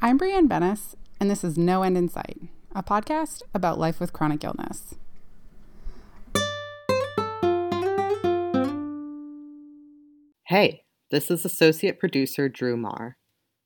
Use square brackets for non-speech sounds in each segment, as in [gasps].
I'm Brianne Benness, and this is No End in Sight, a podcast about life with chronic illness. Hey, this is associate producer Drew Marr.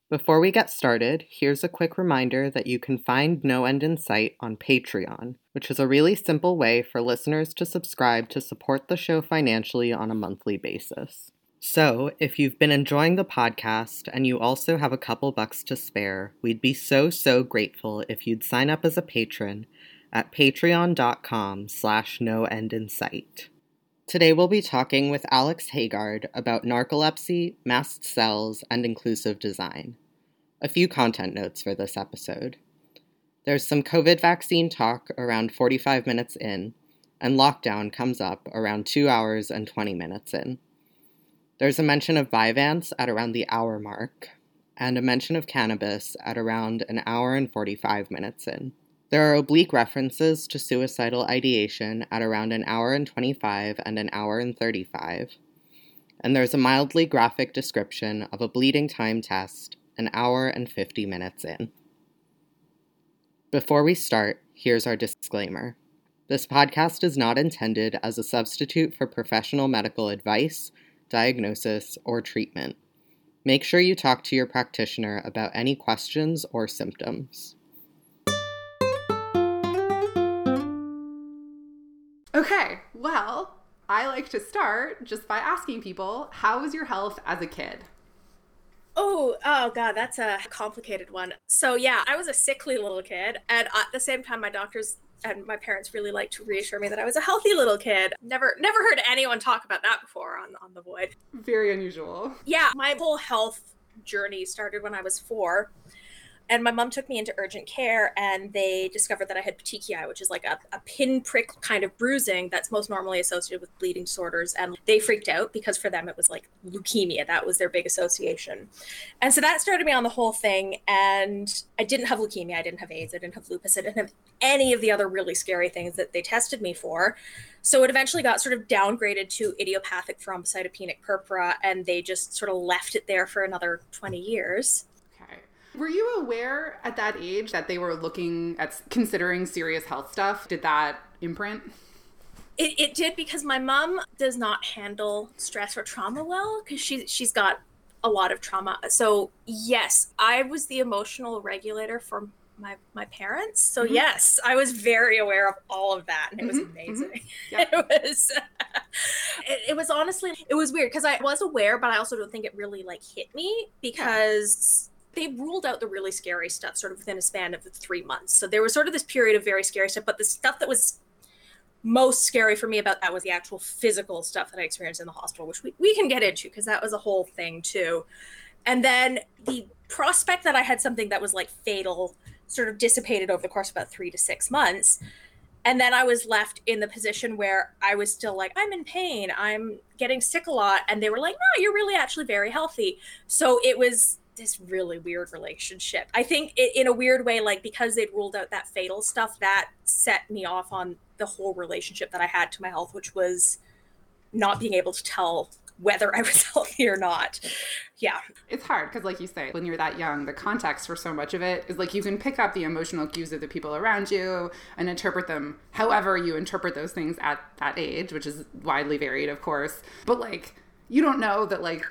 Before we get started, here's a quick reminder that you can find No End in Sight on Patreon, which is a really simple way for listeners to subscribe to support the show financially on a monthly basis. So, if you've been enjoying the podcast and you also have a couple bucks to spare, we'd be so, so grateful if you'd sign up as a patron at patreon.com slash no end in sight. Today we'll be talking with Alex Haagaard about narcolepsy, mast cells, and inclusive design. A few content notes for this episode. There's some COVID vaccine talk around 45 minutes in, and lockdown comes up around 2 hours and 20 minutes in. There's a mention of Vyvanse at around the hour mark, and a mention of cannabis at around an hour and 45 minutes in. There are oblique references to suicidal ideation at around an hour and 25 and an hour and 35. And there's a mildly graphic description of a bleeding time test an hour and 50 minutes in. Before we start, here's our disclaimer. This podcast is not intended as a substitute for professional medical advice diagnosis, or treatment. Make sure you talk to your practitioner about any questions or symptoms. Okay, well, I like to start just by asking people how was your health as a kid? Oh, oh god, that's a complicated one. So yeah, I was a sickly little kid, and at the same time, my doctors and my parents really liked to reassure me that I was a healthy little kid. Never never heard anyone talk about that before on on the void. Very unusual. Yeah, my whole health journey started when I was 4 and my mom took me into urgent care and they discovered that I had petechiae, which is like a, a pinprick kind of bruising that's most normally associated with bleeding disorders. And they freaked out because for them it was like leukemia. That was their big association. And so that started me on the whole thing. And I didn't have leukemia, I didn't have AIDS, I didn't have lupus, I didn't have any of the other really scary things that they tested me for. So it eventually got sort of downgraded to idiopathic thrombocytopenic purpura, and they just sort of left it there for another 20 years. Were you aware at that age that they were looking at considering serious health stuff? Did that imprint? It, it did because my mom does not handle stress or trauma well because she, she's got a lot of trauma. So, yes, I was the emotional regulator for my my parents. So mm-hmm. yes, I was very aware of all of that, and it was mm-hmm. mm-hmm. amazing. [laughs] Mm-hmm. Yep. It was [laughs] it, it, was honestly it was weird because I was aware, but I also don't think it really like hit me because they ruled out the really scary stuff sort of within a span of three months. So there was sort of this period of very scary stuff, but the stuff that was most scary for me about that was the actual physical stuff that I experienced in the hospital, which we, we can get into because that was a whole thing too. And then the prospect that I had something that was like fatal sort of dissipated over the course of about three to six months. And then I was left in the position where I was still like, I'm in pain, I'm getting sick a lot. And they were like, no, you're really actually very healthy. So it was this really weird relationship. I think it, in a weird way, like because they'd ruled out that fatal stuff, that set me off on the whole relationship that I had to my health, which was not being able to tell whether I was [laughs] healthy or not. Yeah. It's hard because, like you say, when you're that young, the context for so much of it is like you can pick up the emotional cues of the people around you and interpret them however you interpret those things at that age, which is widely varied, of course. But like, you don't know that, like,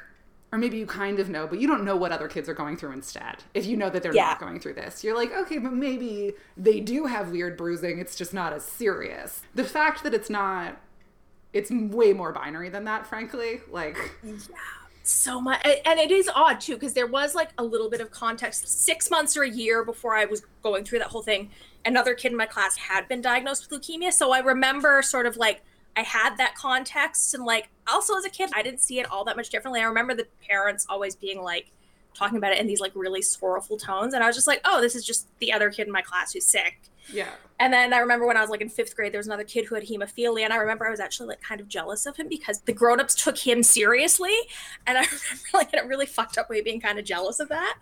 or maybe you kind of know, but you don't know what other kids are going through instead. If you know that they're yeah. not going through this, you're like, okay, but maybe they do have weird bruising. It's just not as serious. The fact that it's not, it's way more binary than that, frankly. Like, yeah so much and it is odd too because there was like a little bit of context six months or a year before i was going through that whole thing another kid in my class had been diagnosed with leukemia so i remember sort of like I had that context and like also as a kid I didn't see it all that much differently. I remember the parents always being like talking about it in these like really sorrowful tones and I was just like, "Oh, this is just the other kid in my class who's sick." Yeah. And then I remember when I was like in 5th grade there was another kid who had hemophilia and I remember I was actually like kind of jealous of him because the grown-ups took him seriously and I [laughs] remember like in a really fucked up way being kind of jealous of that.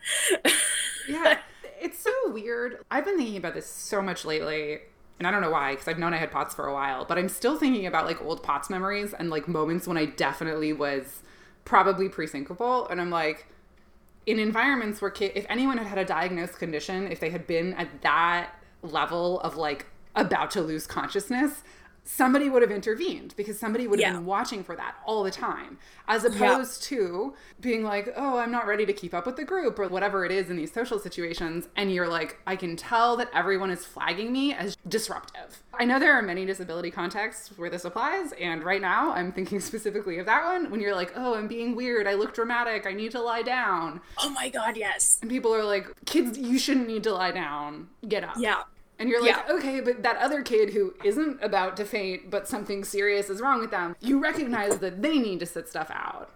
yeah. [laughs] It's so weird. I've been thinking about this so much lately and I don't know why, because I've known I had POTS for a while, but I'm still thinking about like old POTS memories and like moments when I definitely was probably pre-syncopal. And I'm like, in environments where if anyone had had a diagnosed condition, if they had been at that level of like about to lose consciousness, somebody would have intervened because somebody would have Yeah. been watching for that all the time as opposed to being like oh i'm not ready to keep up with the group or whatever it is in these social situations and you're like i can tell that everyone is flagging me as disruptive. I know there are many disability contexts where this applies and right now i'm thinking [laughs] specifically of that one when you're like oh i'm being weird. I look dramatic. I need to lie down. Oh my god, yes. and people are like kids you shouldn't need to lie down. Get up. Yeah. And you're like, Yeah. okay, but that other kid who isn't about to faint, but something serious is wrong with them, you recognize that they need to sit stuff out.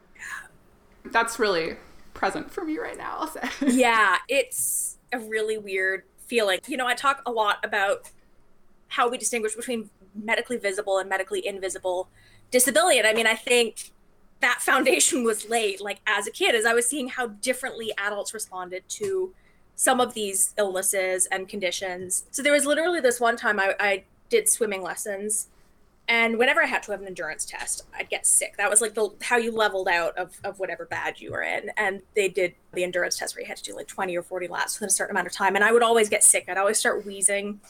That's really present for me right now, I'll say. [laughs] yeah, it's a really weird feeling. You know, I talk a lot about how we distinguish between medically visible and medically invisible disability. And I mean, I think that foundation was laid like as a kid, as I was seeing how differently adults responded to some of these illnesses and conditions. So there was literally this one time I, I did swimming lessons. And whenever I had to have an endurance test, I'd get sick. That was like the how you leveled out of, of whatever bad you were in. And they did the endurance test where you had to do like 20 or 40 laps within a certain amount of time. And I would always get sick. I'd always start wheezing.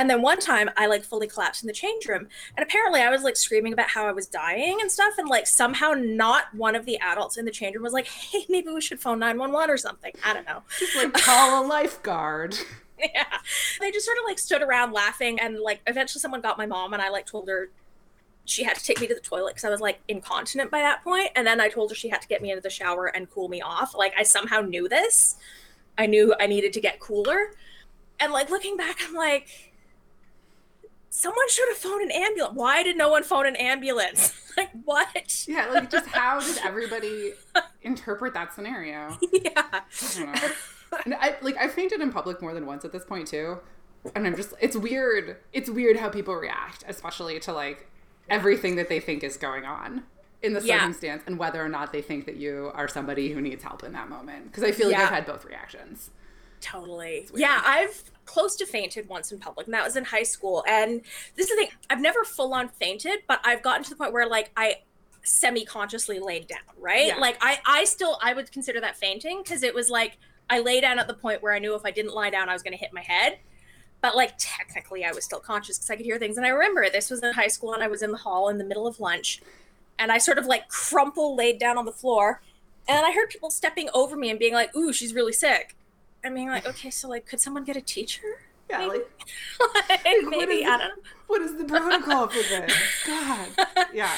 And then one time I like fully collapsed in the change room. And apparently I was like screaming about how I was dying and stuff. And like somehow not one of the adults in the change room was like, hey, maybe we should phone 911 or something. I don't know. Just like call a lifeguard. [laughs] yeah. They just sort of like stood around laughing. And like eventually someone got my mom and I like told her she had to take me to the toilet because I was like incontinent by that point. And then I told her she had to get me into the shower and cool me off. Like I somehow knew this. I knew I needed to get cooler. And like looking back, I'm like, someone should have phoned an ambulance. Why did no one phone an ambulance? [laughs] like what? Yeah, like just how did [laughs] everybody interpret that scenario? yeah. I. And I like I fainted in public more than once at this point too. And I'm just it's weird. It's weird how people react, especially to like everything that they think is going on in the Yeah. circumstance and whether or not they think that you are somebody who needs help in that moment. Because I feel like Yeah. I've had both reactions. Totally. Yeah, I've close to fainted once in public, and that was in high school. And this is the thing, I've never full on fainted, but I've gotten to the point where like I semi consciously laid down, right? Yeah. Like I I still I would consider that fainting because it was like I lay down at the point where I knew if I didn't lie down I was gonna hit my head. But like technically I was still conscious because I could hear things. And I remember this was in high school and I was in the hall in the middle of lunch and I sort of like crumple laid down on the floor. And I heard people stepping over me and being like, ooh, she's really sick. And mean, like, okay, so like, could someone get a teacher? Yeah, Maybe. like [laughs] Like, maybe, is I don't know. what is the protocol for this? [laughs] God. Yeah.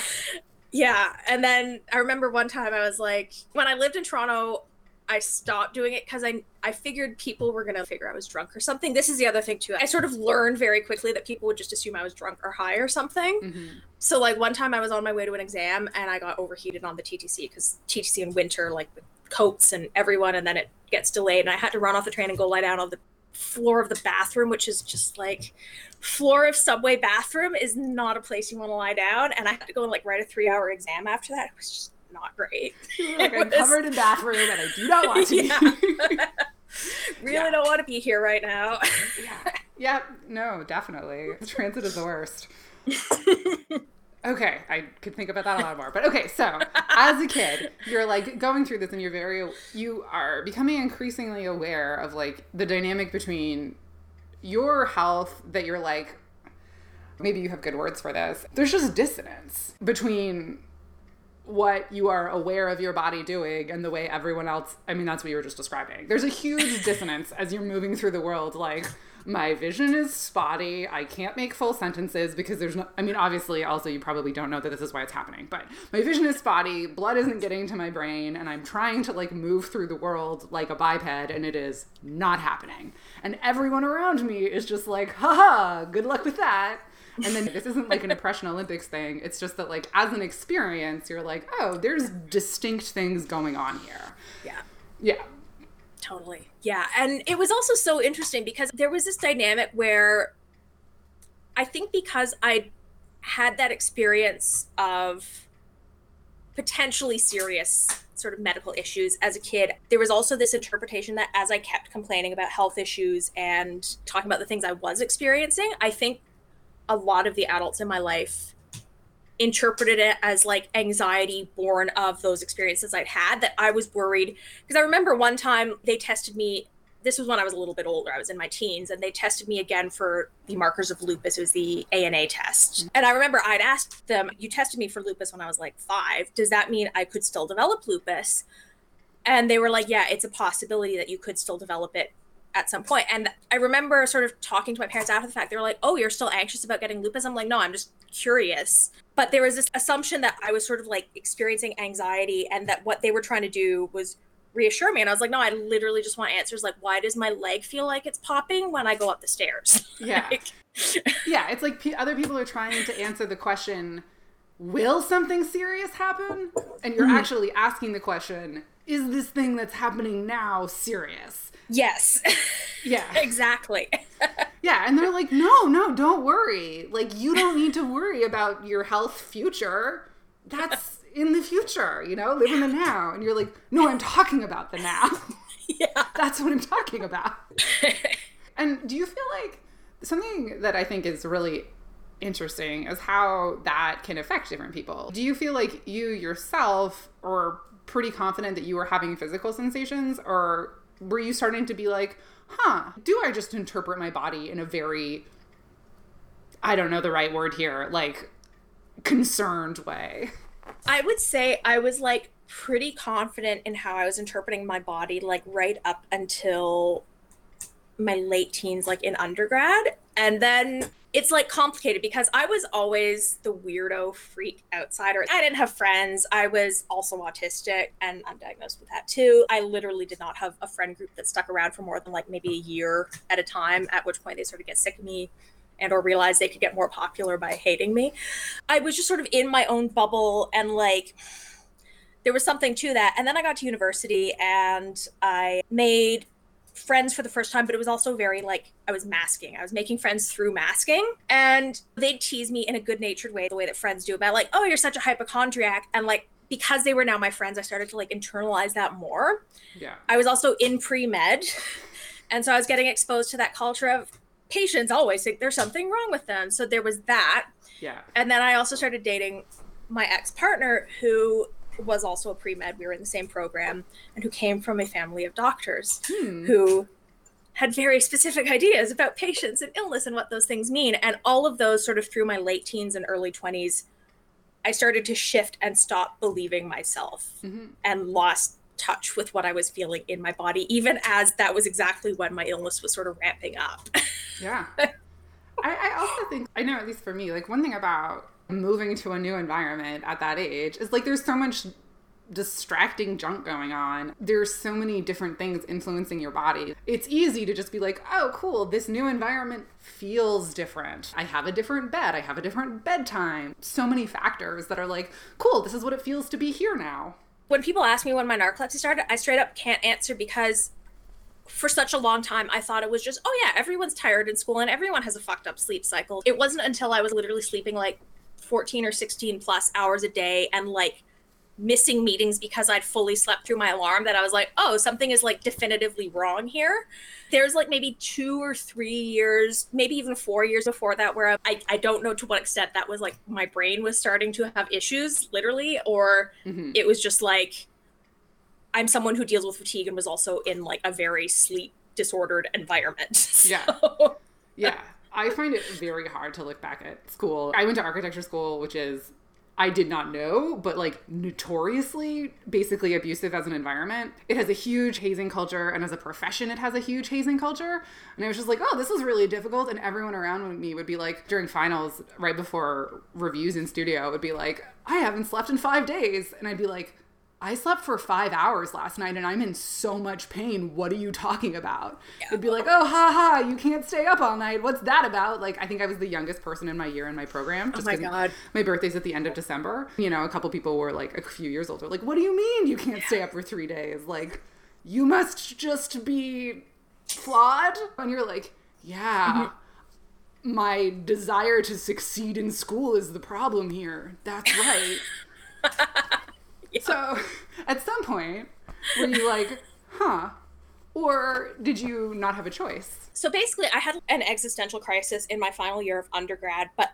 Yeah. And then I remember one time I was like, when I lived in Toronto, I stopped doing it because I I figured people were gonna figure I was drunk or something. This is the other thing too. I sort of learned very quickly that people would just assume I was drunk or high or something. Mhm. So like one time I was on my way to an exam and I got overheated on the TTC because TTC in winter like coats and everyone and then it gets delayed and I had to run off the train and go lie down on the floor of the bathroom which is just like floor of subway bathroom is not a place you want to lie down and I had to go and like write a 3 hour exam after that. It was just not great. [laughs] Like, It I'm covered in bathroom and I do not want to. Yeah. [laughs] really Yeah. don't want to be here right now. yeah. Yeah, no, definitely. Transit is the worst. [laughs] Okay, I could think about that a lot more. But okay, so as a kid, you're like going through this and you're very you are becoming increasingly aware of like the dynamic between your health that you're like maybe you have good words for this. There's just dissonance between what you are aware of your body doing and the way everyone else I mean that's what you were just describing. There's a huge dissonance as you're moving through the world like my vision is spotty. I can't make full sentences because there's no I mean obviously also you probably don't know that this is why it's happening, but my vision is spotty, blood isn't getting to my brain and I'm trying to like move through the world like a biped and it is not happening. And everyone around me is just like, haha, good luck with that. And then this isn't like an Oppression Olympics thing. It's just that, like, as an experience, you're like, oh, there's distinct things going on here. yeah. Yeah. Totally. Yeah. And it was also so interesting because there was this dynamic where I think because I had that experience of potentially serious sort of medical issues as a kid, there was also this interpretation that as I kept complaining about health issues and talking about the things I was experiencing, I think a lot of the adults in my life interpreted it as like anxiety born of those experiences I'd had that I was worried because I remember one time they tested me this was when I was a little bit older. I was in my teens, and they tested me again for the markers of lupus. It was the ANA test. Mm-hmm. And I remember I'd asked them, You tested me for lupus when I was like five. Does that mean I could still develop lupus? And they were like, Yeah, it's a possibility that you could still develop it at some point. And I remember sort of talking to my parents after the fact. They were like, Oh, you're still anxious about getting lupus? I'm like, No, I'm just curious. But there was this assumption that I was sort of like experiencing anxiety and that what they were trying to do was reassure me. And I was like, no, I literally just want answers. Like, why does my leg feel like it's popping when I go up the stairs? [laughs] Yeah. like... yeah. It's like p- other people are trying to answer the question, will something serious happen? And you're mm-hmm. actually asking the question, is this thing that's happening now serious? Yes. [laughs] Yeah. exactly. [laughs] yeah. And they're like, no, no, don't worry. Like, you don't need to worry about your health future. That's in the future, you know, live in the now. And you're like, no, I'm talking about the now. [laughs] yeah. That's what I'm talking about. and do you feel like something that I think is really interesting is how that can affect different people? Do you feel like you yourself are pretty confident that you were having physical sensations or were you starting to be like, huh, do I just interpret my body in a very, I don't know the right word here, like concerned way? I would say I was like pretty confident in how I was interpreting my body, like right up until my late teens, like in undergrad. And then it's like complicated because I was always the weirdo freak outsider. I didn't have friends. I was also autistic and I'm diagnosed with that too. I literally did not have a friend group that stuck around for more than like maybe a year at a time, at which point they sort of get sick of me and or realize they could get more popular by hating me. I was just sort of in my own bubble and like there was something to that. And then I got to university and I made friends for the first time, but it was also very like I was masking. I was making friends through masking. And they'd tease me in a good natured way, the way that friends do about like, oh, you're such a hypochondriac. And like because they were now my friends, I started to like internalize that more. Yeah. I was also in pre med. [laughs] And so I was getting exposed to that culture of patients always think there's something wrong with them. So there was that. Yeah. And then I also started dating my ex partner who was also a pre med. We were in the same program and who came from a family of doctors hmm. who had very specific ideas about patients and illness and what those things mean. And all of those sort of through my late teens and early 20s, I started to shift and stop believing myself mm-hmm. and lost touch with what I was feeling in my body, even as that was exactly when my illness was sort of ramping up. [laughs] yeah. I, I also think, I know, at least for me, like one thing about moving to a new environment at that age is like there's so much distracting junk going on. There's so many different things influencing your body. It's easy to just be like, oh, cool, this new environment feels different. I have a different bed. I have a different bedtime. So many factors that are like, cool, this is what it feels to be here now when people ask me when my narcolepsy started, I straight up can't answer because for such a long time I thought it was just, oh yeah, everyone's tired in school and everyone has a fucked up sleep cycle. It wasn't until I was literally sleeping like 14 or 16 plus hours a day and like missing meetings because I'd fully slept through my alarm that I was like, oh, something is like definitively wrong here. There's like maybe two or three years, maybe even four years before that, where I, I don't know to what extent that was like my brain was starting to have issues, literally, or mm-hmm. it was just like I'm someone who deals with fatigue and was also in like a very sleep disordered environment. [laughs] So. Yeah. Yeah. I find it very hard to look back at school. I went to architecture school, which is I did not know, but like notoriously basically abusive as an environment. It has a huge hazing culture, and as a profession, it has a huge hazing culture. And I was just like, oh, this is really difficult. And everyone around me would be like, during finals, right before reviews in studio, would be like, I haven't slept in five days. And I'd be like, I slept for five hours last night and I'm in so much pain. What are you talking about? Yeah. It'd be like, oh, ha ha, you can't stay up all night. What's that about? Like, I think I was the youngest person in my year in my program. Oh just oh my God. My birthday's at the end of December. You know, a couple people were like a few years older. Like, what do you mean you can't yeah. stay up for three days? Like, you must just be flawed. And you're like, yeah. Mm-hmm. My desire to succeed in school is the problem here. That's right. [laughs] [laughs] Yeah. So at some point, were you like, huh? Or did you not have a choice? So basically, I had an existential crisis in my final year of undergrad, but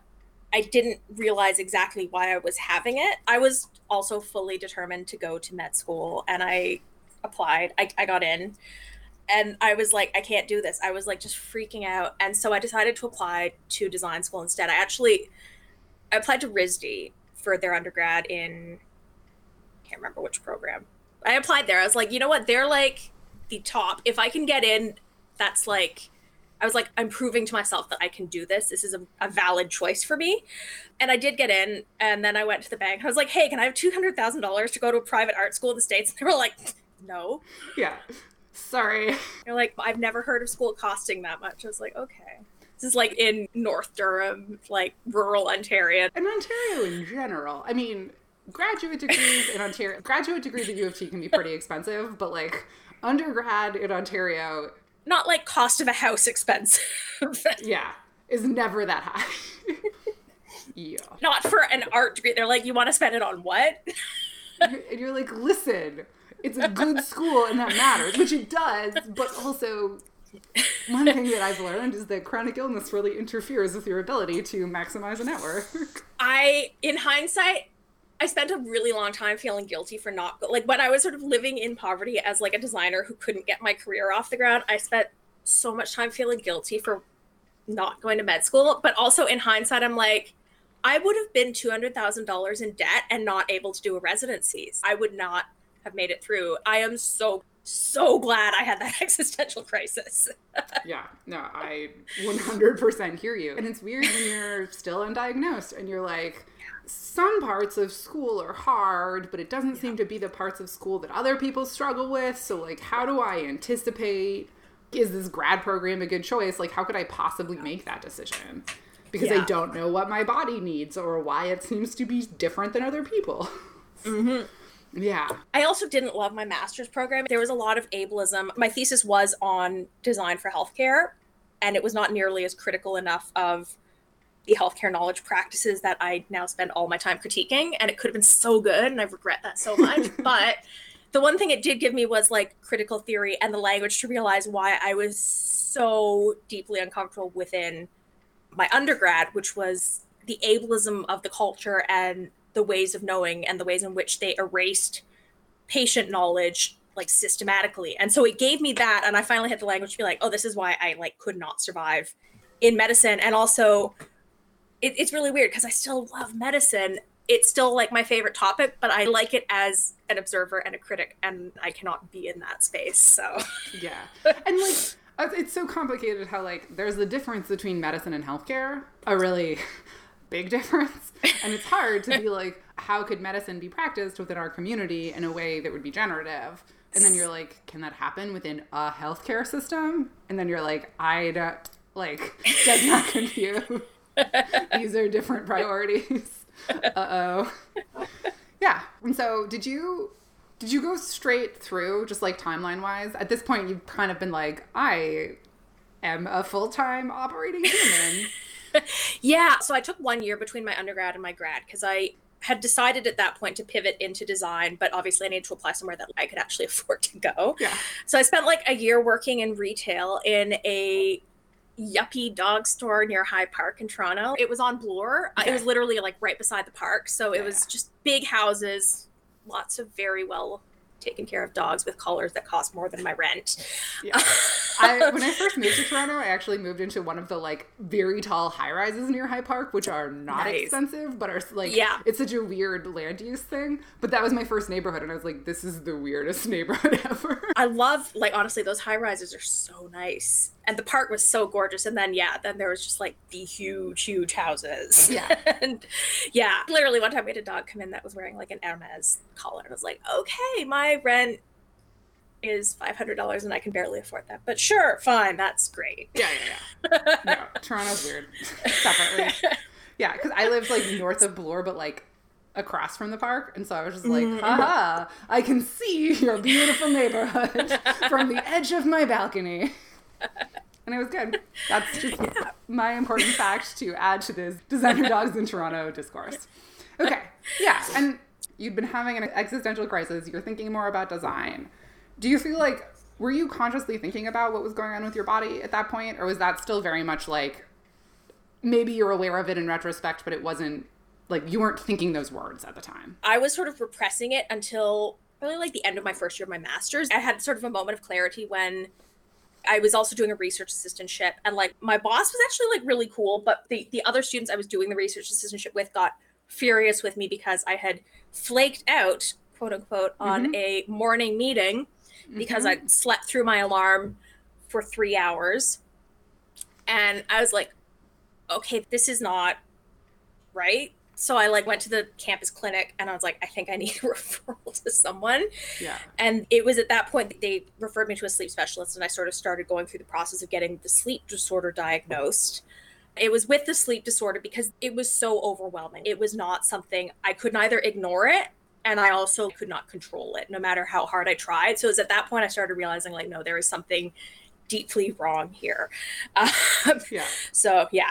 I didn't realize exactly why I was having it. I was also fully determined to go to med school and I applied. I, I got in and I was like, I can't do this. I was like just freaking out. And so I decided to apply to design school instead. I actually I applied to RISD for their undergrad in can't remember which program. I applied there. I was like, you know what? They're like the top. If I can get in, that's like I was like, I'm proving to myself that I can do this. This is a, a, valid choice for me. And I did get in. And then I went to the bank. I was like, hey, can I have $200,000 to go to a private art school in the States? And [laughs] they were like, no. Yeah. Sorry. They're like, I've never heard of school costing that much. I was like, okay. This is like in North Durham, like rural Ontario. And Ontario in general. I mean, graduate degrees in Ontario, [laughs] graduate degrees at U of T can be pretty expensive, but like undergrad in Ontario not like cost of a house expensive. [laughs] yeah, is never that high. [laughs] yeah. Not for an art degree. They're like, you want to spend it on what? and you're like, listen, it's a good school and that matters, which it does, but also one thing that I've learned is that chronic illness really interferes with your ability to maximize a network. I, in hindsight, I spent a really long time feeling guilty for not like when I was sort of living in poverty as like a designer who couldn't get my career off the ground. I spent so much time feeling guilty for not going to med school, but also in hindsight I'm like I would have been $200,000 in debt and not able to do a residencies. I would not have made it through. I am so so glad I had that [laughs] existential crisis. [laughs] yeah, no, I 100% hear you. And it's weird when you're still undiagnosed and you're like, some parts of school are hard, but it doesn't yeah. seem to be the parts of school that other people struggle with. So, like, how do I anticipate? Is this grad program a good choice? Like, how could I possibly make that decision? Because yeah. I don't know what my body needs or why it seems to be different than other people. Mm-hmm. [laughs] Yeah. I also didn't love my master's program. There was a lot of ableism. My thesis was on design for healthcare, and it was not nearly as critical enough of the healthcare knowledge practices that I now spend all my time critiquing. And it could have been so good, and I regret that so much. [laughs] but the one thing it did give me was like critical theory and the language to realize why I was so deeply uncomfortable within my undergrad, which was the ableism of the culture and the ways of knowing and the ways in which they erased patient knowledge like systematically. And so it gave me that and I finally had the language to be like, oh, this is why I like could not survive in medicine and also it, it's really weird because I still love medicine. It's still like my favorite topic, but I like it as an observer and a critic, and I cannot be in that space. So yeah, [laughs] and like uh, it's so complicated how like there's the difference between medicine and healthcare, a really [laughs] big difference, and it's hard to be [laughs] like, how could medicine be practiced within our community in a way that would be generative? And then you're like, can that happen within a healthcare system? And then you're like, I don't like does not compute. [laughs] These are different priorities. Uh oh. Yeah. And so, did you did you go straight through, just like timeline wise? At this point, you've kind of been like, I am a full time operating human. [laughs] yeah. So I took one year between my undergrad and my grad because I had decided at that point to pivot into design, but obviously I needed to apply somewhere that I could actually [laughs] afford to go. Yeah. So I spent like a year working in retail in a yuppie dog store near High Park in Toronto. It was on Bloor. Okay. It was literally like right beside the park. So it was just big houses, lots of very well taken care of dogs with collars that cost more than my rent. Yeah. [laughs] I, when I first moved to Toronto, I actually moved into one of the like very tall high rises near High Park, which are not nice. expensive, but are like, yeah, it's such a weird land use thing. But that was my first neighborhood, and I was like, this is the weirdest [laughs] neighborhood ever. I love, like, honestly, those high rises are so nice. And the park was so gorgeous. And then, yeah, then there was just like the huge, huge houses. Yeah. [laughs] and yeah, literally one time we had a dog come in that was wearing like an Hermes collar. And I was like, okay, my rent is five hundred dollars and I can barely afford that. But sure, fine, that's great. Yeah, yeah, yeah. [laughs] no, Toronto's weird. Separately. Yeah, because I lived like north of Bloor, but like across from the park, and so I was just like, mm-hmm. haha, I can see your beautiful neighborhood [laughs] from the edge of my balcony. [laughs] And it was good. That's just [laughs] yeah. my important fact to add to this designer dogs in Toronto discourse. Okay. Yeah. And you've been having an existential crisis. You're thinking more about design do you feel like were you consciously thinking about what was going on with your body at that point or was that still very much like maybe you're aware of it in retrospect, but it wasn't like you weren't thinking those words at the time. I was sort of repressing it until really like the end of my first year of my master's. I had sort of a moment of clarity when I was also doing a research assistantship and like my boss was actually like really cool, but the the other students I was doing the research assistantship with got furious with me because I had flaked out, quote unquote, on mm-hmm. a morning meeting because mm-hmm. I slept through my alarm for 3 hours. And I was like, okay, this is not right so I like went to the campus clinic and I was like, I think I need a [laughs] referral to someone. Yeah. And it was at that point that they referred me to a sleep specialist and I sort of started going through the process of getting the sleep disorder diagnosed. It was with the sleep disorder because it was so overwhelming. It was not something I could neither ignore it and I also could not control it no matter how hard I tried. So it was at that point I started realizing like no there is something deeply wrong here. [laughs] Um, yeah. So yeah.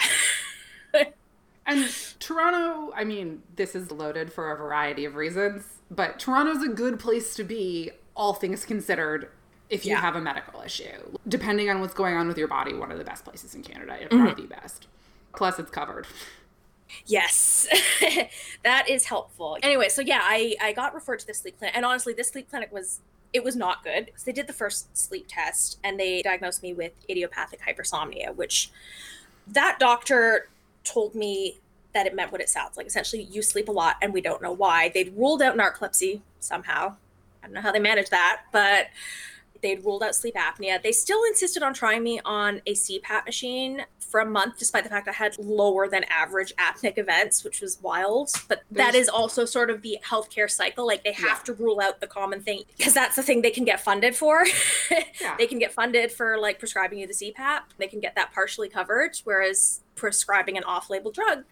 [laughs] And Toronto, I mean, this is loaded for a variety of reasons, but Toronto's a good place to be, all things considered, if you yeah. have a medical issue. Depending on what's going on with your body, one of the best places in Canada, if mm-hmm. not the best. Plus, it's covered. Yes, [laughs] that is helpful. Anyway, so yeah, I, I got referred to the sleep clinic, and honestly, this sleep clinic was it was not good. So they did the first sleep test, and they diagnosed me with idiopathic hypersomnia, which that doctor told me that it meant what it sounds like. Essentially, you sleep a lot and we don't know why. They'd ruled out narcolepsy somehow. I don't know how they managed that, but they'd ruled out sleep apnea. They still insisted on trying me on a CPAP machine for a month, despite the fact I had lower than average apneic events, which was wild. But There's... that is also sort of the healthcare cycle. Like they have yeah. to rule out the common thing because that's the thing they can get funded for. yeah. [laughs] They can get funded for like prescribing you the CPAP. They can get that partially covered, whereas prescribing an off-label drug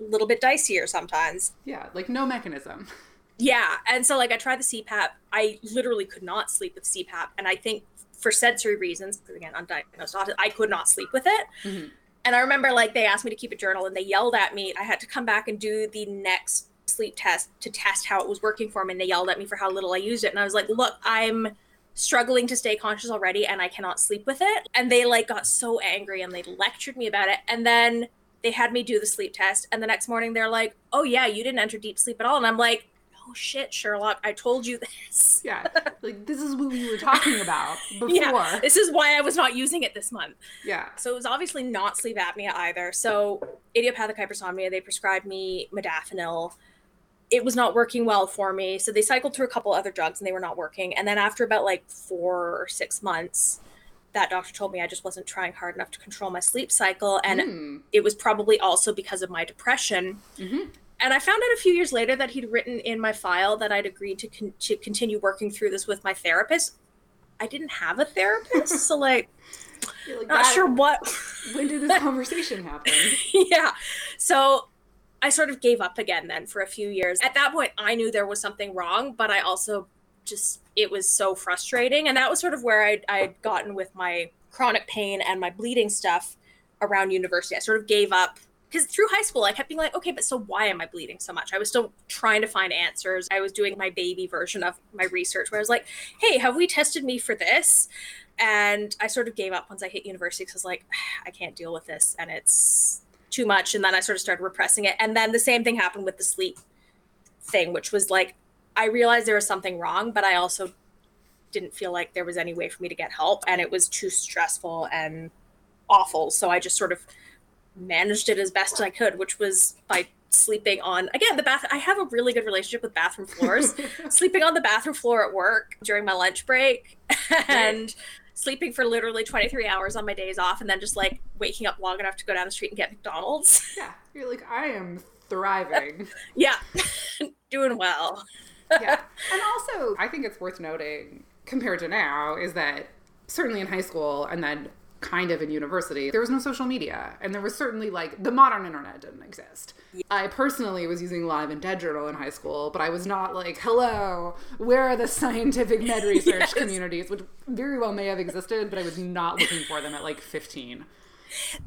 a little bit dicier sometimes. Yeah, like no mechanism. [laughs] Yeah, and so like I tried the CPAP. I literally could not sleep with CPAP, and I think for sensory reasons, because again undiagnosed I could not sleep with it. Mm-hmm. And I remember like they asked me to keep a journal, and they yelled at me. I had to come back and do the next sleep test to test how it was working for me, and they yelled at me for how little I used it. And I was like, "Look, I'm." Struggling to stay conscious already and I cannot sleep with it. And they like got so angry and they lectured me about it. And then they had me do the sleep test. And the next morning they're like, oh, yeah, you didn't enter deep sleep at all. And I'm like, oh shit, Sherlock, I told you this. Yeah. [laughs] Like this is what we were talking about [laughs] before. Yeah, this is why I was not using it this month. Yeah. So it was obviously not sleep apnea either. So idiopathic hypersomnia, they prescribed me modafinil it was not working well for me. So they cycled through a couple other drugs and they were not working. And then after about like four or six months, that doctor told me I just wasn't trying hard enough to control my sleep cycle. And mm. it was probably also because of my depression. Mm-hmm. And I found out a few years later that he'd written in my file that I'd agreed to, con- to continue working through this with my therapist. I didn't have a therapist. so, [laughs] like, like not sure what. [laughs] when did this [laughs] conversation happen? yeah. So I sort of gave up again then for a few years. At that point, I knew there was something wrong, but I also just, it was so frustrating. And that was sort of where I'd, I'd gotten with my chronic pain and my bleeding stuff around university. I sort of gave up because through high school, I kept being like, okay, but so why am I bleeding so much? I was still trying to find answers. I was doing my baby version of my research where I was like, hey, have we tested me for this? And I sort of gave up once I hit university because I was like, [sighs] I can't deal with this. And it's, too much and then I sort of started repressing it. And then the same thing happened with the sleep thing, which was like I realized there was something wrong, but I also didn't feel like there was any way for me to get help and it was too stressful and awful. So I just sort of managed it as best I could, which was by sleeping on again the bath I have a really good relationship with bathroom floors. [laughs] sleeping on the bathroom floor at work during my lunch break and sleeping for literally 23 hours on my days off and then just like waking up long enough to go down the street and get McDonald's. [laughs] Yeah. You're like, I am thriving. [laughs] yeah. [laughs] Doing well. yeah. And also, I think it's worth noting compared to now is that certainly in high school and then kind of in university, there was no social media. And there was certainly like the modern internet didn't exist. Yeah. I personally was using Live and Dead Journal in high school, but I was not like, hello, where are the scientific med [laughs] research yes. communities, which very well may have existed, but I was not looking for them at like 15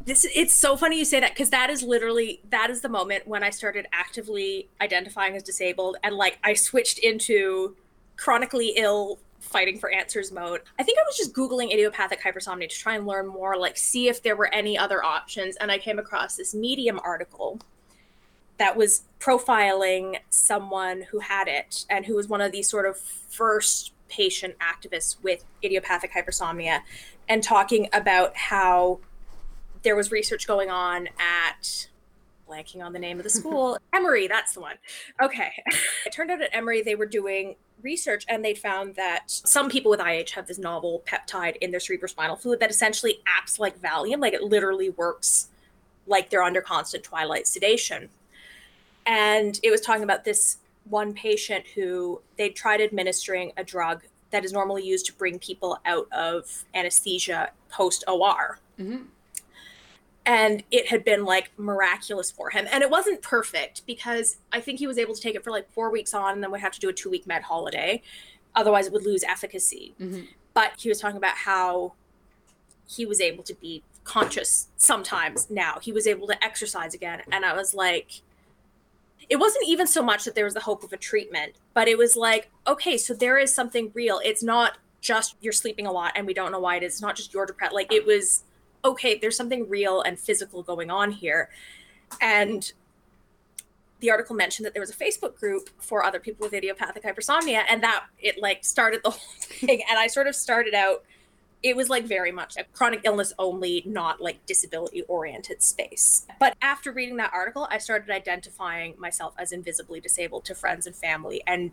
this it's so funny you say that because that is literally that is the moment when i started actively identifying as disabled and like i switched into chronically ill fighting for answers mode. I think I was just Googling idiopathic hypersomnia to try and learn more, like see if there were any other options. And I came across this Medium article that was profiling someone who had it and who was one of these sort of first patient activists with idiopathic hypersomnia and talking about how there was research going on at blanking on the name of the school [laughs] emory that's the one okay [laughs] it turned out at emory they were doing research and they found that some people with ih have this novel peptide in their cerebrospinal fluid that essentially acts like valium like it literally works like they're under constant twilight sedation and it was talking about this one patient who they tried administering a drug that is normally used to bring people out of anesthesia post OR. Mm-hmm. And it had been like miraculous for him. And it wasn't perfect because I think he was able to take it for like four weeks on and then would have to do a two week med holiday. Otherwise, it would lose efficacy. Mm-hmm. But he was talking about how he was able to be conscious sometimes now. He was able to exercise again. And I was like, it wasn't even so much that there was the hope of a treatment, but it was like, okay, so there is something real. It's not just you're sleeping a lot and we don't know why it is. It's not just you're depressed. Like it was, okay, there's something real and physical going on here. And the article mentioned that there was a Facebook group for other people with idiopathic hypersomnia, and that it like started the [laughs] whole thing. And I sort of started out it was like very much a chronic illness only, not like disability oriented space. But after reading that article, I started identifying myself as invisibly disabled to friends and family and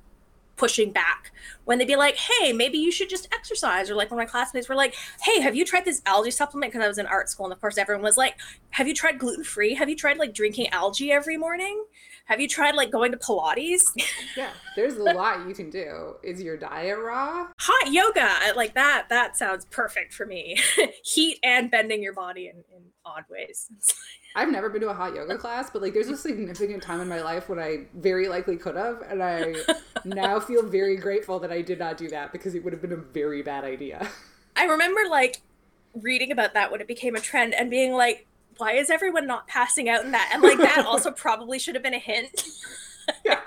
pushing back when they'd be like, hey, maybe you should just exercise. Or like when my classmates were like, hey, have you tried this algae supplement? Because I was in art school. And of course, everyone was like, have you tried gluten free? Have you tried like drinking algae every morning? Have you tried like going to Pilates? [laughs] yeah, there's a lot you can do. Is your diet raw? Hot yoga, like that. That sounds perfect for me. [laughs] Heat and bending your body in, in odd ways. [laughs] I've never been to a hot yoga class, but like there's a significant time in my life when I very likely could have, and I [laughs] now feel very grateful that I did not do that because it would have been a very bad idea. I remember like reading about that when it became a trend and being like, why is everyone not passing out in that? And like that also [laughs] probably should have been a hint. [laughs] Yeah.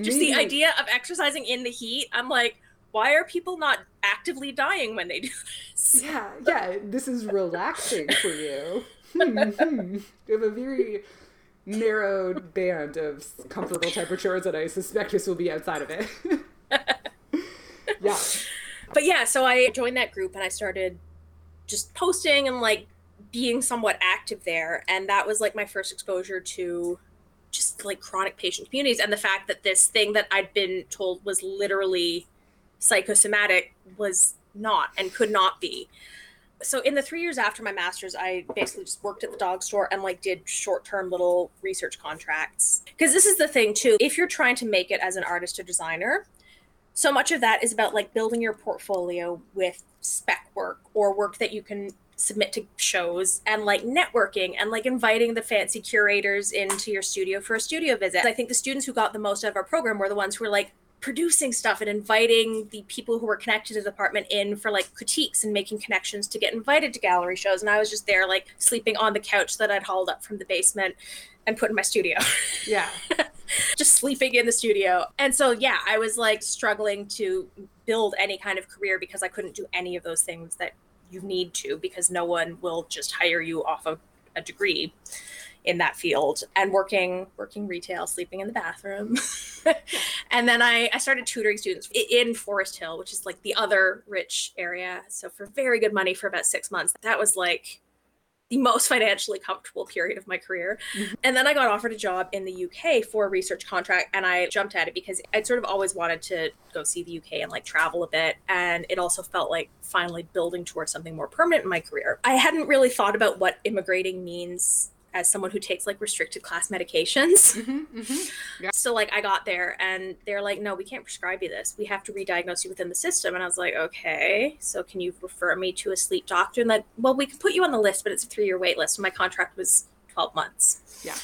just the idea of exercising in the heat, I'm like, why are people not actively dying when they do this? Yeah, yeah, this is relaxing for you. Hmm, hmm. You have a very narrowed band of comfortable temperatures, and I suspect this will be outside of it. [laughs] yeah. But yeah, so I joined that group and I started just posting and like being somewhat active there and that was like my first exposure to just like chronic patient communities and the fact that this thing that I'd been told was literally psychosomatic was not and could not be. So in the 3 years after my masters I basically just worked at the dog store and like did short-term little research contracts. Cuz this is the thing too, if you're trying to make it as an artist or designer, so much of that is about like building your portfolio with spec work or work that you can submit to shows and like networking and like inviting the fancy curators into your studio for a studio visit. I think the students who got the most out of our program were the ones who were like producing stuff and inviting the people who were connected to the department in for like critiques and making connections to get invited to gallery shows. And I was just there like sleeping on the couch that I'd hauled up from the basement and put in my studio. [laughs] Yeah. just sleeping in the studio. And so yeah, I was like struggling to build any kind of career because I couldn't do any of those things that you need to because no one will just hire you off of a degree in that field and working working retail sleeping in the bathroom [laughs] and then I, I started tutoring students in forest hill which is like the other rich area so for very good money for about six months that was like the most financially comfortable period of my career. Mm-hmm. And then I got offered a job in the UK for a research contract and I jumped at it because I'd sort of always wanted to go see the UK and like travel a bit. And it also felt like finally building towards something more permanent in my career. I hadn't really thought about what immigrating means as someone who takes like restricted class medications. Mm-hmm, mm-hmm. [laughs] Yeah. So like I got there and they're like, no, we can't prescribe you this. We have to re-diagnose you within the system. And I was like, okay, so can you refer me to a sleep doctor? And like, well, we can put you on the list, but it's a three-year wait list. And my contract was 12 months. Yeah.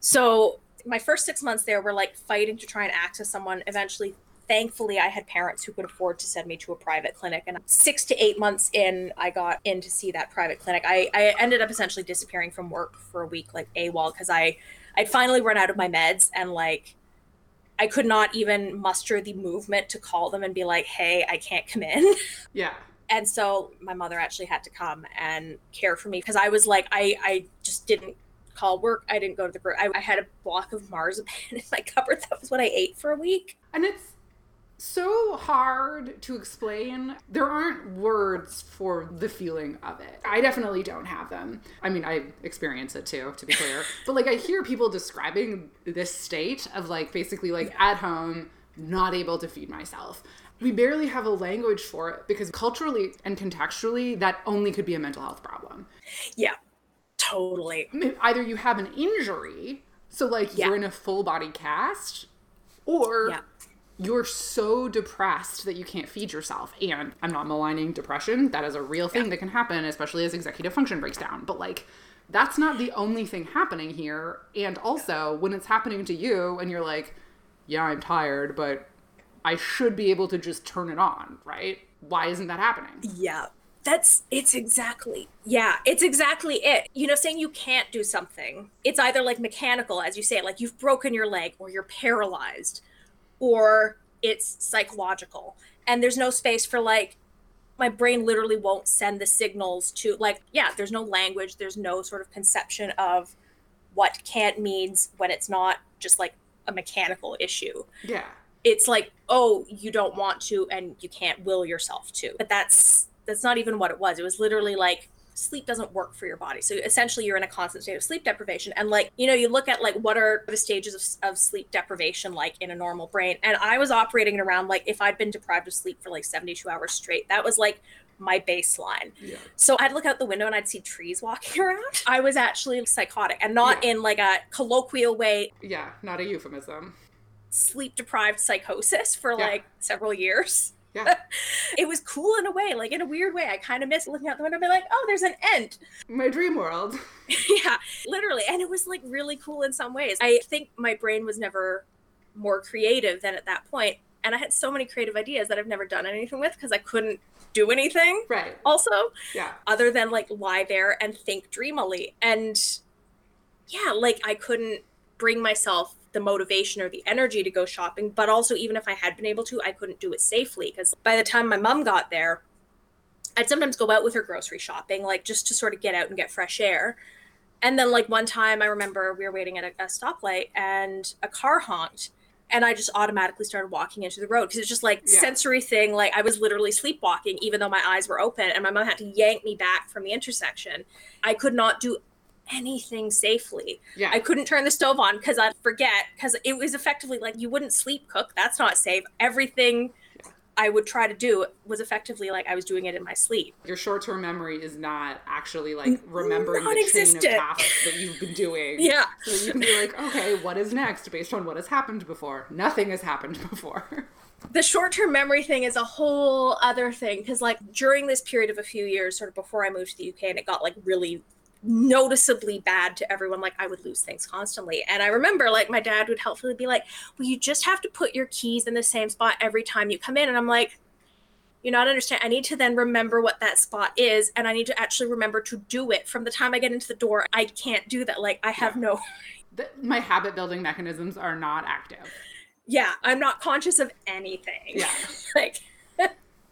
So my first six months there were like fighting to try and access someone. Eventually thankfully i had parents who could afford to send me to a private clinic and six to eight months in i got in to see that private clinic i, I ended up essentially disappearing from work for a week like awol because i i'd finally run out of my meds and like I could not even muster the movement to call them and be like, hey, I can't come in. [laughs] Yeah. And so my mother actually had to come and care for me because I was like, I, I just didn't call work. I didn't go to the group. I, I had a block of marzipan [laughs] in my cupboard. That was what I ate for a week. And it's so hard to explain. There aren't words for the feeling of it. I definitely don't have them. I mean, I experience it too, to be clear. [laughs] but like, I hear people describing this state of like basically like at home, not able to feed myself. We barely have a language for it because culturally and contextually, that only could be a mental health problem. Yeah, totally. Either you have an injury, so like Yeah. you're in a full body cast, or Yeah. You're so depressed that you can't feed yourself. And I'm not maligning depression. That is a real thing that can happen, especially as executive function breaks down. But like, that's not the only thing happening here. And also, when it's happening to you and you're like, yeah, I'm tired, but I should be able to just turn it on, right? Why isn't that happening? Yeah. That's it's exactly. Yeah, it's exactly it. You know, saying you can't do something. It's either like mechanical as you say, like you've broken your leg or you're paralyzed or it's psychological. And there's no space for like my brain literally won't send the signals to like yeah, there's no language, there's no sort of conception of what can't means when it's not just like a mechanical issue Yeah. it's like oh you don't want to and you can't will yourself to but that's that's not even what it was it was literally like sleep doesn't work for your body so essentially you're in a constant state of sleep deprivation and like you know you look at like what are the stages of, of sleep deprivation like in a normal brain and i was operating around like if i'd been deprived of sleep for like 72 hours straight that was like my baseline Yeah. so I'd look out the window and I'd see trees walking [laughs] around. I was actually psychotic and not Yeah. in like a colloquial way, Yeah. Not a euphemism. sleep deprived psychosis for Yeah. like several years. Yeah. [laughs] It was cool in a way, like in a weird way. I kind of miss looking out the window and be like, oh, there's an end. My dream world. [laughs] yeah, literally. And it was like really cool in some ways. I think my brain was never more creative than at that point. And I had so many creative ideas that I've never done anything with because I couldn't do anything Right. also Yeah. other than like lie there and think dreamily. And yeah, like I couldn't bring myself the motivation or the energy to go shopping. But also, even if I had been able to, I couldn't do it safely because by the time my mom got there, I'd sometimes go out with her grocery shopping, like just to sort of get out and get fresh air. And then, like one time, I remember we were waiting at a, a stoplight and a car honked. And I just automatically started walking into the road because it's just like Yeah. sensory thing. Like I was literally sleepwalking, even though my eyes were open, and my mom had to yank me back from the intersection. I could not do anything safely. Yeah. I couldn't turn the stove on because I'd forget because it was effectively like you wouldn't sleep cook. That's not safe. Everything I would try to do was effectively like I was doing it in my sleep. your short-term memory is not actually like remembering the chain of tasks that you've been doing. [laughs] Yeah. So you can be like, okay, what is next based on what has happened before? Nothing has happened [laughs] before. the short-term memory thing is a whole other thing because like during this period of a few years sort of before i moved to the uk and it got like really noticeably bad to everyone like i would lose things constantly and i remember like my dad would helpfully be like well you just have to put your keys in the same spot every time you come in and i'm like you not understand i need to then remember what that spot is and i need to actually remember to do it from the time i get into the door i can't do that like i have Yeah. no [laughs] Th- My habit building mechanisms are not active. yeah i'm not conscious of anything Yeah. [laughs] like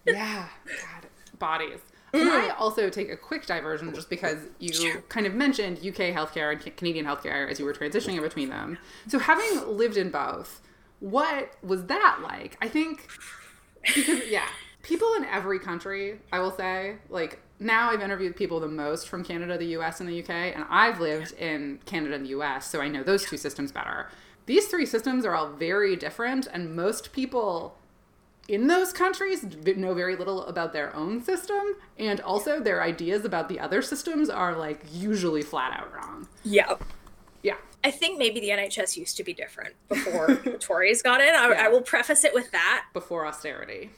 Yeah. God, bodies. Can I mm. also take a quick diversion just because you kind of mentioned UK healthcare and Canadian healthcare as you were transitioning in between them? So, having lived in both, what was that like? I think because, yeah, people in every country, I will say, like, now I've interviewed people the most from Canada, the US, and the UK, and I've lived in Canada and the US, so I know those two systems better. These three systems are all very different, and most people in those countries know very little about their own system and also their ideas about the other systems are like usually flat out wrong yeah yeah I think maybe the NHS used to be different before [laughs] the Tories got in. I, Yeah. I will preface it with that. before austerity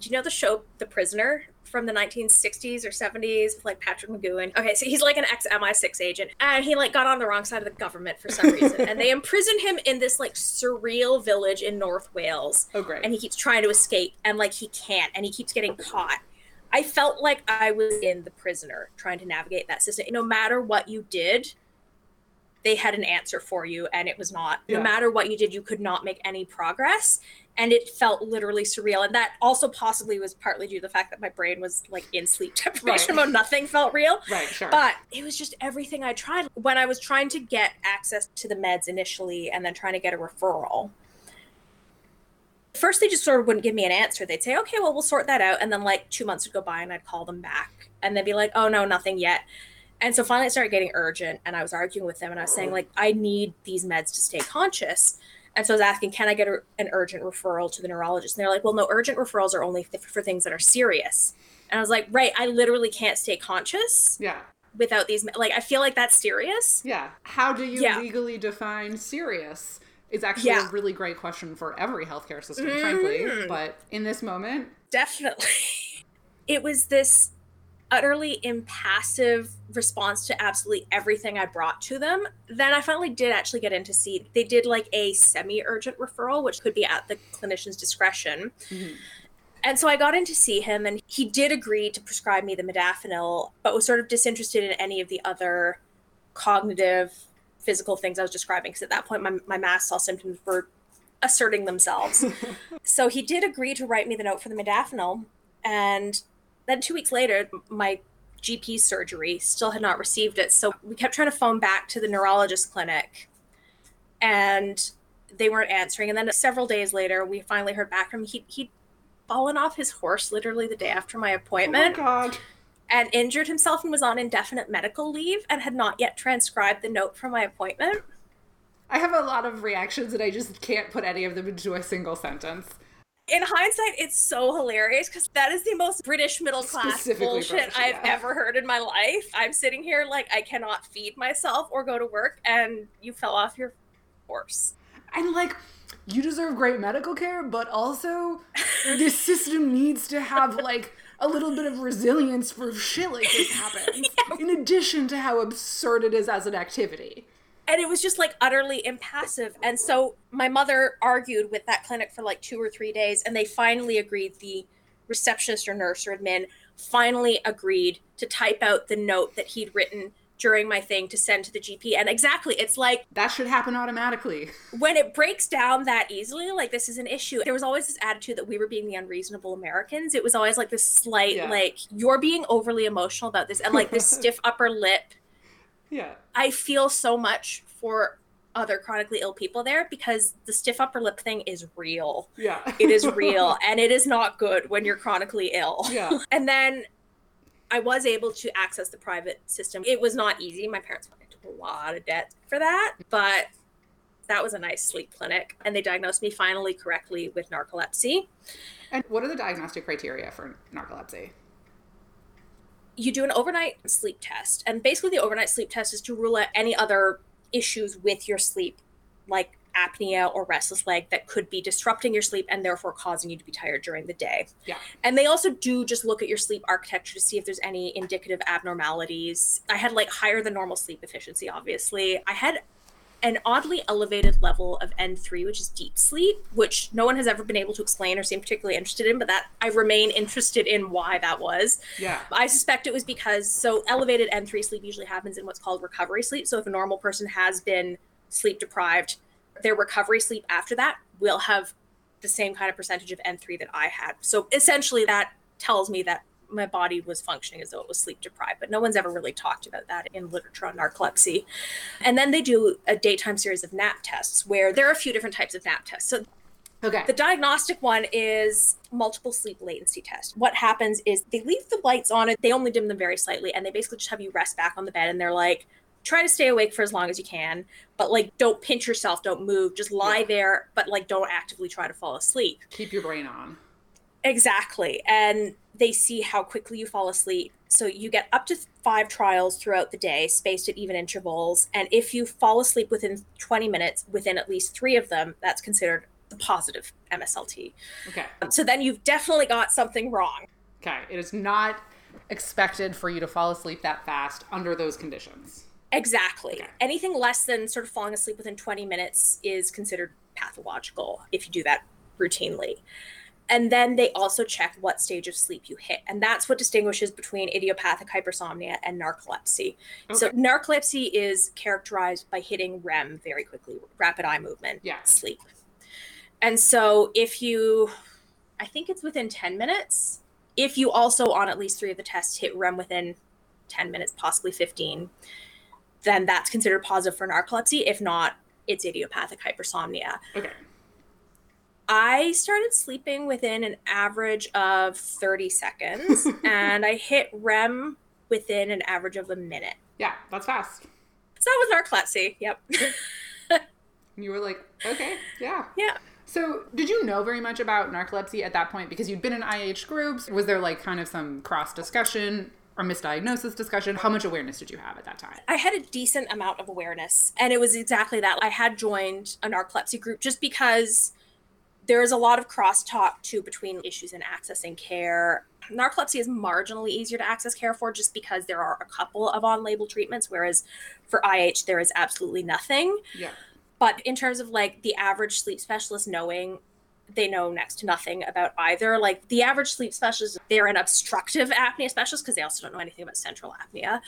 Do you know the show The Prisoner from the 1960s or 70s with like Patrick McGoohan? Okay, so he's like an ex MI6 agent and he like got on the wrong side of the government for some reason and they [laughs] imprisoned him in this like surreal village in North Wales oh great and he keeps trying to escape and like he can't and he keeps getting caught. I felt like I was in The Prisoner trying to navigate that system. No matter what you did, they had an answer for you and it was not Yeah. no matter what you did you could not make any progress and it felt literally surreal and that also possibly was partly due to the fact that my brain was like in sleep [laughs] deprivation Right. mode nothing felt real Right, sure. but it was just everything I tried. When I was trying to get access to the meds initially and then trying to get a referral, first they just sort of wouldn't give me an answer. They'd say, okay, well, we'll sort that out. And then like two months would go by and I'd call them back and they'd be like, oh, no, nothing yet. And so finally it started getting urgent and I was arguing with them and I was saying, mm. like, I need these meds to stay conscious. And so I was asking, can I get a, an urgent referral to the neurologist? And they're like, well, no, urgent referrals are only th- for things that are serious. And I was like, right, I literally can't stay conscious yeah. without these like i feel like that's serious Yeah. How do you Yeah. legally define serious? Is actually Yeah. a really great question for every healthcare system, frankly. Mhm. But in this moment, definitely [laughs] it was this utterly impassive response to absolutely everything i brought to them then i finally did actually get in to see they did like a semi-urgent referral which could be at the clinician's discretion Mhm. and so i got in to see him and he did agree to prescribe me the modafinil but was sort of disinterested in any of the other cognitive physical things i was describing because at that point my, my mast cell symptoms were asserting themselves [laughs] so he did agree to write me the note for the modafinil and then two weeks later my gp surgery still had not received it so we kept trying to phone back to the neurologist clinic and they weren't answering and then several days later we finally heard back from him he, he'd fallen off his horse literally the day after my oh my appointment god. and injured himself and was on indefinite medical leave and had not yet transcribed the note for my appointment I have a lot of reactions and I just can't put any of them into a single sentence. In hindsight, it's so hilarious because that is the most British middle class bullshit British, I've yeah. ever heard in my life. I'm sitting here like I cannot feed myself or go to work, and you fell off your horse. And like, you deserve great medical care, but also this [laughs] system needs to have like a little bit of resilience for shit like this [laughs] happens. In addition to how absurd it is as an activity. And it was just like utterly impassive. And so my mother argued with that clinic for like two or three days, and they finally agreed. The receptionist or nurse or admin finally agreed to type out the note that he'd written during my thing to send to the GP. And exactly, it's like That should happen automatically. when it breaks down that easily, like this is an issue. There was always this attitude that we were being the unreasonable Americans. It was always like this slight, Yeah. like, you're being overly emotional about this, and like this [laughs] stiff upper lip. Yeah. I feel so much for other chronically ill people there because the stiff upper lip thing is real. Yeah. It is real, [laughs] and it is not good when you're chronically ill. yeah. [laughs] And then I was able to access the private system. It was not easy. My parents went into a lot of debt for that, but that was a nice sleep clinic. And they diagnosed me finally correctly with narcolepsy. And what are the diagnostic criteria for narcolepsy? You do an overnight sleep test. And basically, the overnight sleep test is to rule out any other issues with your sleep, like apnea or restless leg, that could be disrupting your sleep and therefore causing you to be tired during the day. Yeah. And they also do just look at your sleep architecture to see if there's any indicative abnormalities. I had like higher than normal sleep efficiency, obviously. I had an oddly elevated level of N3, which is deep sleep, which no one has ever been able to explain or seem particularly interested in, but that I remain interested in why that was. Yeah. I suspect it was because so elevated N3 sleep usually happens in what's called recovery sleep. So if a normal person has been sleep deprived, their recovery sleep after that will have the same kind of percentage of N3 that I had. So essentially that tells me that my body was functioning as though it was sleep deprived, but no one's ever really talked about that in literature on narcolepsy. And then they do a daytime series of nap tests where there are a few different types of nap tests. So Okay. the diagnostic one is multiple sleep latency test. What happens is they leave the lights on it, they only dim them very slightly, and they basically just have you rest back on the bed and they're like, try to stay awake for as long as you can, but like don't pinch yourself, don't move, just lie Yeah. there, but like don't actively try to fall asleep. Keep your brain on. Exactly. And they see how quickly you fall asleep. So you get up to five trials throughout the day, spaced at even intervals. And if you fall asleep within 20 minutes, within at least three of them, that's considered the positive MSLT. Okay. Um, so then you've definitely got something wrong. Okay. It is not expected for you to fall asleep that fast under those conditions. Exactly. Okay. Anything less than sort of falling asleep within 20 minutes is considered pathological if you do that routinely. And then they also check what stage of sleep you hit. And that's what distinguishes between idiopathic hypersomnia and narcolepsy. Okay. So, narcolepsy is characterized by hitting REM very quickly, rapid eye movement, yeah. sleep. And so, if you, I think it's within 10 minutes, if you also on at least three of the tests hit REM within 10 minutes, possibly 15, then that's considered positive for narcolepsy. If not, it's idiopathic hypersomnia. Okay. I started sleeping within an average of 30 seconds [laughs] and I hit REM within an average of a minute. Yeah, that's fast. So that was narcolepsy. Yep. [laughs] you were like, okay, yeah. Yeah. So, did you know very much about narcolepsy at that point because you'd been in IH groups? Was there like kind of some cross discussion or misdiagnosis discussion? How much awareness did you have at that time? I had a decent amount of awareness, and it was exactly that. I had joined a narcolepsy group just because there is a lot of crosstalk too between issues in accessing care. Narcolepsy is marginally easier to access care for just because there are a couple of on label treatments, whereas for IH, there is absolutely nothing. Yeah. But in terms of like the average sleep specialist knowing, they know next to nothing about either. Like the average sleep specialist, they're an obstructive apnea specialist because they also don't know anything about central apnea.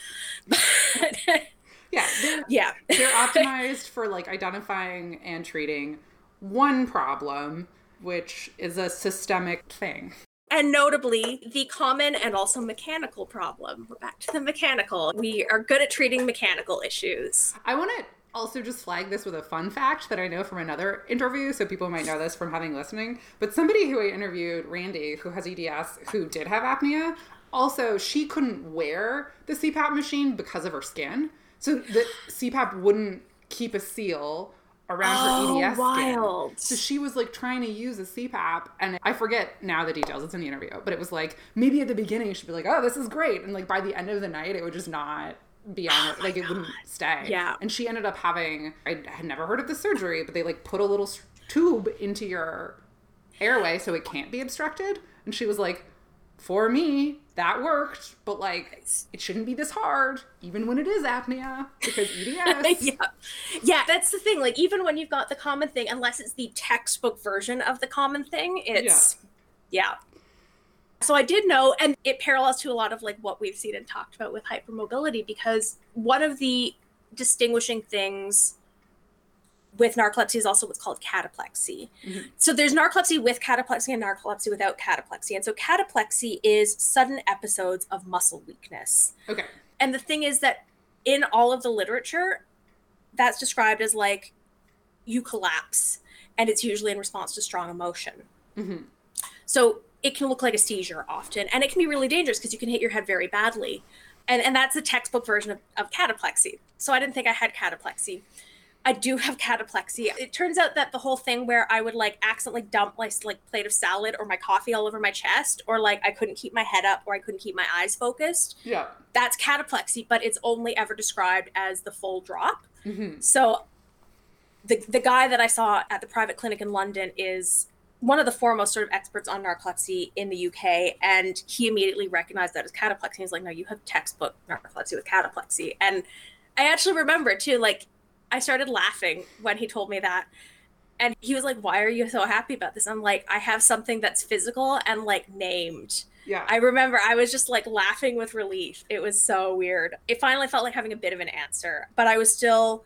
[laughs] yeah. They're, yeah. they're optimized for like identifying and treating one problem, which is a systemic thing. And notably, the common and also mechanical problem. We're back to the mechanical. We are good at treating mechanical issues. I want to also just flag this with a fun fact that I know from another interview, so people might know this from having listening. But somebody who I interviewed, Randy, who has EDS, who did have apnea, also she couldn't wear the CPAP machine because of her skin. So the CPAP wouldn't keep a seal around oh, her EDS wild. skin. So she was like trying to use a CPAP, and I forget now the details. It's in the interview, but it was like maybe at the beginning she'd be like, "Oh, this is great," and like by the end of the night, it would just not be on oh it. Like it [gasps] God. wouldn't stay. Yeah. And she ended up having. I had never heard of the surgery, but they like put a little tube into your airway so it can't be obstructed, and she was like, "For me, that worked, but like it shouldn't be this hard, even when it is apnea, because [laughs] EDS. yeah. Yeah, that's the thing. Like even when you've got the common thing, unless it's the textbook version of the common thing, it's yeah. yeah. So I did know, and it parallels to a lot of like what we've seen and talked about with hypermobility, because one of the distinguishing things with narcolepsy is also what's called cataplexy. Mm-hmm. So there's narcolepsy with cataplexy and narcolepsy without cataplexy. And so cataplexy is sudden episodes of muscle weakness. Okay. And the thing is that in all of the literature, that's described as like you collapse, and it's usually in response to strong emotion. Mm-hmm. So it can look like a seizure often, and it can be really dangerous because you can hit your head very badly. And, and that's the textbook version of, of cataplexy. So I didn't think I had cataplexy. I do have cataplexy. It turns out that the whole thing where I would like accidentally dump my like plate of salad or my coffee all over my chest, or like I couldn't keep my head up or I couldn't keep my eyes focused. Yeah. That's cataplexy, but it's only ever described as the full drop. Mm-hmm. So the the guy that I saw at the private clinic in London is one of the foremost sort of experts on narcolepsy in the UK, and he immediately recognized that as cataplexy. He's like, "No, you have textbook narcolepsy with cataplexy," and I actually remember too, like I started laughing when he told me that. And he was like, Why are you so happy about this? I'm like, I have something that's physical and like named. Yeah. I remember I was just like laughing with relief. It was so weird. It finally felt like having a bit of an answer, but I was still.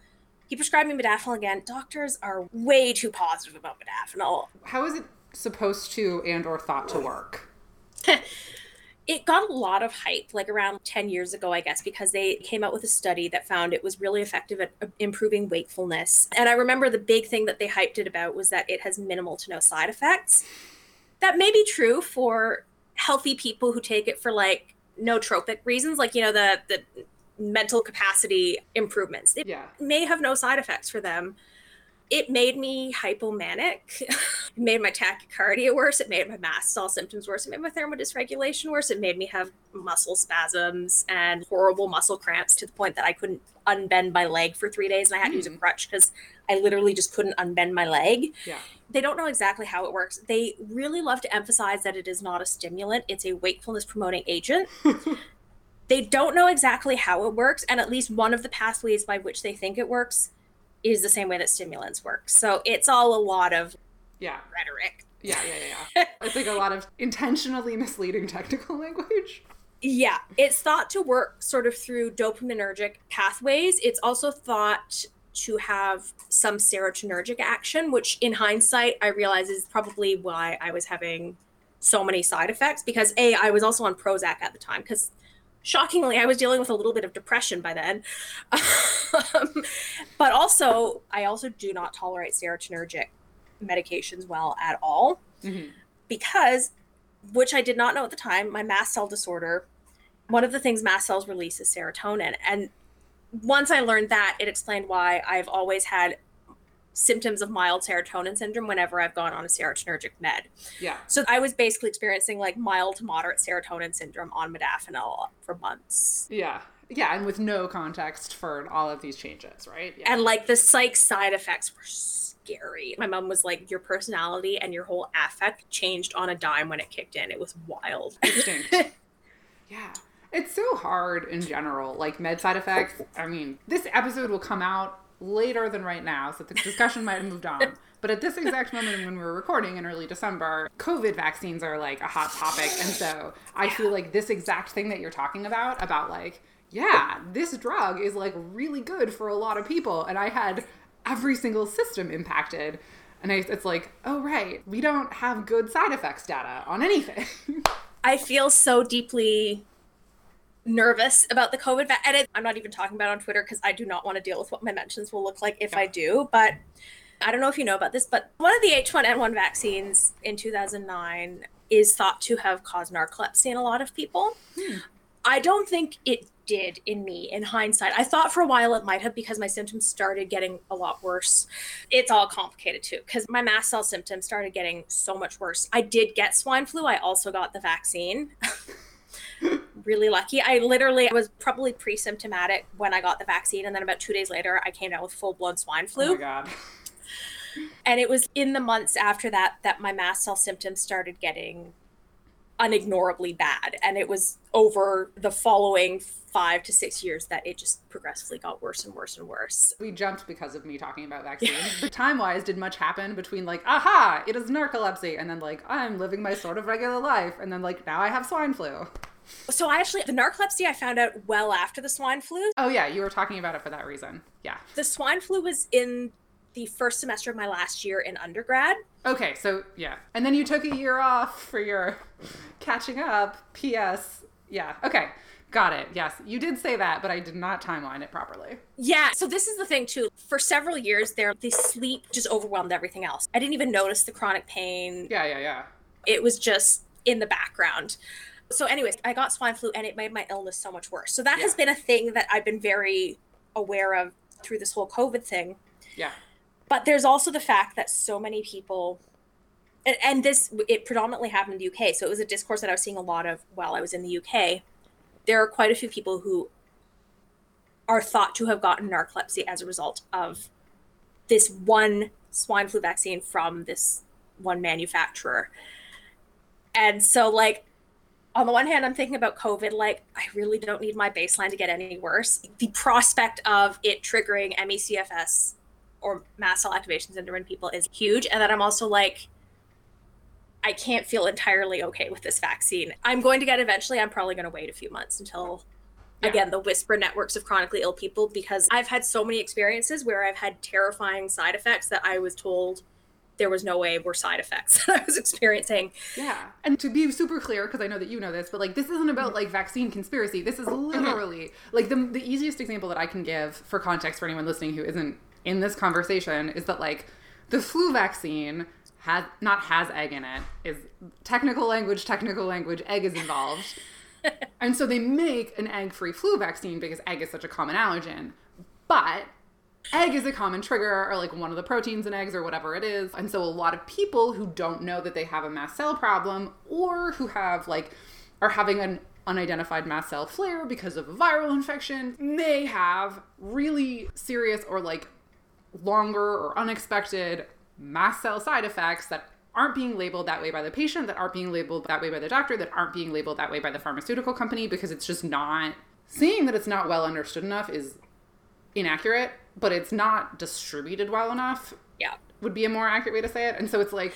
He prescribed me modafinil again. Doctors are way too positive about modafinil. How is it supposed to and or thought to work? [laughs] it got a lot of hype like around 10 years ago i guess because they came out with a study that found it was really effective at uh, improving wakefulness. And i remember the big thing that they hyped it about was that it has minimal to no side effects. That may be true for healthy people who take it for like nootropic reasons like you know the the mental capacity improvements. It yeah. may have no side effects for them it made me hypomanic. [laughs] it made my tachycardia worse. It made my mast cell symptoms worse. It made my thermodysregulation worse. It made me have muscle spasms and horrible muscle cramps to the point that I couldn't unbend my leg for three days and I had mm. to use a hmm. crutch because I literally just couldn't unbend my leg. Yeah. They don't know exactly how it works. They really love to emphasize that it is not a stimulant, it's a wakefulness promoting agent. [laughs] they don't know exactly how it works, and at least one of the pathways by which they think it works is the same way that stimulants work. So it's all a lot of yeah rhetoric. Yeah, yeah, yeah. yeah. [laughs] it's like a lot of intentionally misleading technical [laughs] language. Yeah, it's thought to work sort of through dopaminergic pathways. It's also thought to have some serotonergic action, which in hindsight, I realize is probably why I was having so many side effects because A, I was also on Prozac at the time because shockingly, I was dealing with a little bit of depression by then. um, but also, I also do not tolerate serotonergic medications well at all mm-hmm. because, which I did not know at the time, my mast cell disorder, one of the things mast cells release is serotonin. And once I learned that, it explained why I've always had symptoms of mild serotonin syndrome whenever I've gone on a serotonergic med. Yeah. So I was basically experiencing like mild to moderate serotonin syndrome on modafinil for months. Yeah. Yeah, and with no context for all of these changes, right? Yeah. And like the psych side effects were scary. My mom was like, Your personality and your whole affect changed on a dime when it kicked in. It was wild. [laughs] yeah. It's so hard in general. Like med side effects. I mean, this episode will come out later than right now, so the discussion might have moved on. [laughs] But at this exact moment when we were recording in early December, COVID vaccines are like a hot topic. And so I feel like this exact thing that you're talking about, about like, yeah, this drug is like really good for a lot of people. And I had every single system impacted. And I, it's like, oh, right, we don't have good side effects data on anything. [laughs] I feel so deeply nervous about the COVID va- and I'm not even talking about on Twitter because I do not want to deal with what my mentions will look like if yeah. I do. But I don't know if you know about this, but one of the H1N1 vaccines in 2009 is thought to have caused narcolepsy in a lot of people. Hmm. I don't think it did in me in hindsight. I thought for a while it might have because my symptoms started getting a lot worse. It's all complicated too because my mast cell symptoms started getting so much worse. I did get swine flu. I also got the vaccine. [laughs] really lucky. I literally was probably pre-symptomatic when I got the vaccine, and then about two days later, I came down with full-blown swine flu. Oh my god! And it was in the months after that that my mast cell symptoms started getting unignorably bad, and it was over the following five to six years that it just progressively got worse and worse and worse. We jumped because of me talking about [laughs] vaccines. time wise, did much happen between like, aha, it is narcolepsy, and then like, I'm living my sort of regular life, and then like, now I have swine flu. So I actually the narcolepsy I found out well after the swine flu. Oh yeah, you were talking about it for that reason. Yeah. The swine flu was in the first semester of my last year in undergrad. Okay, so yeah. And then you took a year off for your catching up. PS. Yeah. Okay. Got it. Yes. You did say that, but I did not timeline it properly. Yeah. So this is the thing too. For several years there, the sleep just overwhelmed everything else. I didn't even notice the chronic pain. Yeah, yeah, yeah. It was just in the background. So, anyways, I got swine flu and it made my illness so much worse. So, that yeah. has been a thing that I've been very aware of through this whole COVID thing. Yeah. But there's also the fact that so many people, and, and this, it predominantly happened in the UK. So, it was a discourse that I was seeing a lot of while I was in the UK. There are quite a few people who are thought to have gotten narcolepsy as a result of this one swine flu vaccine from this one manufacturer. And so, like, on the one hand, I'm thinking about COVID, like, I really don't need my baseline to get any worse. The prospect of it triggering ME/CFS or mast cell activation syndrome in people is huge. And then I'm also like, I can't feel entirely okay with this vaccine. I'm going to get eventually. I'm probably going to wait a few months until, yeah. again, the whisper networks of chronically ill people, because I've had so many experiences where I've had terrifying side effects that I was told there was no way were side effects [laughs] that I was experiencing. Yeah. And to be super clear, because I know that you know this, but like this isn't about like vaccine conspiracy. This is mm-hmm. literally like the, the easiest example that I can give for context for anyone listening who isn't in this conversation is that like the flu vaccine has not has egg in it is technical language, technical language, egg is involved. [laughs] and so they make an egg free flu vaccine because egg is such a common allergen. But egg is a common trigger or like one of the proteins in eggs or whatever it is. And so a lot of people who don't know that they have a mast cell problem or who have like are having an unidentified mast cell flare because of a viral infection may have really serious or like longer or unexpected mast cell side effects that aren't being labeled that way by the patient, that aren't being labeled that way by the doctor, that aren't being labeled that way by the pharmaceutical company because it's just not seeing that it's not well understood enough is inaccurate, but it's not distributed well enough. Yeah. Would be a more accurate way to say it. And so it's like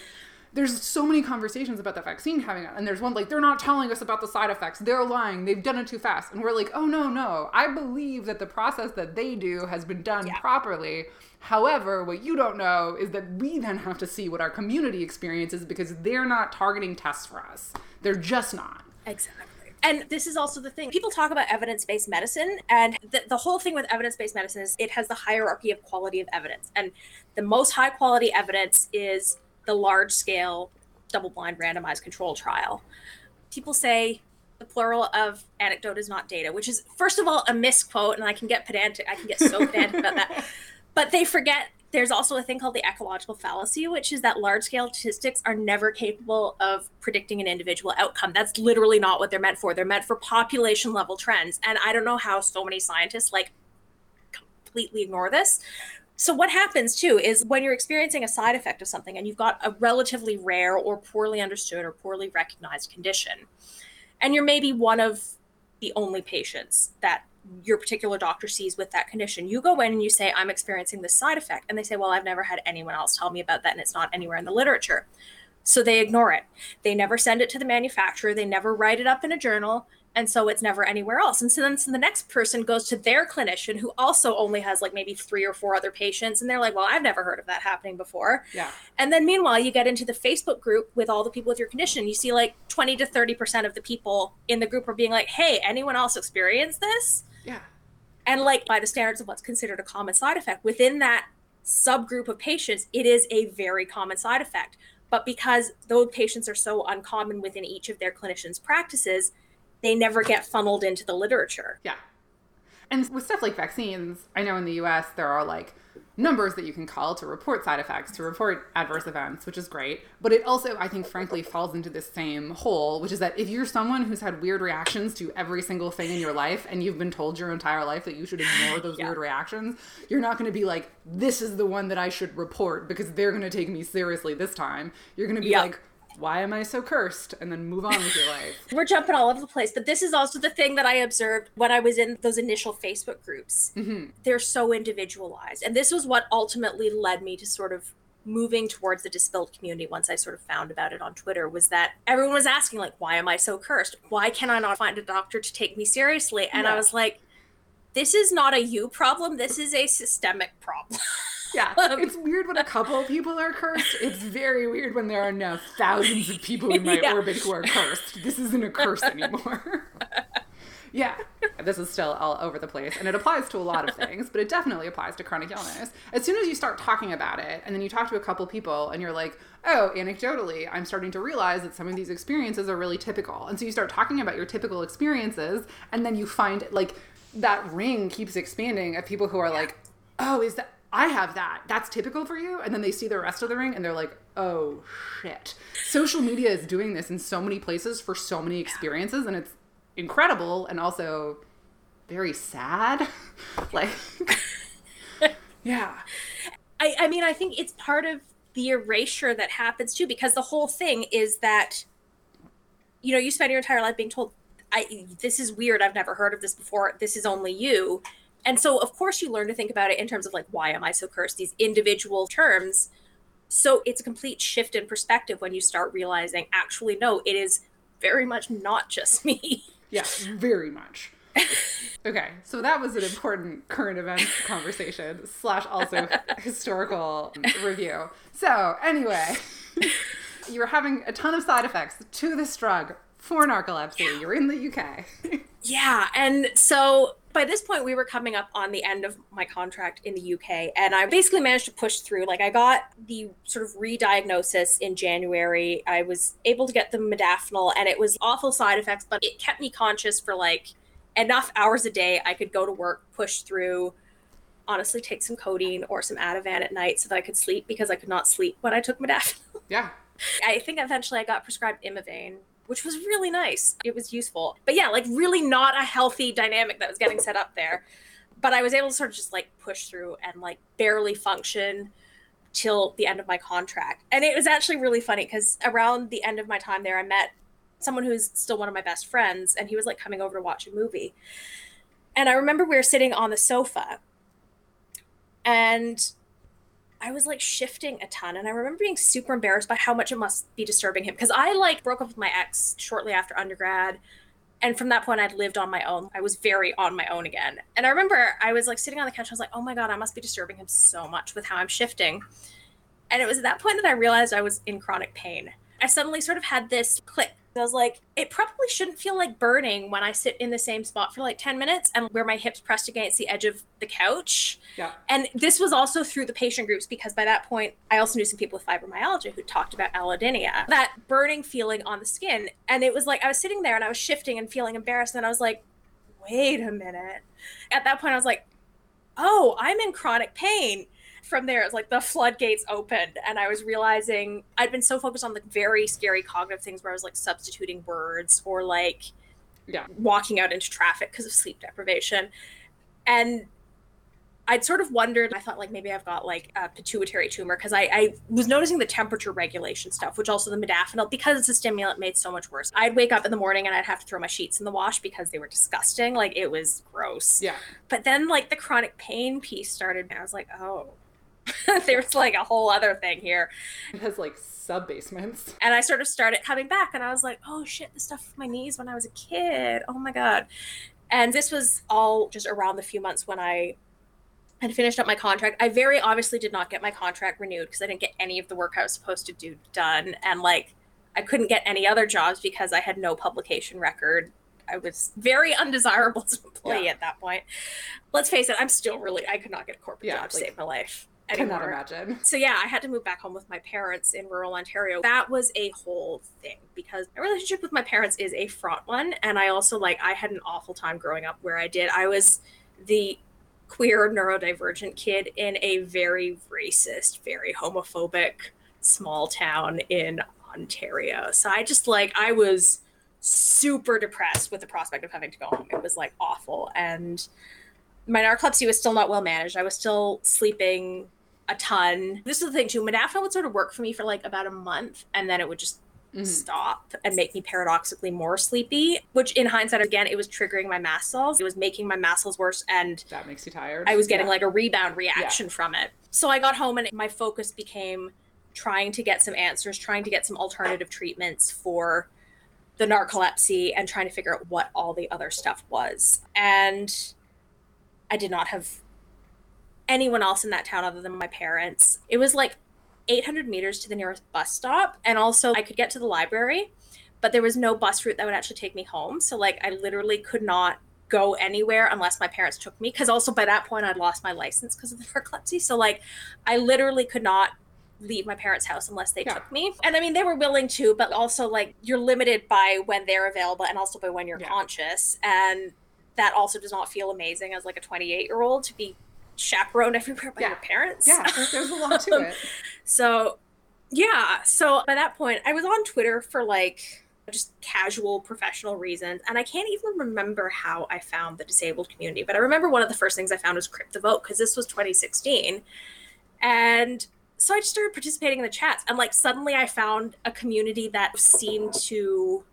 there's so many conversations about the vaccine having it. And there's one like, they're not telling us about the side effects. They're lying. They've done it too fast. And we're like, oh, no, no. I believe that the process that they do has been done Yeah. properly. However, what you don't know is that we then have to see what our community experiences because they're not targeting tests for us. They're just not. Exactly. And this is also the thing. People talk about evidence based medicine, and the, the whole thing with evidence based medicine is it has the hierarchy of quality of evidence. And the most high quality evidence is the large scale, double blind, randomized control trial. People say the plural of anecdote is not data, which is, first of all, a misquote, and I can get pedantic. I can get so pedantic about that. [laughs] But they forget there's also a thing called the ecological fallacy, which is that large scale statistics are never capable of predicting an individual outcome. That's literally not what they're meant for. They're meant for population level trends. And I don't know how so many scientists like completely ignore this. So, what happens too is when you're experiencing a side effect of something and you've got a relatively rare or poorly understood or poorly recognized condition, and you're maybe one of the only patients that your particular doctor sees with that condition. You go in and you say, I'm experiencing this side effect. And they say, Well, I've never had anyone else tell me about that, and it's not anywhere in the literature. So they ignore it. They never send it to the manufacturer, they never write it up in a journal. And so it's never anywhere else. And so then so the next person goes to their clinician who also only has like maybe three or four other patients. And they're like, well, I've never heard of that happening before. Yeah. And then meanwhile, you get into the Facebook group with all the people with your condition. You see like 20 to 30% of the people in the group are being like, hey, anyone else experience this? Yeah. And like by the standards of what's considered a common side effect, within that subgroup of patients, it is a very common side effect. But because those patients are so uncommon within each of their clinicians' practices, they never get funneled into the literature. Yeah. And with stuff like vaccines, I know in the US there are like numbers that you can call to report side effects, to report adverse events, which is great. But it also, I think, frankly, falls into this same hole, which is that if you're someone who's had weird reactions to every single thing in your life and you've been told your entire life that you should ignore those [laughs] Yeah. weird reactions, you're not going to be like, this is the one that I should report because they're going to take me seriously this time. You're going to be like, why am I so cursed? And then move on with your life. [laughs] We're jumping all over the place, but this is also the thing that I observed when I was in those initial Facebook groups. hmm They're so individualized. And this was what ultimately led me to sort of moving towards the dispelled community once I sort of found about it on Twitter was that everyone was asking like why am I so cursed? Why can I not find a doctor to take me seriously? And I was like this is not a you problem, this is a systemic problem. [laughs] Yeah, Um, it's weird when a couple of people are cursed. It's very weird when there are now thousands of people in my [laughs] Yeah. orbit who are cursed. This isn't a curse anymore. [laughs] yeah, this is still all over the place, and it applies to a lot of things, but it definitely applies to chronic illness. As soon as you start talking about it, and then you talk to a couple people, and you're like, oh, anecdotally, I'm starting to realize that some of these experiences are really typical. And so you start talking about your typical experiences, and then you find like that ring keeps expanding of people who are like, oh, is that I have that. That's typical for you. And then they see the rest of the ring and they're like, oh shit. Social media is doing this in so many places for so many experiences and it's incredible and also very sad. [laughs] like, [laughs] yeah. I, I mean, I think it's part of the erasure that happens too, because the whole thing is that, you know, you spend your entire life being told, I, this is weird. I've never heard of this before. This is only you. And so, of course, you learn to think about it in terms of like, why am I so cursed? These individual terms. So it's a complete shift in perspective when you start realizing, actually, no, it is very much not just [laughs] me. Yeah, very much. Okay, so that was an important current event conversation slash also historical review. So anyway, [laughs] you were having a ton of side effects to this drug for narcolepsy. You're in the UK. [laughs] Yeah, and so by this point we were coming up on the end of my contract in the UK and I basically managed to push through like I got the sort of re-diagnosis in January. I was able to get the modafinil and it was awful side effects but it kept me conscious for like enough hours a day I could go to work, push through honestly take some codeine or some Ativan at night so that I could sleep because I could not sleep when I took modafinil. yeah. [laughs] I think eventually I got prescribed Imovane, which was really nice. It was useful. But yeah, like really not a healthy dynamic that was getting set up there. But I was able to sort of just like push through and like barely function till the end of my contract. And it was actually really funny because around the end of my time there, I met someone who's still one of my best friends, and he was like coming over to watch a movie. And I remember we were sitting on the sofa, and I was like shifting a ton and I remember being super embarrassed by how much it must be disturbing him because I like broke up with my ex shortly after undergrad and from that point I'd lived on my own. I was very on my own again. And I remember I was like sitting on the couch I was like, "Oh my god, I must be disturbing him so much with how I'm shifting." And it was at that point that I realized I was in chronic pain. I suddenly sort of had this click I was like, it probably shouldn't feel like burning when I sit in the same spot for like 10 minutes and where my hips pressed against the edge of the couch. Yeah. And this was also through the patient groups because by that point, I also knew some people with fibromyalgia who talked about allodynia, that burning feeling on the skin. And it was like, I was sitting there and I was shifting and feeling embarrassed. And I was like, wait a minute. At that point, I was like, oh, I'm in chronic pain from there it's like the floodgates opened and i was realizing i'd been so focused on the very scary cognitive things where i was like substituting words or like yeah walking out into traffic because of sleep deprivation and I'd sort of wondered. I thought like maybe I've got like a pituitary tumor because I, I was noticing the temperature regulation stuff, which also the modafinil because it's a stimulant made so much worse. I'd wake up in the morning and I'd have to throw my sheets in the wash because they were disgusting. Like it was gross. Yeah. But then like the chronic pain piece started, and I was like, oh, [laughs] there's like a whole other thing here. It has like sub basements. [laughs] And I sort of started coming back and I was like, oh shit, the stuff my knees when I was a kid. Oh my God. And this was all just around the few months when I had finished up my contract. I very obviously did not get my contract renewed because I didn't get any of the work I was supposed to do done. And like, I couldn't get any other jobs because I had no publication record. I was very undesirable [laughs] to employee yeah. at that point. Let's face it, I'm still really, I could not get a corporate yeah, job to save my life anymore. Cannot imagine. So yeah, I had to move back home with my parents in rural Ontario. That was a whole thing because my relationship with my parents is a fraught one, and I also like I had an awful time growing up where I did. I was the queer neurodivergent kid in a very racist, very homophobic small town in Ontario. So I just like I was super depressed with the prospect of having to go home. It was like awful and my narcolepsy was still not well managed. I was still sleeping a ton. This is the thing too. Modafinil would sort of work for me for like about a month, and then it would just mm-hmm. stop and make me paradoxically more sleepy. Which, in hindsight, again, it was triggering my mast cells. It was making my mast cells worse, and that makes you tired. I was getting yeah. like a rebound reaction yeah. from it. So I got home, and my focus became trying to get some answers, trying to get some alternative treatments for the narcolepsy, and trying to figure out what all the other stuff was. And I did not have anyone else in that town other than my parents. It was like 800 meters to the nearest bus stop. And also, I could get to the library, but there was no bus route that would actually take me home. So, like, I literally could not go anywhere unless my parents took me. Because also, by that point, I'd lost my license because of the [laughs] narcolepsy. So, like, I literally could not leave my parents' house unless they yeah. took me. And I mean, they were willing to, but also, like, you're limited by when they're available and also by when you're yeah. conscious. And that also does not feel amazing as like a 28 year old to be chaperoned everywhere by yeah. your parents. Yeah, there's a lot to [laughs] it. so, yeah. So by that point, I was on Twitter for like just casual professional reasons. And I can't even remember how I found the disabled community, but I remember one of the first things I found was CripTheVote because this was 2016. And so I just started participating in the chats. And like suddenly I found a community that seemed to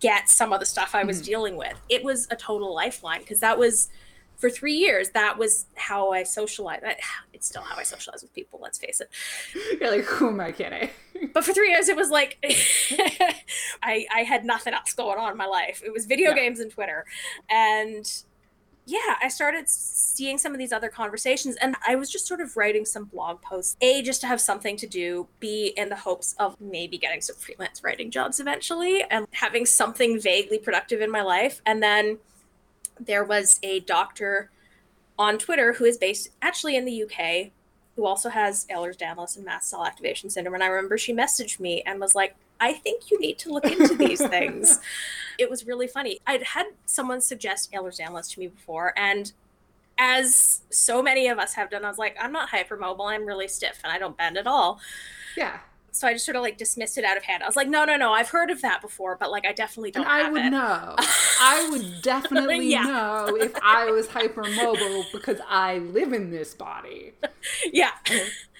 get some of the stuff I was mm-hmm. dealing with. It was a total lifeline because that was for three years. That was how I socialized. It's still how I socialize with people. Let's face it. [laughs] You're like, who am I kidding? [laughs] but for three years, it was like [laughs] I I had nothing else going on in my life. It was video yeah. games and Twitter, and yeah, I started seeing some of these other conversations and I was just sort of writing some blog posts. A, just to have something to do. B, in the hopes of maybe getting some freelance writing jobs eventually and having something vaguely productive in my life. And then there was a doctor on Twitter who is based actually in the UK who also has Ehlers-Danlos and mast cell activation syndrome. And I remember she messaged me and was like, I think you need to look into these [laughs] things. It was really funny. I'd had someone suggest Ehlers-Danlos to me before, and as so many of us have done, I was like, I'm not hypermobile. I'm really stiff and I don't bend at all. Yeah. So I just sort of like dismissed it out of hand. I was like, no, no, no, I've heard of that before, but like I definitely don't. And I would it. know. I would [laughs] definitely yeah. know if I was hypermobile because I live in this body. Yeah.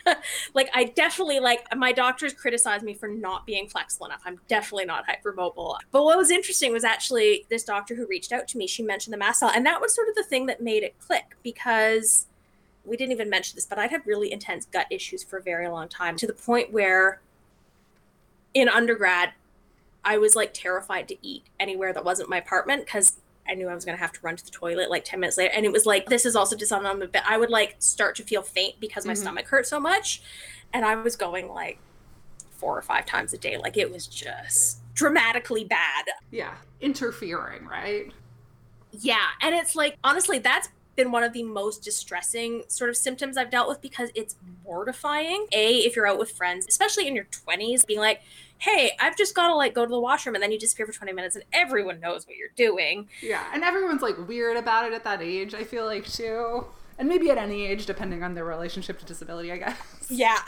[laughs] like I definitely like my doctors criticized me for not being flexible enough. I'm definitely not hypermobile. But what was interesting was actually this doctor who reached out to me, she mentioned the mast cell. And that was sort of the thing that made it click because we didn't even mention this, but I'd had really intense gut issues for a very long time to the point where in undergrad, I was like terrified to eat anywhere that wasn't my apartment because I knew I was going to have to run to the toilet like 10 minutes later. And it was like, this is also just on a bit. I would like start to feel faint because my Mhm. stomach hurt so much. And I was going like four or five times a day. Like it was just dramatically bad. Yeah. Interfering, right? Yeah. And it's like, honestly, that's been one of the most distressing sort of symptoms I've dealt with because it's mortifying. A, if you're out with friends, especially in your 20s, being like, hey, I've just got to like go to the washroom and then you disappear for 20 minutes and everyone knows what you're doing. Yeah. And everyone's like weird about it at that age, I feel like, too. And maybe at any age, depending on their relationship to disability, I guess. Yeah.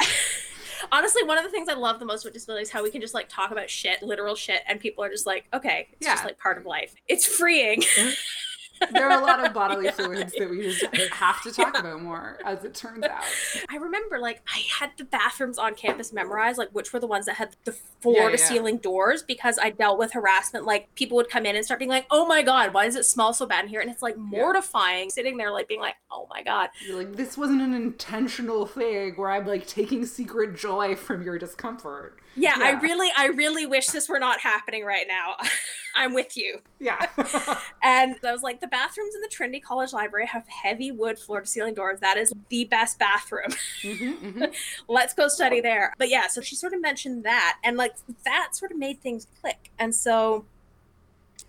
[laughs] Honestly, one of the things I love the most with disability is how we can just like talk about shit, literal shit, and people are just like, okay, it's just Yeah. like part of life. It's freeing. [laughs] There are a lot of bodily fluids that we just [laughs] have to talk about more, as it turns out. I remember like I had the bathrooms on campus memorized, like which were the ones that had the floor Yeah, to yeah. ceiling doors because I dealt with harassment. Like people would come in and start being like, oh my God, why does it smell so bad in here? And it's like mortifying sitting there, like being like, oh my God. You're like, this wasn't an intentional thing where I'm like taking secret joy from your discomfort. Yeah, I really, I really wish this were not happening right now. [laughs] I'm with you. Yeah. [laughs] And I was like, the bathrooms in the Trinity College Library have heavy wood floor to ceiling doors. That is the best bathroom. Mhm, mhm. [laughs] Let's go study there. But yeah, so she sort of mentioned that. And like that sort of made things click. And so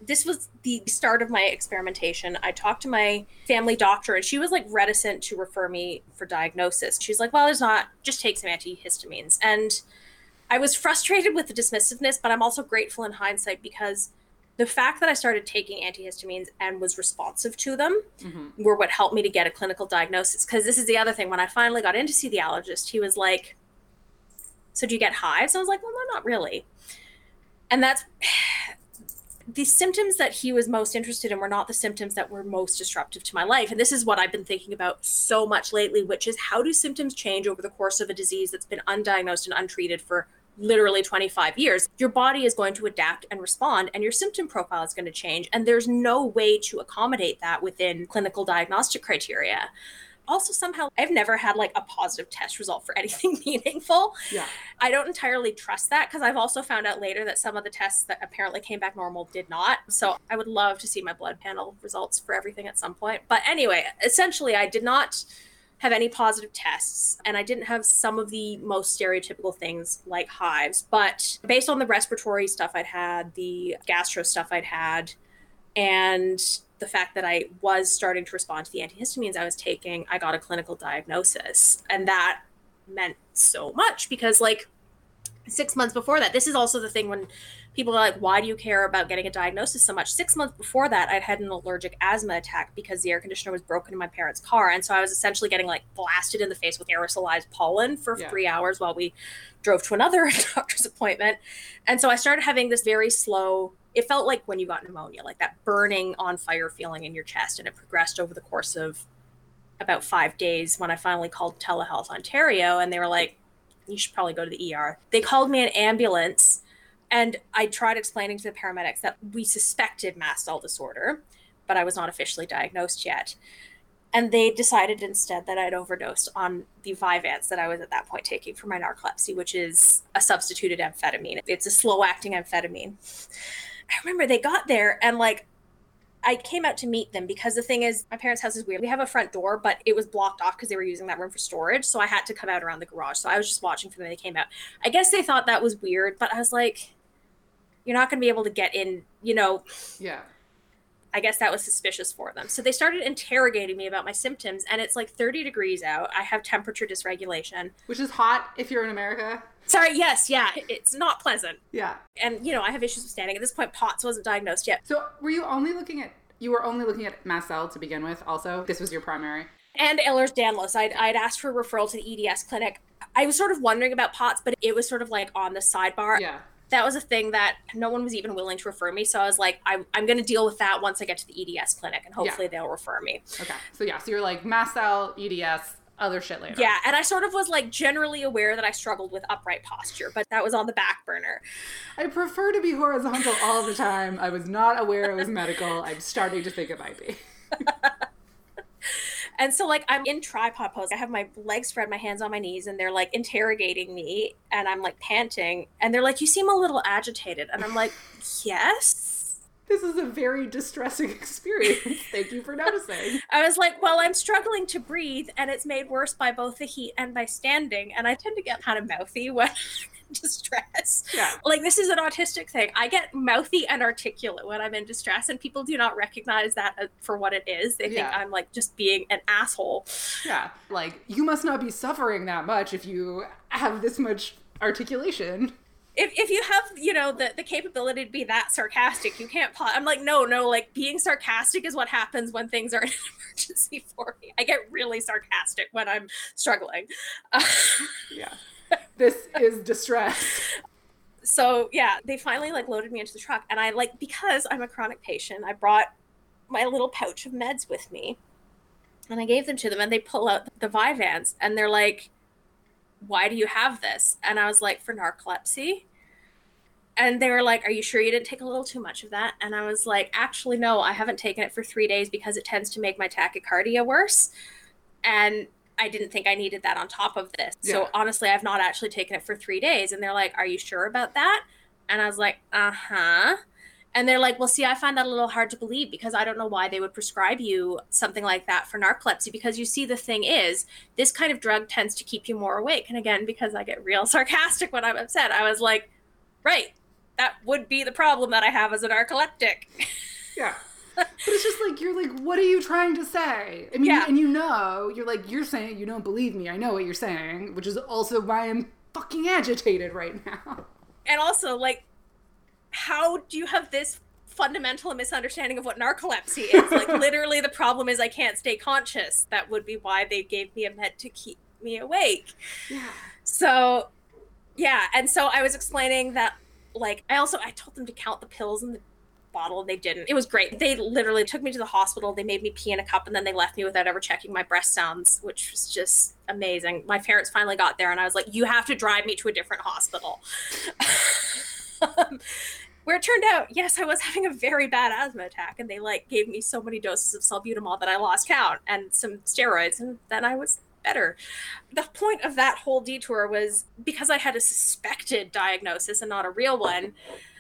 this was the start of my experimentation. I talked to my family doctor and she was like reticent to refer me for diagnosis. She's like, well, there's not, just take some antihistamines. And I was frustrated with the dismissiveness, but I'm also grateful in hindsight because the fact that I started taking antihistamines and was responsive to them Mhm. were what helped me to get a clinical diagnosis. Because this is the other thing. When I finally got in to see the allergist, he was like, So do you get hives? I was like, Well, no, not really. And that's [sighs] the symptoms that he was most interested in were not the symptoms that were most disruptive to my life. And this is what I've been thinking about so much lately, which is how do symptoms change over the course of a disease that's been undiagnosed and untreated for literally 25 years? Your body is going to adapt and respond, and your symptom profile is going to change. And there's no way to accommodate that within clinical diagnostic criteria. Also, somehow, I've never had like a positive test result for [laughs] anything meaningful. Yeah. I don't entirely trust that because I've also found out later that some of the tests that apparently came back normal did not. So I would love to see my blood panel results for everything at some point. But anyway, essentially, I did not have any positive tests and I didn't have some of the most stereotypical things like hives. But based on the respiratory stuff I'd had, the gastro stuff I'd had, and the fact that I was starting to respond to the antihistamines I was taking, I got a clinical diagnosis. And that meant so much because like six months before that this is also the thing when people are like why do you care about getting a diagnosis so much six months before that i'd had an allergic asthma attack because the air conditioner was broken in my parents car and so i was essentially getting like blasted in the face with aerosolized pollen for Yeah. three hours while we drove to another [laughs] doctor's appointment and so i started having this very slow it felt like when you got pneumonia like that burning on fire feeling in your chest and it progressed over the course of about five days when I finally called Telehealth Ontario and they were like, you should probably go to the ER. They called me an ambulance and I tried explaining to the paramedics that we suspected mast cell disorder, but I was not officially diagnosed yet. And they decided instead that I'd overdosed on the Vyvanse that I was at that point taking for my narcolepsy, which is a substituted amphetamine. It's a slow acting amphetamine. I remember they got there and like I came out to meet them because the thing is, my parents' house is weird. We have a front door, but it was blocked off because they were using that room for storage. So I had to come out around the garage. So I was just watching for them. They came out. I guess they thought that was weird, but I was like, you're not going to be able to get in, you know. Yeah. I guess that was suspicious for them. So they started interrogating me about my symptoms, and it's like 30 degrees out. I have temperature dysregulation. Which is hot if you're in America. Sorry, yes, yeah, it's not pleasant. Yeah. And, you know, I have issues with standing. At this point, POTS wasn't diagnosed yet. So were you only looking at you were only looking at mast cell to begin with also? This was your primary. and Ehlers-Danlos. I'd, I'd asked for a referral to the EDS clinic. I was sort of wondering about POTS, but it was sort of like on the sidebar. Yeah. That was a thing that no one was even willing to refer me. So I was like, I'm, I'm going to deal with that once I get to the EDS clinic, and hopefully they'll refer me. Okay. So yeah, so you're like mast cell, EDS, other shit later. Yeah, and I sort of was like generally aware that I struggled with upright posture, but that was on the back burner. I prefer to be horizontal all the time. I was not aware it was medical. I'm starting to think it might be. [laughs] And so like I'm in tripod pose. I have my legs spread, my hands on my knees, and they're like interrogating me and I'm like panting. And they're like, You seem a little agitated. And I'm like, Yes. This is a very distressing [laughs] experience. Thank you for noticing. [laughs] I was like, Well, I'm struggling to breathe, and it's made worse by both the heat and by standing. And I tend to get kind of mouthy when [laughs] distress. Yeah. Like this is an autistic thing. I get mouthy and articulate when I'm in distress, and people do not recognize that uh, for what it is. They think Yeah. I'm like just being an asshole. Yeah. Like, you must not be suffering that much if you have this much articulation. If, if you have you know the, the capability to be that sarcastic you can't po- i'm like no no like being sarcastic is what happens when things are [laughs] an emergency for me i get really sarcastic when i'm struggling Uh, [laughs] Yeah. This is distress. so yeah they finally like loaded me into the truck and i like because i'm a chronic patient i brought my little pouch of meds with me and i gave them to them and they pull out the Vyvanse and they're like why do you have this? And i was like for narcolepsy. And they were like are you sure you didn't take a little too much of that? And i was like actually no i haven't taken it for three days because it tends to make my tachycardia worse. And I didn't think I needed that on top of this. So honestly, I've not actually taken it for three days. And they're like, Are you sure about that? And I was like, Uh huh. And they're like, Well, see, I find that a little hard to believe because I don't know why they would prescribe you something like that for narcolepsy. Because you see, the thing is, this kind of drug tends to keep you more awake. And again, because I get real [laughs] sarcastic when I'm upset, I was like, Right, that would be the problem that I have as a narcoleptic. Yeah. But it's just like you're like, what are you trying to say? I mean, Yeah. and you know, you're like, you're saying you don't believe me. I know what you're saying, which is also why I'm fucking agitated right now. and also like how do you have this fundamental misunderstanding of what narcolepsy is [laughs] like literally the problem is i can't stay conscious that would be why they gave me a med to keep me awake Yeah. so yeah and so i was explaining that like i also i told them to count the pills in the bottle. They didn't. It was great. They literally took me to the hospital. They made me pee in a cup and then they left me without ever checking my breast sounds which was just amazing. My parents finally got there and i was like you have to drive me to a different hospital. [laughs] Um, where it turned out yes i was having a very bad asthma attack and they like gave me so many doses of salbutamol that i lost count and some steroids and then i was better. The point of that whole detour was because i had a suspected diagnosis and not a real one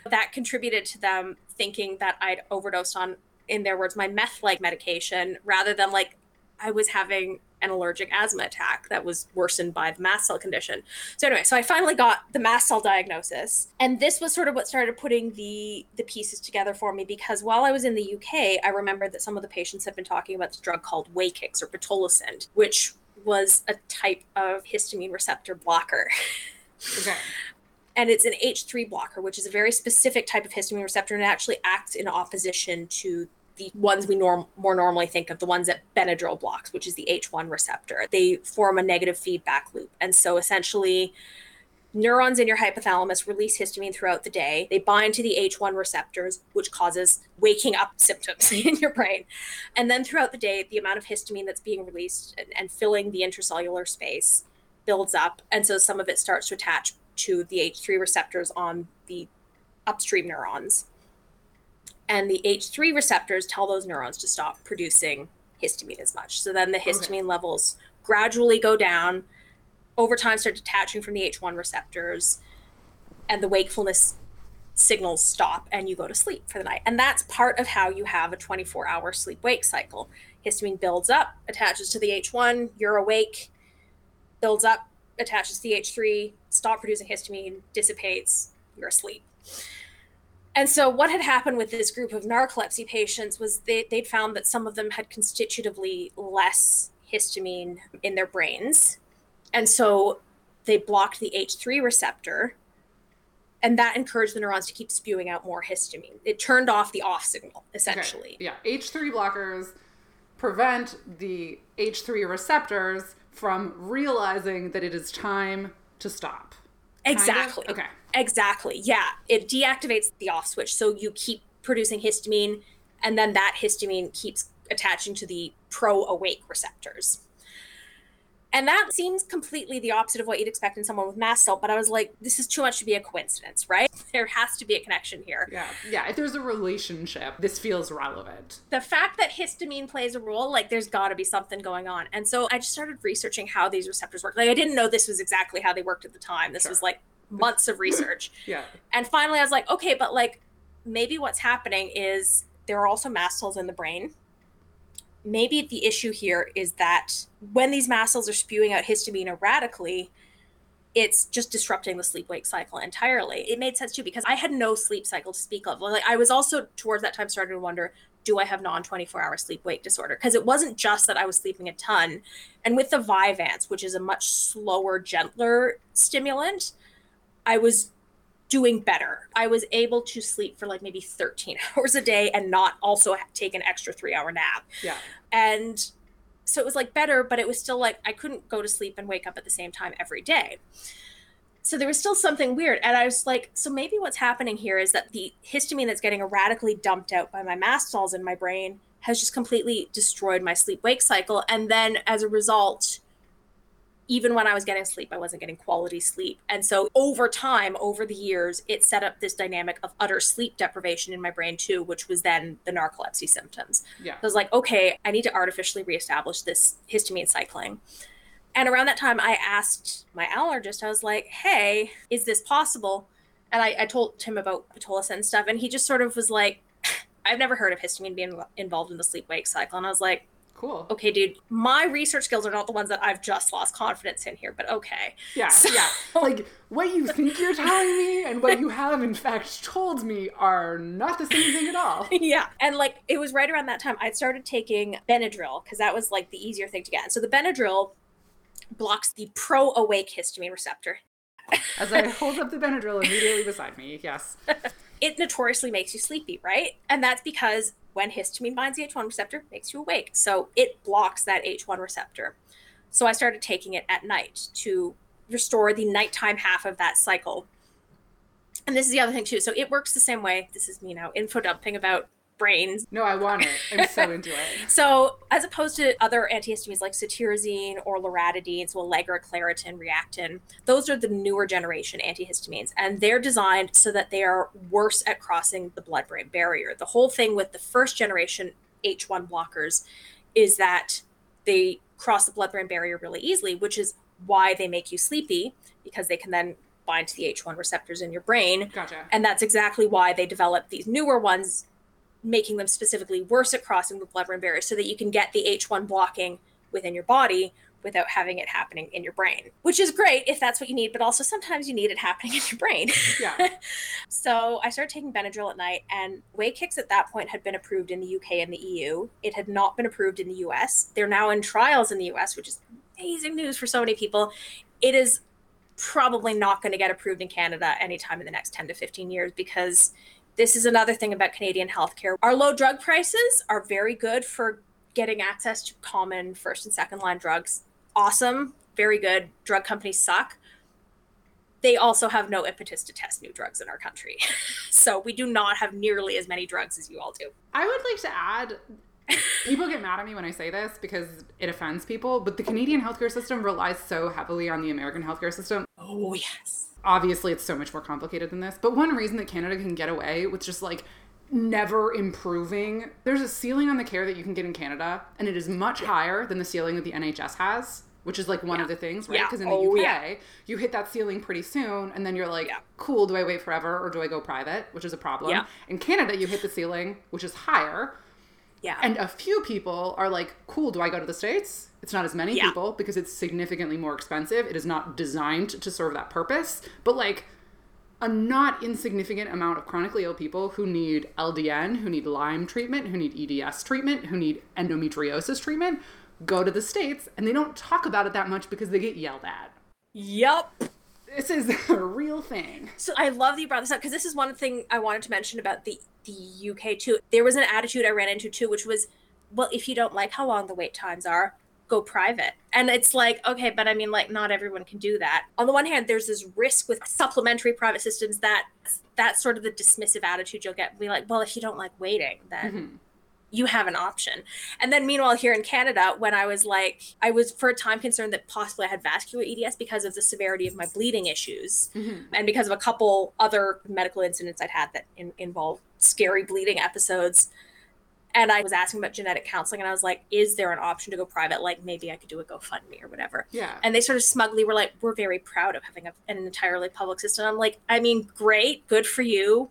that contributed to them thinking that i'd overdosed on in their words my meth like medication rather than like i was having an allergic asthma attack that was worsened by the mast cell condition. So anyway, so I finally got the mast cell diagnosis, and this was sort of what started putting the the pieces together for me because while I was in the UK, I remembered that some of the patients had been talking about this drug called Wakix or pitolisant, which was a type of histamine receptor blocker. [laughs] Okay. and it's an H3 blocker, which is a very specific type of histamine receptor, and it actually acts in opposition to the ones we norm- more normally think of, the ones that Benadryl blocks, which is the H1 receptor. They form a negative feedback loop. And so essentially, neurons in your hypothalamus release histamine throughout the day. They bind to the H1 receptors, which causes waking up symptoms [laughs] in your brain. And then throughout the day, the amount of histamine that's being released and, and filling the intracellular space builds up. And so some of it starts to attach to the H3 receptors on the upstream neurons. And the H3 receptors tell those neurons to stop producing histamine as much. So then the histamine levels gradually go down, over time start detaching from the H1 receptors, and the wakefulness signals stop and you go to sleep for the night. And that's part of how you have a 24 hour sleep wake cycle. Histamine builds up, attaches to the H1, you're awake, builds up, attaches to the H3, stop producing histamine, dissipates, you're asleep. And so, what had happened with this group of narcolepsy patients was they, they'd found that some of them had constitutively less histamine in their brains. And so, they blocked the H3 receptor, and that encouraged the neurons to keep spewing out more histamine. It turned off the off signal, essentially. Okay. Yeah. H3 blockers prevent the H3 receptors from realizing that it is time to stop. Kind of? Exactly. Okay. Exactly. Yeah. It deactivates the off switch. So you keep producing histamine, and then that histamine keeps attaching to the pro awake receptors. And that seems completely the opposite of what you'd expect in someone with mast cell, but I was like, this is too much to be a coincidence, right? [laughs] There has to be a connection here. Yeah. Yeah. If there's a relationship, this feels relevant. The fact that histamine plays a role, like there's got to be something going on. And so I just started researching how these receptors work. Like I didn't know this was exactly how they worked at the time. This Sure. was like months of research. [laughs] Yeah. And finally, I was like, okay, but like maybe what's happening is there are also mast cells in the brain. Maybe the issue here is that when these mast cells are spewing out histamine erratically, it's just disrupting the sleep wake cycle entirely. It made sense too because I had no sleep cycle to speak of. Like I was also towards that time starting to wonder, do I have non 24 hour sleep wake disorder? Because it wasn't just that I was sleeping a ton. And with the Vyvanse, which is a much slower, gentler stimulant, I was doing better. I was able to sleep for like maybe 13 [laughs] hours a day and not also take an extra three hour nap. Yeah. And so it was like better, but it was still like I couldn't go to sleep and wake up at the same time every day. So there was still something weird. And I was like, so maybe what's happening here is that the histamine that's getting erratically dumped out by my mast cells in my brain has just completely destroyed my sleep wake cycle. And then as a result, even when I was getting sleep, I wasn't getting quality sleep. And so over time, over the years, it set up this dynamic of utter sleep deprivation in my brain too, which was then the narcolepsy symptoms. Yeah. I was like, okay, I need to artificially reestablish this histamine cycling. And around that time, I asked my allergist, I was like, hey, is this possible? And I, I told him about pitolisant and stuff. And he just sort of was like, [laughs] I've never heard of histamine being involved in the sleep wake cycle. And I was like, Cool. okay, dude, my research skills are not the ones that I've just lost confidence in here, but okay. Yeah, So- yeah. [laughs] Like what you think you're [laughs] telling me and what you have in fact told me are not the same thing at all. [laughs] yeah. And like it was right around that time I'd started taking Benadryl because that was like the easier thing to get. And so the Benadryl blocks the pro awake histamine receptor. As I hold up the Benadryl immediately beside me, yes. It notoriously makes you sleepy, right? And that's because when histamine binds the H1 receptor, makes you awake. So it blocks that H1 receptor. So I started taking it at night to restore the nighttime half of that cycle. And this is the other thing too. So it works the same way. This is me now info dumping about brains. No, I want it. I'm so [laughs] into it. So, as opposed to other antihistamines like cetirizine or loratadine, so Allegra, Claritin, Reactine, those are the newer generation antihistamines, and they're designed so that they are worse at crossing the blood-brain barrier. The whole thing with the first generation H1 blockers is that they cross the blood-brain barrier really easily, which is why they make you sleepy because they can then bind to the H1 receptors in your brain. Gotcha. And that's exactly why they developed these newer ones, making them specifically worse at crossing the blood brain barrier so that you can get the H1 blocking within your body without having it happening in your brain, which is great if that's what you need, but also sometimes you need it happening in your brain. Yeah. [laughs] so I started taking Benadryl at night, and Wakix at that point had been approved in the UK and the EU. It had not been approved in the US. They're now in trials in the US, which is amazing news for so many people. It is probably not going to get approved in Canada anytime in the next 10 to 15 years because this is another thing about Canadian healthcare. Our low drug prices are very good for getting access to common first and second line drugs. Awesome, very good. Drug companies suck. They also have no impetus to test new drugs in our country. [laughs] so we do not have nearly as many drugs as you all do. I would like to add people get mad at me when I say this because it offends people, but the Canadian healthcare system relies so heavily on the American healthcare system. Oh, yes. Obviously, it's so much more complicated than this, but one reason that Canada can get away with just like never improving, there's a ceiling on the care that you can get in Canada, and it is much higher than the ceiling that the NHS has. Which is like one of the things, right? Yeah. Because in the Oh, UK, yeah. you hit that ceiling pretty soon, and then you're like, Yeah. cool, do I wait forever or do I go private? Which is a problem. Yeah. In Canada, you hit the ceiling, which is higher, Yeah. and a few people are like, cool, do I go to the States? It's not as many Yeah. people because it's significantly more expensive. It is not designed to serve that purpose. But like a not insignificant amount of chronically ill people who need LDN, who need Lyme treatment, who need EDS treatment, who need endometriosis treatment, go to the States and they don't talk about it that much because they get yelled at. Yup. This is [laughs] a real thing. So I love that you brought this up because this is one thing I wanted to mention about the the UK too. There was an attitude I ran into too, which was, well, if you don't like how long the wait times are, go private. And it's like, okay, but I mean, like, not everyone can do that. On the one hand, there's this risk with supplementary private systems that that's sort of the dismissive attitude you'll get. Be like, well, if you don't like waiting, then Mhm. You have an option. And then meanwhile here in Canada, when I was like I was for a time concerned that possibly I had vascular EDS because of the severity of my bleeding issues Mm-hmm. and because of a couple other medical incidents I'd had that in, involved scary bleeding episodes. And I was asking about genetic counseling and I was like, is there an option to go private? Like maybe I could do a GoFundMe or whatever. Yeah. And they sort of smugly were like, we're very proud of having a, an entirely public system. I'm like, I mean, great, good for you.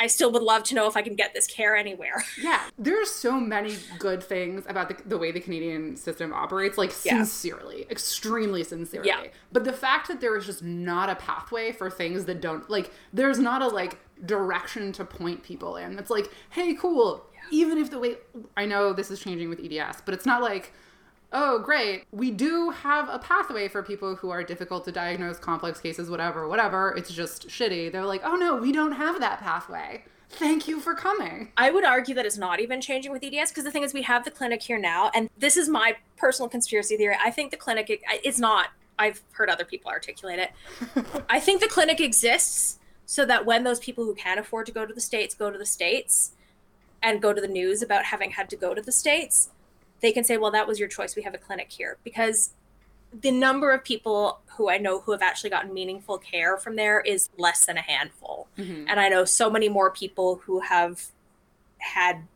I still would love to know if I can get this care anywhere. [laughs] Yeah, there's so many good things about the, the way the Canadian system operates, like Yeah. sincerely, extremely sincerely. Yeah. But the fact that there is just not a pathway for things that don't, like, there's not a, like, direction to point people in. It's like, hey, cool, even if the way, I know this is changing with EDS, but it's not like, oh, great, we do have a pathway for people who are difficult to diagnose, complex cases, whatever, whatever. It's just shitty. They're like, oh no, we don't have that pathway. Thank you for coming. I would argue that it's not even changing with EDS because the thing is, we have the clinic here now, and this is my personal conspiracy theory. I think the clinic it- it's not. I've heard other people articulate it. [laughs] I think the clinic exists so that when those people who can afford to go to the states go to the states and go to the news about having had to go to the states, they can say, "Well, that was your choice. We have a clinic here." Because the number of people who I know who have actually gotten meaningful care from there is less than a handful Mhm. and I know so many more people who have had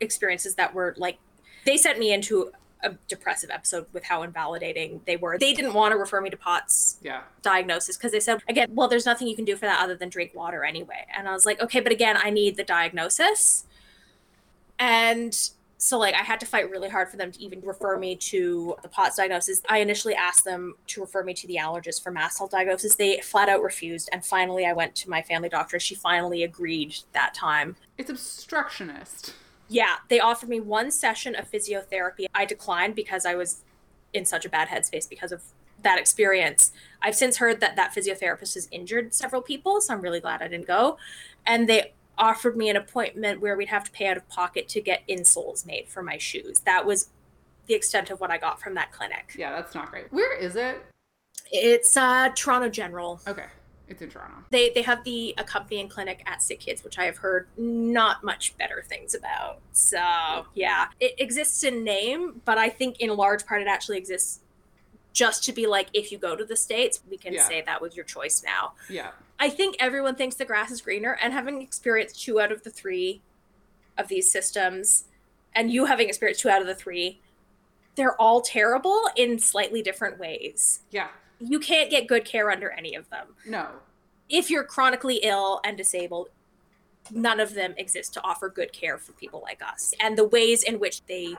experiences that were like they sent me into a depressive episode with how invalidating they were. They didn't want to refer me to POTS Yeah. diagnosis because they said again, well, there's nothing you can do for that other than drink water anyway. And I was like, okay, but again, I need the diagnosis. And so like I had to fight really hard for them to even refer me to the POTS diagnosis. I initially asked them to refer me to the allergist for mast cell diagnosis. They flat out refused. And finally I went to my family doctor. She finally agreed that time. It's obstructionist. Yeah, they offered me one session of physiotherapy. I declined because I was in such a bad headspace because of that experience. I've since heard that that physiotherapist has injured several people, so I'm really glad I didn't go. And they offered me an appointment where we'd have to pay out of pocket to get insoles made for my shoes. That was the extent of what I got from that clinic. Yeah, that's not great. Where is it? It's uh, Toronto General. Okay. It's in Toronto. They they have the accompanying clinic at Sick Kids, which I have heard not much better things about. So yeah, it exists in name, but I think in large part it actually exists just to be like, if you go to the states, we can Yeah. say that was your choice now. Yeah. I think everyone thinks the grass is greener, and having experienced two out of the three of these systems, and you having experienced two out of the three, they're all terrible in slightly different ways. Yeah. You can't get good care under any of them No. if you're chronically ill and disabled, none of them exist to offer good care for people like us. And the ways in which they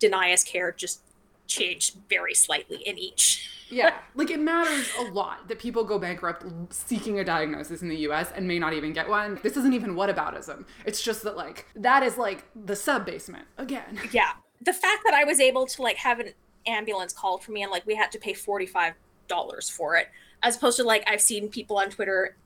deny us care just change very slightly in each. Yeah. like it matters a lot that people go bankrupt seeking a diagnosis in the US and may not even get one. This isn't even whataboutism. It's just that like that is like the sub basement again. [laughs] Yeah. The fact that I was able to like have an ambulance called for me and like we had to pay $45 for it, as opposed to like I've seen people on Twitter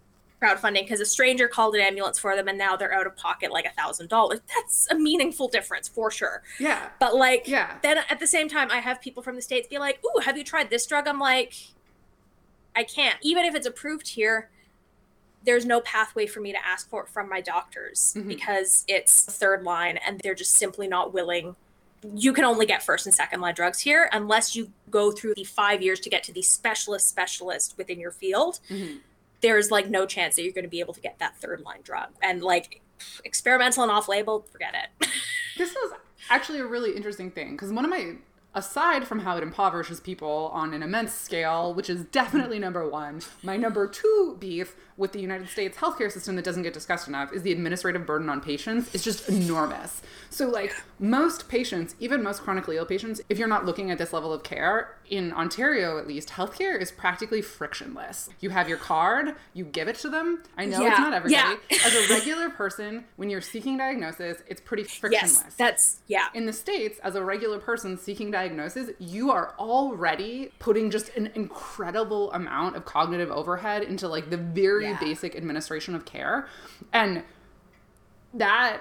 crowdfunding because a stranger called an ambulance for them and now they're out of pocket like a thousand dollars. That's a meaningful difference for sure. Yeah. But like, Yeah. then at the same time, I have people from the states be like, "Ooh, have you tried this drug?" I'm like, I can't. Even if it's approved here, there's no pathway for me to ask for it from my doctors Mhm. because it's third line, and they're just simply not willing. You can only get first and second line drugs here unless you go through the five years to get to the specialist specialist within your field. Mhm. There's like no chance that you're going to be able to get that third line drug, and like experimental and off label, forget it. [laughs] This is actually a really interesting thing because one of my, aside from how it impoverishes people on an immense scale, which is definitely number one, my number two beef with the United States healthcare system that doesn't get discussed enough is the administrative burden on patients is just enormous. So, like, most patients, even most chronically ill patients, if you're not looking at this level of care, in Ontario at least, healthcare is practically frictionless. You have your card, you give it to them. I know it's not everybody. Yeah. As a regular person, when you're seeking diagnosis, it's pretty frictionless. yes, that's yeah. in the States, as a regular person seeking diagnosis, you are already putting just an incredible amount of cognitive overhead into like the very Yeah. Basic administration of care. And that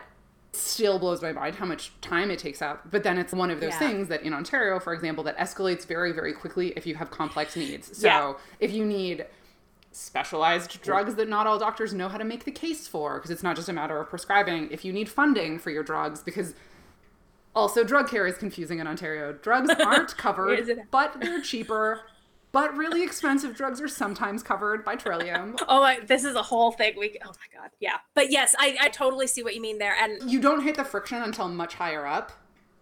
still blows my mind how much time it takes up. But then it's one of those Yeah. things that in Ontario, for example, that escalates very, very quickly if you have complex needs. So Yeah. if you need specialized drugs that not all doctors know how to make the case for because it's not just a matter of prescribing. If you need funding for your drugs, because also drug care is confusing in Ontario. Drugs [laughs] aren't covered, but they're cheaper. But really expensive drugs are sometimes covered by Trillium. [laughs] oh, my, this is a whole thing. We oh my god, yeah. But yes, I, I totally see what you mean there. And you don't hit the friction until much higher up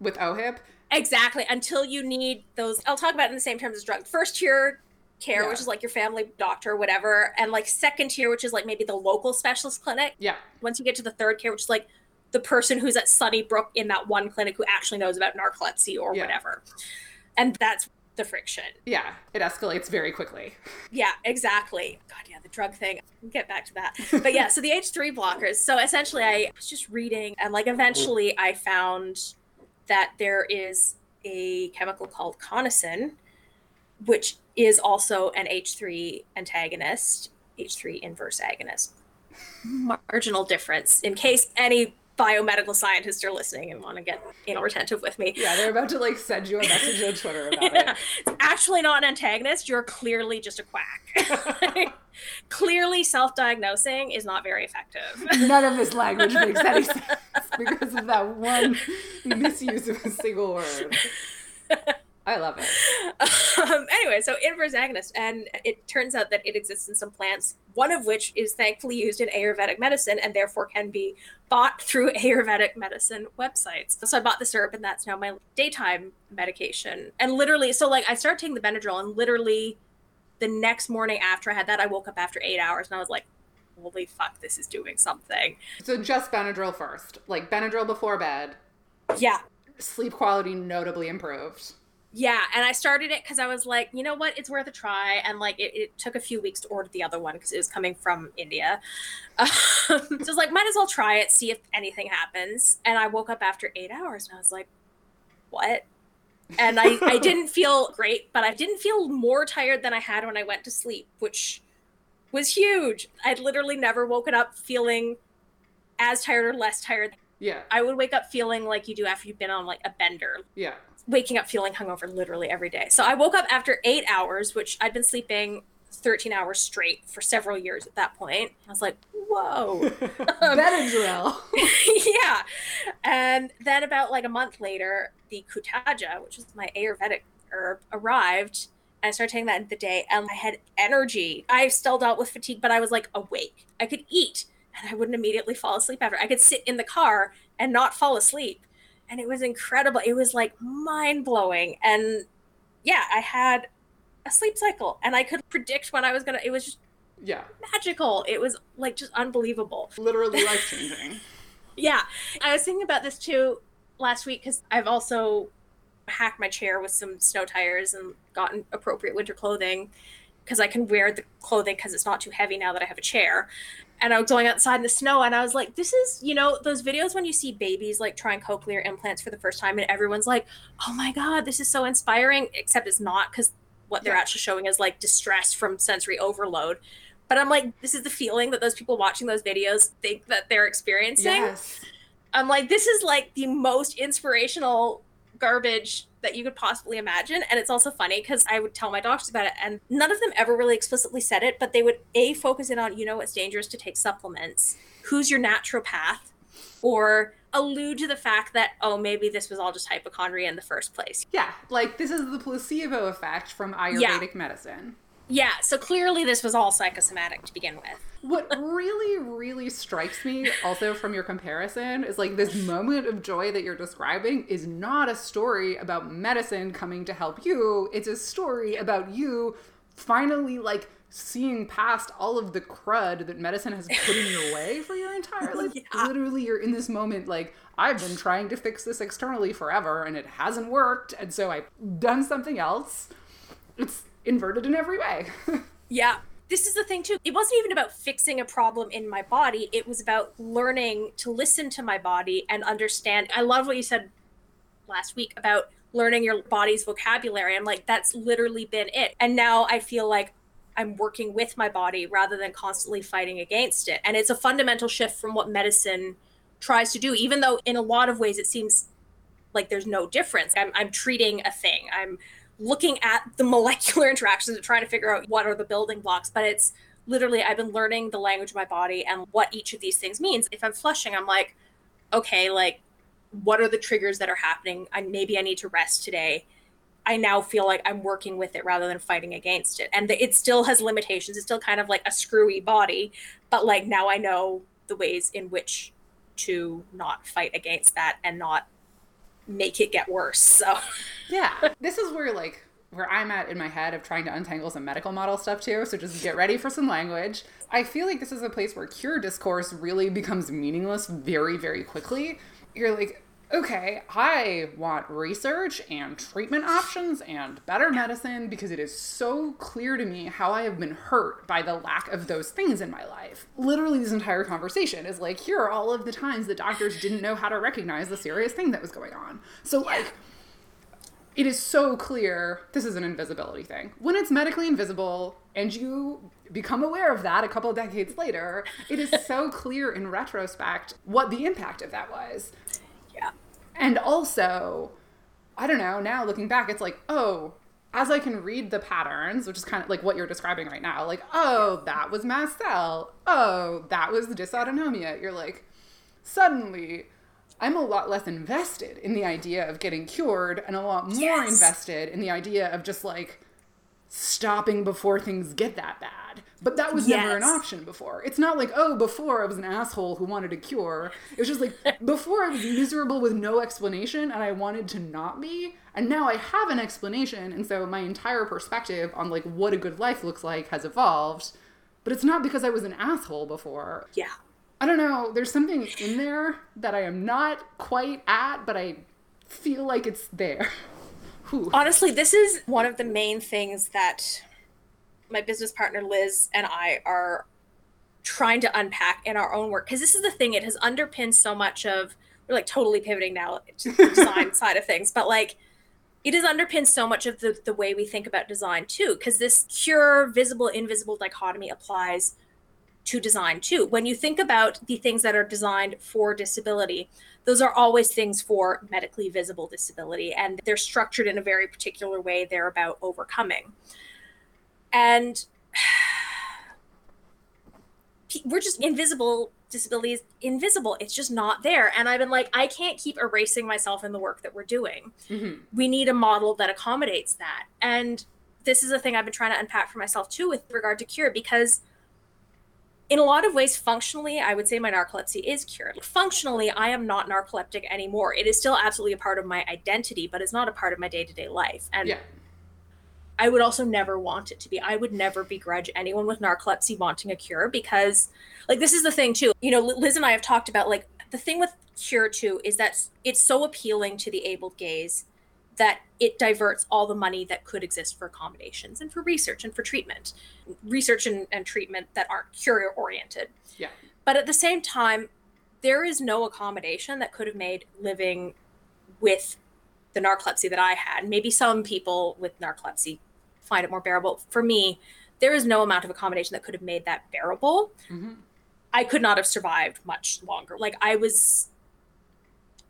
with OHIP. Exactly. Until you need those. I'll talk about it in the same terms as drugs. First tier care, yeah. which is like your family doctor, whatever, and like second tier, which is like maybe the local specialist clinic. Yeah. Once you get to the third care, which is like the person who's at Sunnybrook in that one clinic who actually knows about narcolepsy or yeah. whatever. And that's the friction. Yeah, it escalates very quickly. Yeah, exactly. God, yeah, the drug thing. We'll get back to that. [laughs] But yeah, so the H3 blockers. So essentially, I was just reading, and like eventually, I found that there is a chemical called conessine, which is also an H3 antagonist, H3 inverse agonist. Marginal difference in case any biomedical scientists are listening and want to get you know retentive with me. Yeah, they're about to like send you a message on Twitter about [laughs] yeah. it. It's actually not an antagonist. You're clearly just a quack. [laughs] clearly, self-diagnosing is not very effective. None of this language [laughs] makes any sense because of that one misuse of a single word. I love it. [laughs] Um, anyway, so inverse agonist, and it turns out that it exists in some plants, one of which is thankfully used in Ayurvedic medicine and therefore can be bought through [laughs] Ayurvedic medicine websites. So I bought the syrup, and that's now my daytime medication. And literally, so like I started taking the Benadryl, and literally the next morning after I had that, I woke up after eight hours and I was like, holy fuck, this is doing something. So just Benadryl first, like Benadryl before bed. Yeah. Sleep quality notably improved yeah and i started it because i was like you know what? It's worth a try and like it, it took a few weeks to order the other one because it was coming from india. [laughs] Um, so i was like might as well try it see if anything happens and i woke up after eight hours and i was like what? And I, I [laughs] didn't feel great but i didn't feel more tired than i had when i went to sleep which was huge. I'd literally never woken up feeling as tired or less tired. Yeah. I would wake up feeling like you do after you've been on like a bender. Yeah waking up feeling hungover literally every day. So I woke up after eight hours, which I'd been sleeping 13 hours straight for several years at that point. I was like, whoa. [laughs] Um, Benadryl. [laughs] yeah. And then about like a month later, the Kutaja, which is my Ayurvedic herb, arrived. And I started taking that in the day and I had energy. I still dealt with fatigue, but I was like awake. I could eat and I wouldn't immediately fall asleep after. I could sit in the car and not fall asleep and it was incredible. It was like mind blowing. And yeah, I had a sleep cycle and I could predict when I was gonna. It was just yeah magical. It was like just unbelievable. Literally [laughs] life changing. yeah, I was thinking about this too last week because I've also hacked my chair with some snow tires and gotten appropriate winter clothing because I can wear the clothing because it's not too heavy now that I have a chair and I was going outside in the snow and I was like, this is, you know, those videos when you see babies like trying cochlear implants for the first time and everyone's like, oh my God, this is so inspiring, except it's not because what they're actually showing is like distress from sensory overload. But I'm like, this is the feeling that those people watching those videos think that they're experiencing. Yes. I'm like, this is like the most inspirational garbage that you could possibly imagine. And it's also funny because I would tell my doctors about it, and none of them ever really explicitly said it, but they would A, focus in on, you know, it's dangerous to take supplements. Who's your naturopath? Or allude to the fact that, oh, maybe this was all just hypochondria in the first place. Yeah, like this is the placebo effect from Ayurvedic yeah. medicine. Yeah, so clearly this was all psychosomatic to begin with. what really, really strikes me also from your comparison is like this moment of joy that you're describing is not a story about medicine coming to help you. It's a story about you finally like seeing past all of the crud that medicine has put in your way for your entire life. [laughs] yeah. Literally, you're in this moment like, I've been trying to fix this externally forever and it hasn't worked. And so I've done something else. It's inverted in every way. [laughs] yeah. This is the thing too. It wasn't even about fixing a problem in my body. It was about learning to listen to my body and understand. I love what you said last week about learning your body's vocabulary. I'm like, that's literally been it. And now I feel like I'm working with my body rather than constantly fighting against it. And it's a fundamental shift from what medicine tries to do, even though in a lot of ways it seems like there's no difference. I'm, I'm treating a thing. I'm looking at the [laughs] molecular interactions and trying to figure out what are the building blocks, but it's literally I've been learning the language of my body and what each of these things means. If I'm flushing, I'm like, okay, like what are the triggers that are happening? I maybe I need to rest today. I now feel like I'm working with it rather than fighting against it. And the, it still has limitations. It's still kind of like a screwy body, but like now I know the ways in which to not fight against that and not make it get worse. So, [laughs] yeah. This is where like where I'm at in my head of trying to untangle some medical model stuff too. So just get ready for some language. I feel like this is a place where cure discourse really becomes meaningless very, very quickly. You're like, okay, I want research and treatment options and better medicine because it is so clear to me how I have been hurt by the lack of those things in my life. Literally, this entire conversation is like, here are all of the times the doctors didn't know how to recognize the serious thing that was going on. So, like, it is so clear this is an invisibility thing. When it's medically invisible and you become aware of that a couple decades later, it is so [laughs] clear in retrospect what the impact of that was. And also, I don't know, now looking back, it's like, oh, as I can read the patterns, which is kind of like what you're describing right now, like, oh, that was mast cell. Oh, that was dysautonomia. You're like, suddenly I'm a lot less invested in the idea of getting cured and a lot more yes. invested in the idea of just like stopping before things get that bad. But that was yes. never an option before. It's not like, oh, before I was an asshole who wanted a cure. It was just like, [laughs] before I was miserable with no explanation and I wanted to not be. And now I have an explanation. And so my entire perspective on like what a good life looks like has evolved. But it's not because I was an asshole before. Yeah. I don't know. There's something in there that I am not quite at, but I feel like it's there. [laughs] Honestly, this is one of the main things that my business partner Liz and I are trying to unpack in our own work because this is the thing it has underpinned so much of we're like totally pivoting now to [laughs] the design side of things but like it has underpinned so much of the, the way we think about design too because this cure visible invisible dichotomy applies to design too. When you think about the things that are designed for disability, those are always things for medically visible disability, and they're structured in a very particular way. They're about overcoming. And [sighs] we're just invisible disability is invisible it's just not there and i've been like i can't keep erasing myself in the work that we're doing mm-hmm. we need a model that accommodates that and this is a thing i've been trying to unpack for myself too with regard to cure because in a lot of ways, functionally, I would say my narcolepsy is cured. Functionally, I am not narcoleptic anymore. It is still absolutely a part of my identity, but it's not a part of my day to day life. And yeah. I would also never want it to be. I would never begrudge anyone with narcolepsy wanting a cure because, like, this is the thing, too. You know, Liz and I have talked about, like, the thing with cure, too, is that it's so appealing to the able gaze that it diverts all the money that could exist for accommodations and for research and for treatment, research and, and treatment that aren't cure oriented. Yeah. But at the same time, there is no accommodation that could have made living with the narcolepsy that I had. Maybe some people with narcolepsy find it more bearable. For me, there is no amount of accommodation that could have made that bearable. Mm-hmm. I could not have survived much longer. Like I was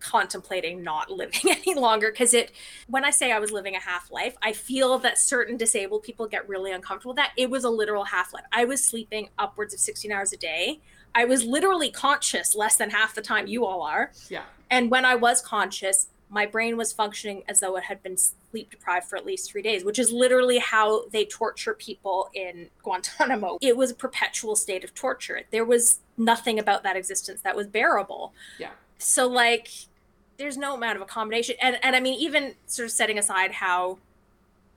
contemplating not [laughs] living any longer because it when i say i was living a half life i feel that certain disabled people get really uncomfortable with that it was a literal half life i was sleeping upwards of 16 hours a day i was literally conscious less than half the time you all are yeah and when i was conscious my brain was functioning as though it had been sleep deprived for at least three days, which is literally how they torture people in Guantanamo. It was a perpetual state of torture. There was nothing about that existence that was bearable. Yeah. So, like, there's no amount of accommodation and and i mean even sort of setting aside how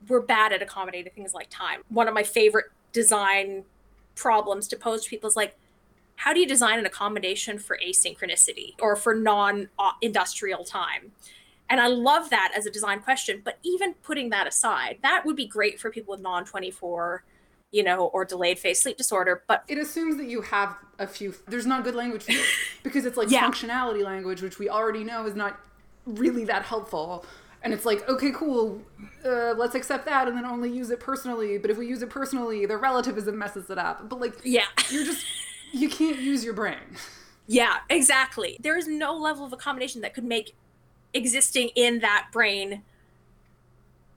we're bad at accommodating things like time one of my favorite design problems to pose to people is like how do you design an accommodation for asynchronicity or for non uh, industrial time and i love that as a design question but even putting that aside that would be great for people with non 24 you know, or delayed phase sleep disorder. But it assumes that you have a few. There's not good language it [laughs] because it's like yeah. functionality language, which we already know is not really that helpful. And it's like, okay, cool, uh, let's accept that and then only use it personally. But if we use it personally, the relativism messes it up. But like, yeah, you're just, you can't use your brain. Yeah, exactly. There is no level of accommodation that could make existing in that brain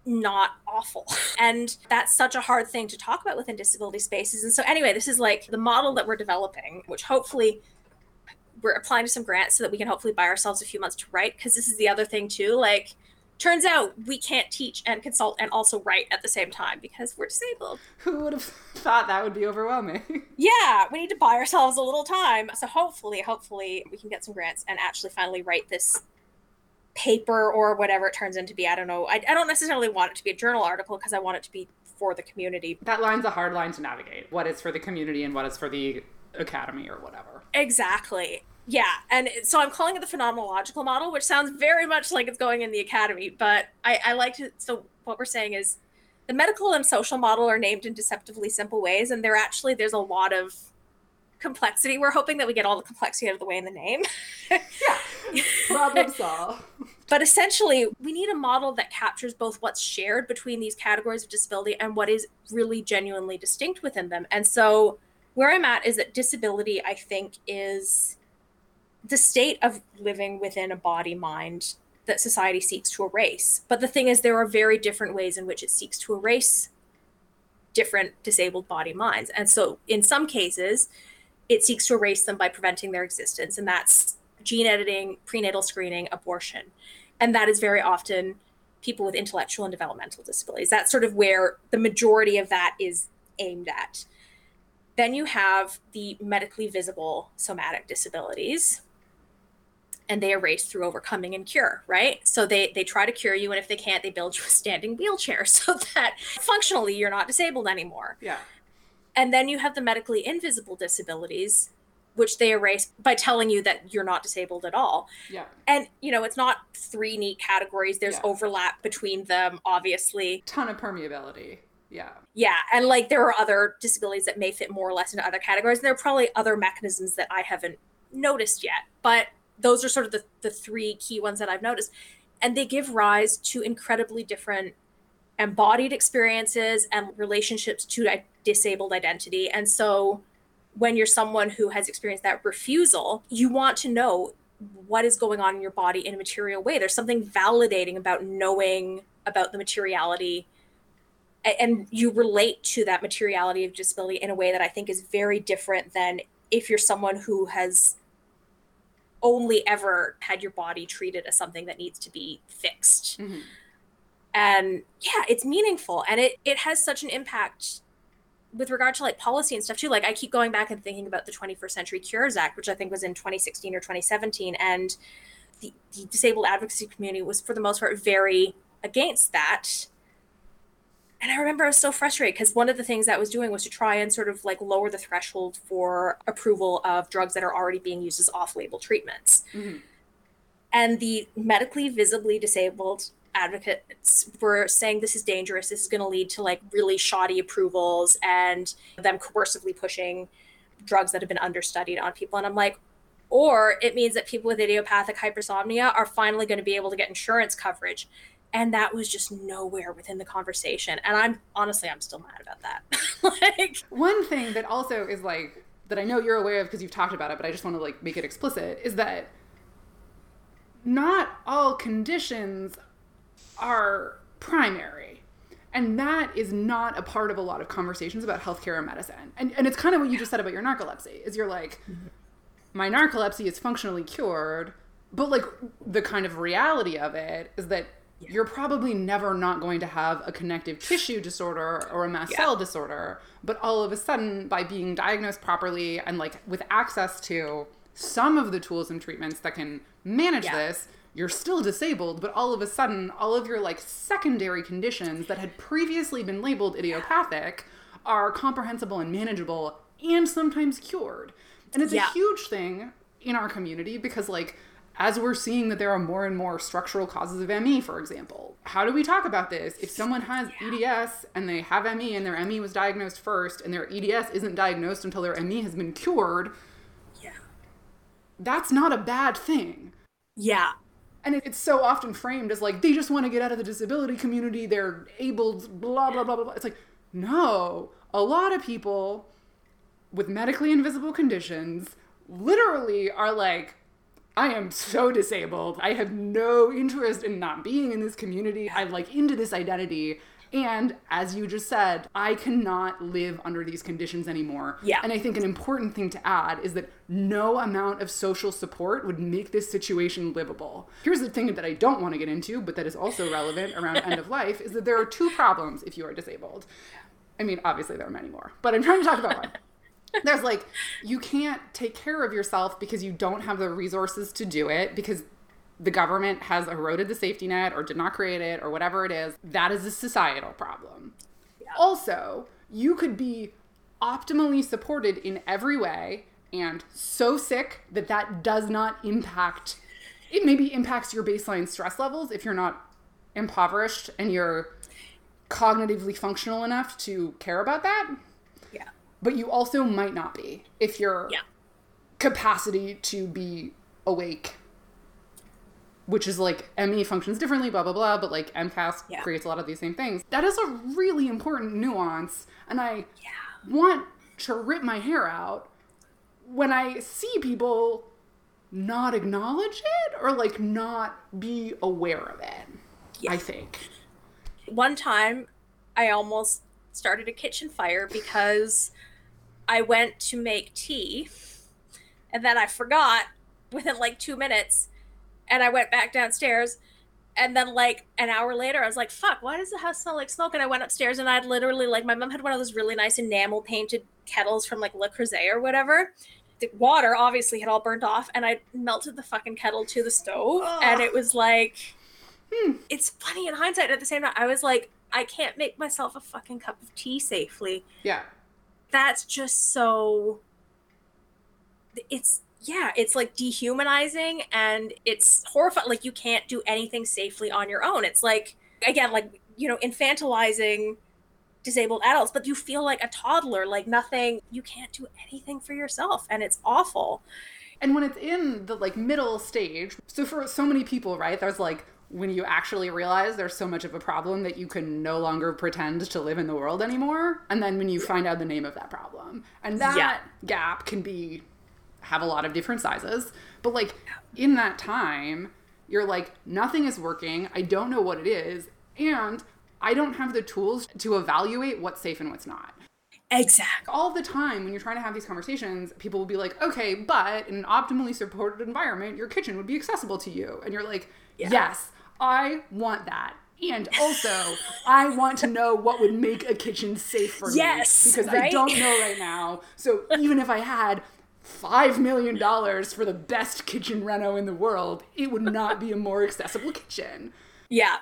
not awful. [laughs] And that's such a hard thing to talk about within disability spaces. And so, anyway, this is like the model that we're developing, which hopefully we're applying to some grants so that we can hopefully buy ourselves a few months to write. Because this is the other thing, too. Like, turns out we can't teach and consult and also write at the same time because we're disabled. [laughs] Who would have thought that would be overwhelming? [laughs] Yeah, we need to buy ourselves a little time. So hopefully, hopefully we can get some grants and actually finally write this paper or whatever it turns into be. I don't know. I, I don't necessarily want it to be a journal article because I want it to be for the community. That line's a hard line to navigate. What is for the community and what is for the academy or whatever. Exactly. Yeah, and so I'm calling it the phenomenological model, which sounds very much like it's going in the academy, but I, I like to. So what we're saying is, the medical and social model are named in deceptively simple ways, and they're actually there's a lot of complexity. We're hoping that we get all the complexity out of the way in the name. yeah, problem solved. [laughs] But essentially, we need a model that captures both what's shared between these categories of disability and what is really genuinely distinct within them. And so, where I'm at is that disability, I think, is the state of living within a body mind that society seeks to erase. But the thing is, there are very different ways in which it seeks to erase different disabled body minds. And so, in some cases, it seeks to erase them by preventing their existence. And that's gene editing, prenatal screening, abortion. And that is very often people with intellectual and developmental disabilities. That's sort of where the majority of that is aimed at. Then you have the medically visible somatic disabilities, and they erase through overcoming and cure right so they they try to cure you and if they can't they build you a standing wheelchair [laughs] so that functionally you're not disabled anymore Yeah. And then you have the medically invisible disabilities which they erase by telling you that you're not disabled at all Yeah. and you know it's not three neat categories there's Yeah. overlap between them obviously Ton of permeability. Yeah. yeah and like there are other disabilities that may fit more or less into other categories and there are probably other mechanisms that i haven't noticed yet but those are sort of the, the three key ones that i've noticed and they give rise to incredibly different embodied experiences and relationships to disabled identity and so when you're someone who has experienced that refusal you want to know what is going on in your body in a material way there's something validating about knowing about the materiality and you relate to that materiality of disability in a way that I think is very different than if you're someone who has only ever had your body treated as something that needs to be fixed. Mhm. And yeah, it's meaningful and it it has such an impact with regard to like policy and stuff too. Like I keep going back and thinking about the 21st Century Cures Act, which I think was in 2016 or 2017 and the, the disabled advocacy community was for the most part very against that and I remember I was so frustrated because one of the things that I was doing was to try and sort of like lower the threshold for approval of drugs that are already being used as off label treatments. Mhm. And the medically visibly disabled advocates were saying this is dangerous. This is going to lead to like really shoddy approvals and them coercively pushing drugs that have been understudied on people. And I'm like, or it means that people with idiopathic hypersomnia are finally going to be able to get insurance coverage and that was just nowhere within the conversation and i'm honestly i'm still mad about that [laughs] like One thing that also is like that I know you're aware of because you've talked about it, but I just want to like make it explicit is that not all conditions are primary. And that is not a part of a lot of conversations about healthcare and medicine. And and it's kind of what you just said about your narcolepsy. Is you're like my narcolepsy is functionally cured, but like the kind of reality of it is that you're probably never not going to have a connective tissue disorder or a mast Yeah. cell disorder, but all of a sudden by being diagnosed properly and like with access to some of the tools and treatments that can manage Yeah. this, you're still disabled, but all of a sudden all of your like secondary conditions that had previously been labeled idiopathic are comprehensible and manageable and sometimes cured. And it's Yeah. a huge thing in our community because like as we're seeing that there are more and more structural causes of ME, for example, how do we talk about this? If someone has EDS and they have ME and their ME was diagnosed first and their EDS isn't diagnosed until their ME has been cured, yeah that's not a bad thing. yeah And it- it's so often framed as like they just want to get out of the disability community, they're able, blah, blah, blah, blah, blah. It's like, no, a lot of people with medically invisible conditions literally are like, I am so disabled. I have no interest in not being in this community. I'm like into this identity. And as you just said, I cannot live under these conditions anymore. Yeah. And I think an important thing to add is that no amount of social support would make this situation livable. Here's the thing that I don't want to get into, but that is also relevant around end of life is that there are two problems if you are disabled. I mean, obviously there are many more, but I'm trying to talk about one. There's like, you can't take care of yourself because you don't have the resources to do it because the government has eroded the safety net or did not create it or whatever it is. That is a societal problem. Also, you could be optimally supported in every way and so sick that that does not impact, it maybe impacts your baseline stress levels if you're not impoverished and you're cognitively functional enough to care about that Yeah. but you also might not be if your Yeah. capacity to be awake which is like ME functions differently, blah blah blah, but like MCAS Yeah. creates a lot of these same things. That is a really important nuance, and I Yeah. want to rip my hair out when I see people not acknowledge it or like not be aware of it. I think. one time I almost started a kitchen fire because I went to make tea and then I forgot within like two minutes and I went back downstairs and then like an hour later I was like, fuck, why does the house smell like smoke? And I went upstairs and I'd literally like my mom had one of those really nice enamel painted kettles from like Le Creuset or whatever. The water obviously had all burned off and I melted the fucking kettle to the stove and it was like hmm. it's funny in hindsight at the same time i was like i can't make myself a fucking cup of tea safely Yeah. that's just so it's yeah it's like dehumanizing and it's horrifying like you can't do anything safely on your own it's like again like you know infantilizing disabled adults but you feel like a toddler like nothing you can't do anything for yourself and it's awful And when it's in the like middle stage, so for so many people, right, there's like when you actually realize there's so much of a problem that you can no longer pretend to live in the world anymore. And then when you find out the name of that problem. And that Yeah. gap can be have a lot of different sizes. But like in that time, you're like, nothing is working. I don't know what it is. And I don't have the tools to evaluate what's safe and what's not exactly all the time when you're trying to have these conversations, people will be like, okay, but in an optimally supported environment, your kitchen would be accessible to you. And you're like, Yeah. yes, I want that. And also, I want to know what would make a kitchen safe for Yes, me. Because I don't know right now. So even if I had $5 million for the best kitchen reno in the world, it would not be a more accessible kitchen. yeah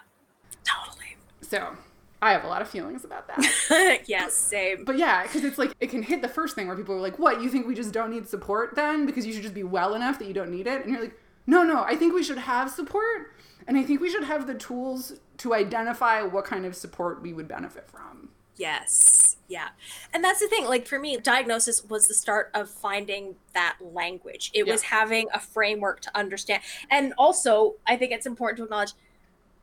totally So I have a lot of feelings about that. [laughs] yes same But yeah, because it's like it can hit the first thing where people are like, "What? You think we just don't need support then? Because you should just be well enough that you don't need it?" And you're like, "No, no. I think we should have support, and I think we should have the tools to identify what kind of support we would benefit from." Yes. Yeah. And that's the thing. Like for me, diagnosis was the start of finding that language. It was having a framework to understand. And also, I think it's important to acknowledge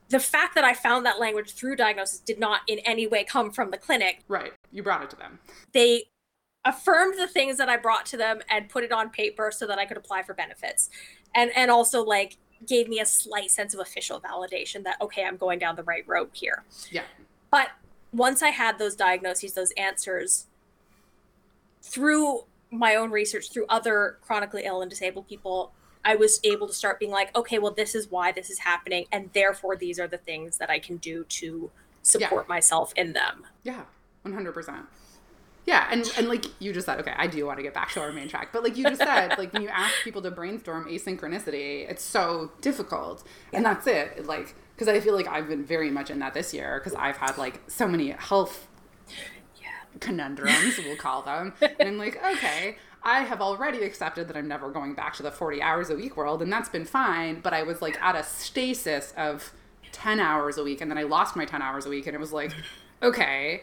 the fact that I found that language through diagnosis did not in any way come from the clinic. Right? You brought it to them. They affirmed the things that I brought to them and put it on paper so that I could apply for benefits. And and also like gave me a slight sense of official validation that okay, I'm going down the right road here. Yeah. But once I had those diagnoses, those answers, through my own research, through other chronically ill and disabled people, I was able to start being like, okay, well, this is why this is happening. And therefore, these are the things that I can do to support myself in them. Yeah, one hundred percent. Yeah, and and like you just said, okay, I do want to get back to our main track, but like you just said, like when you ask people to brainstorm asynchronicity, it's so difficult, and that's it. It, Like because I feel like I've been very much in that this year because I've had like so many health conundrums, we'll call them, and I'm like, okay. I have already accepted that I'm never going back to the 40 hours a week world, and that's been fine. But I was like at a stasis of 10 hours a week, and then I lost my 10 hours a week, and it was like, okay,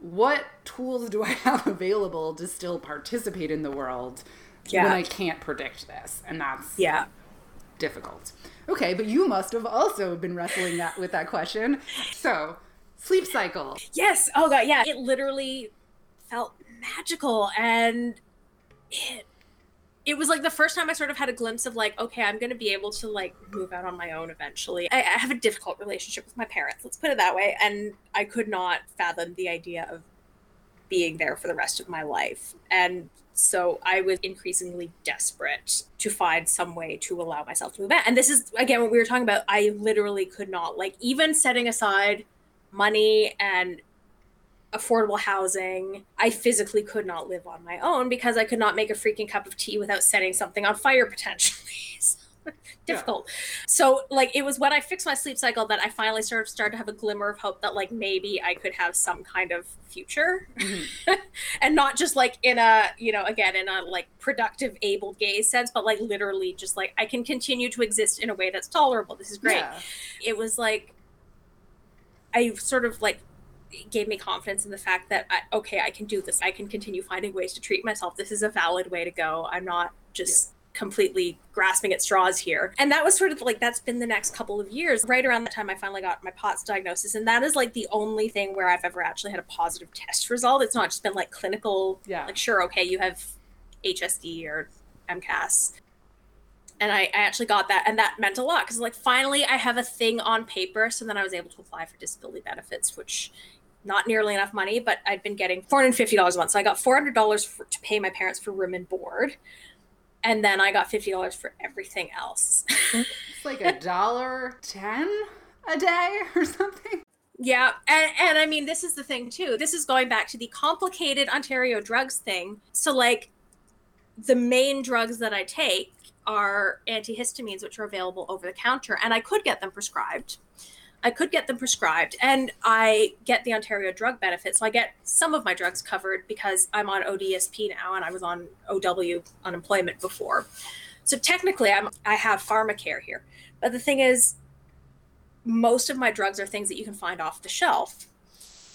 what tools do I [laughs] have available to still participate in the world when I can't predict this? And that's Yeah. difficult. Okay, but you must have also been wrestling that with that question. So, sleep cycle. Yes. Oh god, yeah. It literally felt magical and it it was like the first time I sort of had a glimpse of like, okay, I'm to be able to like move out on my own eventually. I, I, have a difficult relationship with my parents, let's put it that way. And I could not fathom the idea of being there for the rest of my life. And so I was increasingly desperate to find some way to allow myself to move out. And this is, again, what we were talking about. I literally could not, like, even setting aside money and affordable housing. I physically could not live on my own because I could not make a freaking cup of tea without setting something on fire [laughs] potentially. [laughs] difficult. Yeah. So like it was when I fixed my sleep cycle that I finally sort of started to have a glimmer of hope that like maybe I could have some kind of future. Mm-hmm. [laughs] and not just like in a, you know, again in a like productive able gaze sense, but like literally just like I can continue to exist in a way that's tolerable. This is great. Yeah. It was like I sort of like gave me confidence in the fact that I, okay, I can do this. I can continue finding ways to treat myself. This is a valid way to go. I'm not just. Completely grasping at straws here. And that was sort of like that's been the next couple of years. Right around the time I finally got my POTS diagnosis, and that is like the only thing where I've ever actually had a positive test result. It's not just been like clinical. Yeah. Like sure, okay, you have HSD or MCAS and I, I, actually got that and that meant a lot because like finally i have a thing on paper so then i was able to apply for disability benefits which not nearly enough money, but I'd been getting $450 a month. So I got $400 for, to pay my parents for room and board. And then I got $50 for everything else. it's [laughs] like a dollar 10 a day or something. Yeah. And, and I mean, this is the thing too. This is going back to the complicated Ontario drugs thing. So, like, the main drugs that I take are antihistamines, which are available over the counter, and I could get them prescribed. I could get them prescribed and I get the Ontario drug benefit. So I get some of my drugs covered because I'm on ODSP now and I was on OW unemployment before. So technically I'm I have pharmacare here. But the thing is most of my drugs are things that you can find off the shelf.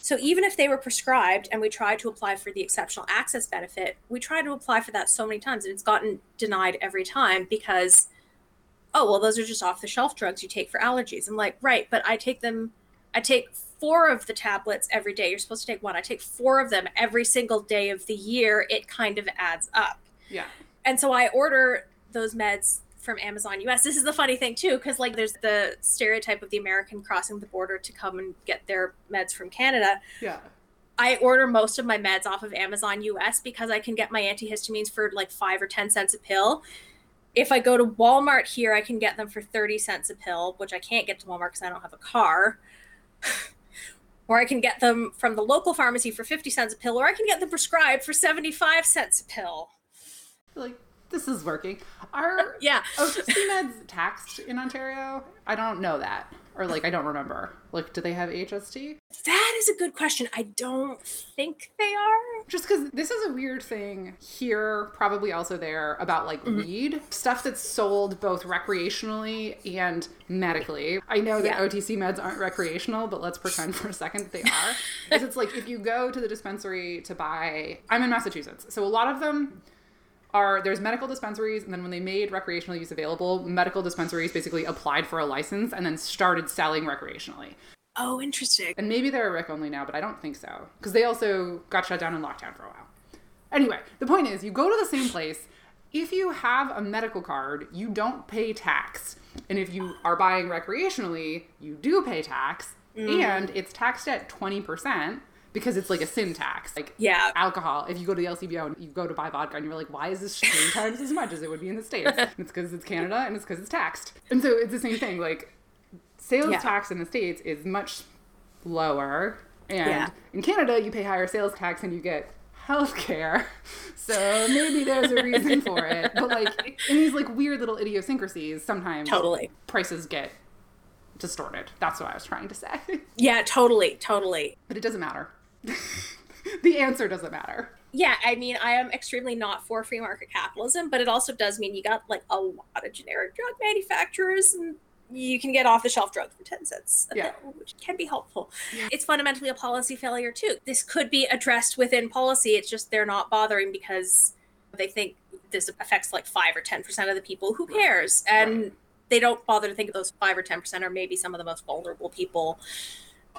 So even if they were prescribed and we tried to apply for the exceptional access benefit, we tried to apply for that so many times and it's gotten denied every time because oh well those are just off the shelf drugs you take for allergies. I'm like right but i take them i take four of the tablets every day. You're supposed to take one. I take four of them every single day of the year. It kind of adds up. Yeah. And so i order those meds from amazon us this is the funny thing too because like there's the stereotype of the american crossing the border to come and get their meds from canada. Yeah. I order most of my meds off of Amazon US because I can get my antihistamines for like five or 10 cents a pill if I go to Walmart here, I can get them for 30 cents a pill, which I can't get to Walmart because I don't have a car. [laughs] or I can get them from the local pharmacy for 50 cents a pill, or I can get them prescribed for 75 cents a pill. Like, this is working. Are yeah. OTC meds taxed in Ontario? I don't know that or like I don't remember. Like, do they have HST? That is a good question. I don't think they are. Just because this is a weird thing here, probably also there about like mm-hmm. weed stuff that's sold both recreationally and medically. I know that yeah. OTC meds aren't recreational, but let's pretend for a second that they are. [laughs] Because it's like if you go to the dispensary to buy, I'm in Massachusetts, so a lot of them are there's medical dispensaries and then when they made recreational use available medical dispensaries basically applied for a license and then started selling recreationally. Oh interesting. And maybe they're a rec only now but i don't think so because they also got shut down in lockdown for a while. Anyway the point is you go to the same place if you have a medical card you don't pay tax. And if you are buying recreationally you do pay tax mm. and it's taxed at 20% because it's like a sin tax. Like yeah, alcohol. If you go to the LCBO and you go to buy vodka and you're like, why is this three times as much as it would be in the states? [laughs] it's because it's Canada and it's because it's taxed. And so it's the same thing. Like sales yeah. tax in the states is much lower, and yeah. in Canada you pay higher sales tax and you get health care. [laughs] So maybe there's a reason [laughs] for it. But like in these like weird little idiosyncrasies, sometimes totally prices get distorted. That's what I was trying to say. Yeah, totally, totally. But it doesn't matter. [laughs] the answer doesn't matter. Yeah, I mean, I am extremely not for free market capitalism, but it also does mean you got like a lot of generic drug manufacturers and you can get off the shelf drugs for 10 cents yeah. which can be helpful. Yeah. It's fundamentally a policy failure too. This could be addressed within policy. It's just they're not bothering because they think this affects like 5 or 10% of the people. Who cares? And right. they don't bother to think of those 5 or 10% are maybe some of the most vulnerable people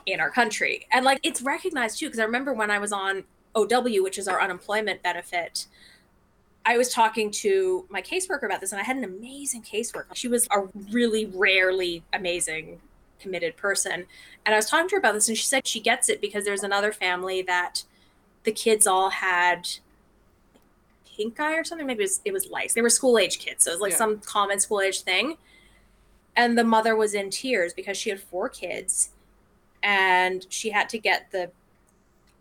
in our country. And like it's recognized too, because I remember when I was on OW, which is our unemployment benefit, I was talking to my caseworker about this, and I had an amazing caseworker. She was a really rarely amazing, committed person. And I was talking to her about this, and she said she gets it because there's another family that the kids all had pink eye or something. Maybe it was, it was lice. They were school age kids. So it was like Yeah. some common school age thing. And the mother was in tears because she had four kids and she had to get the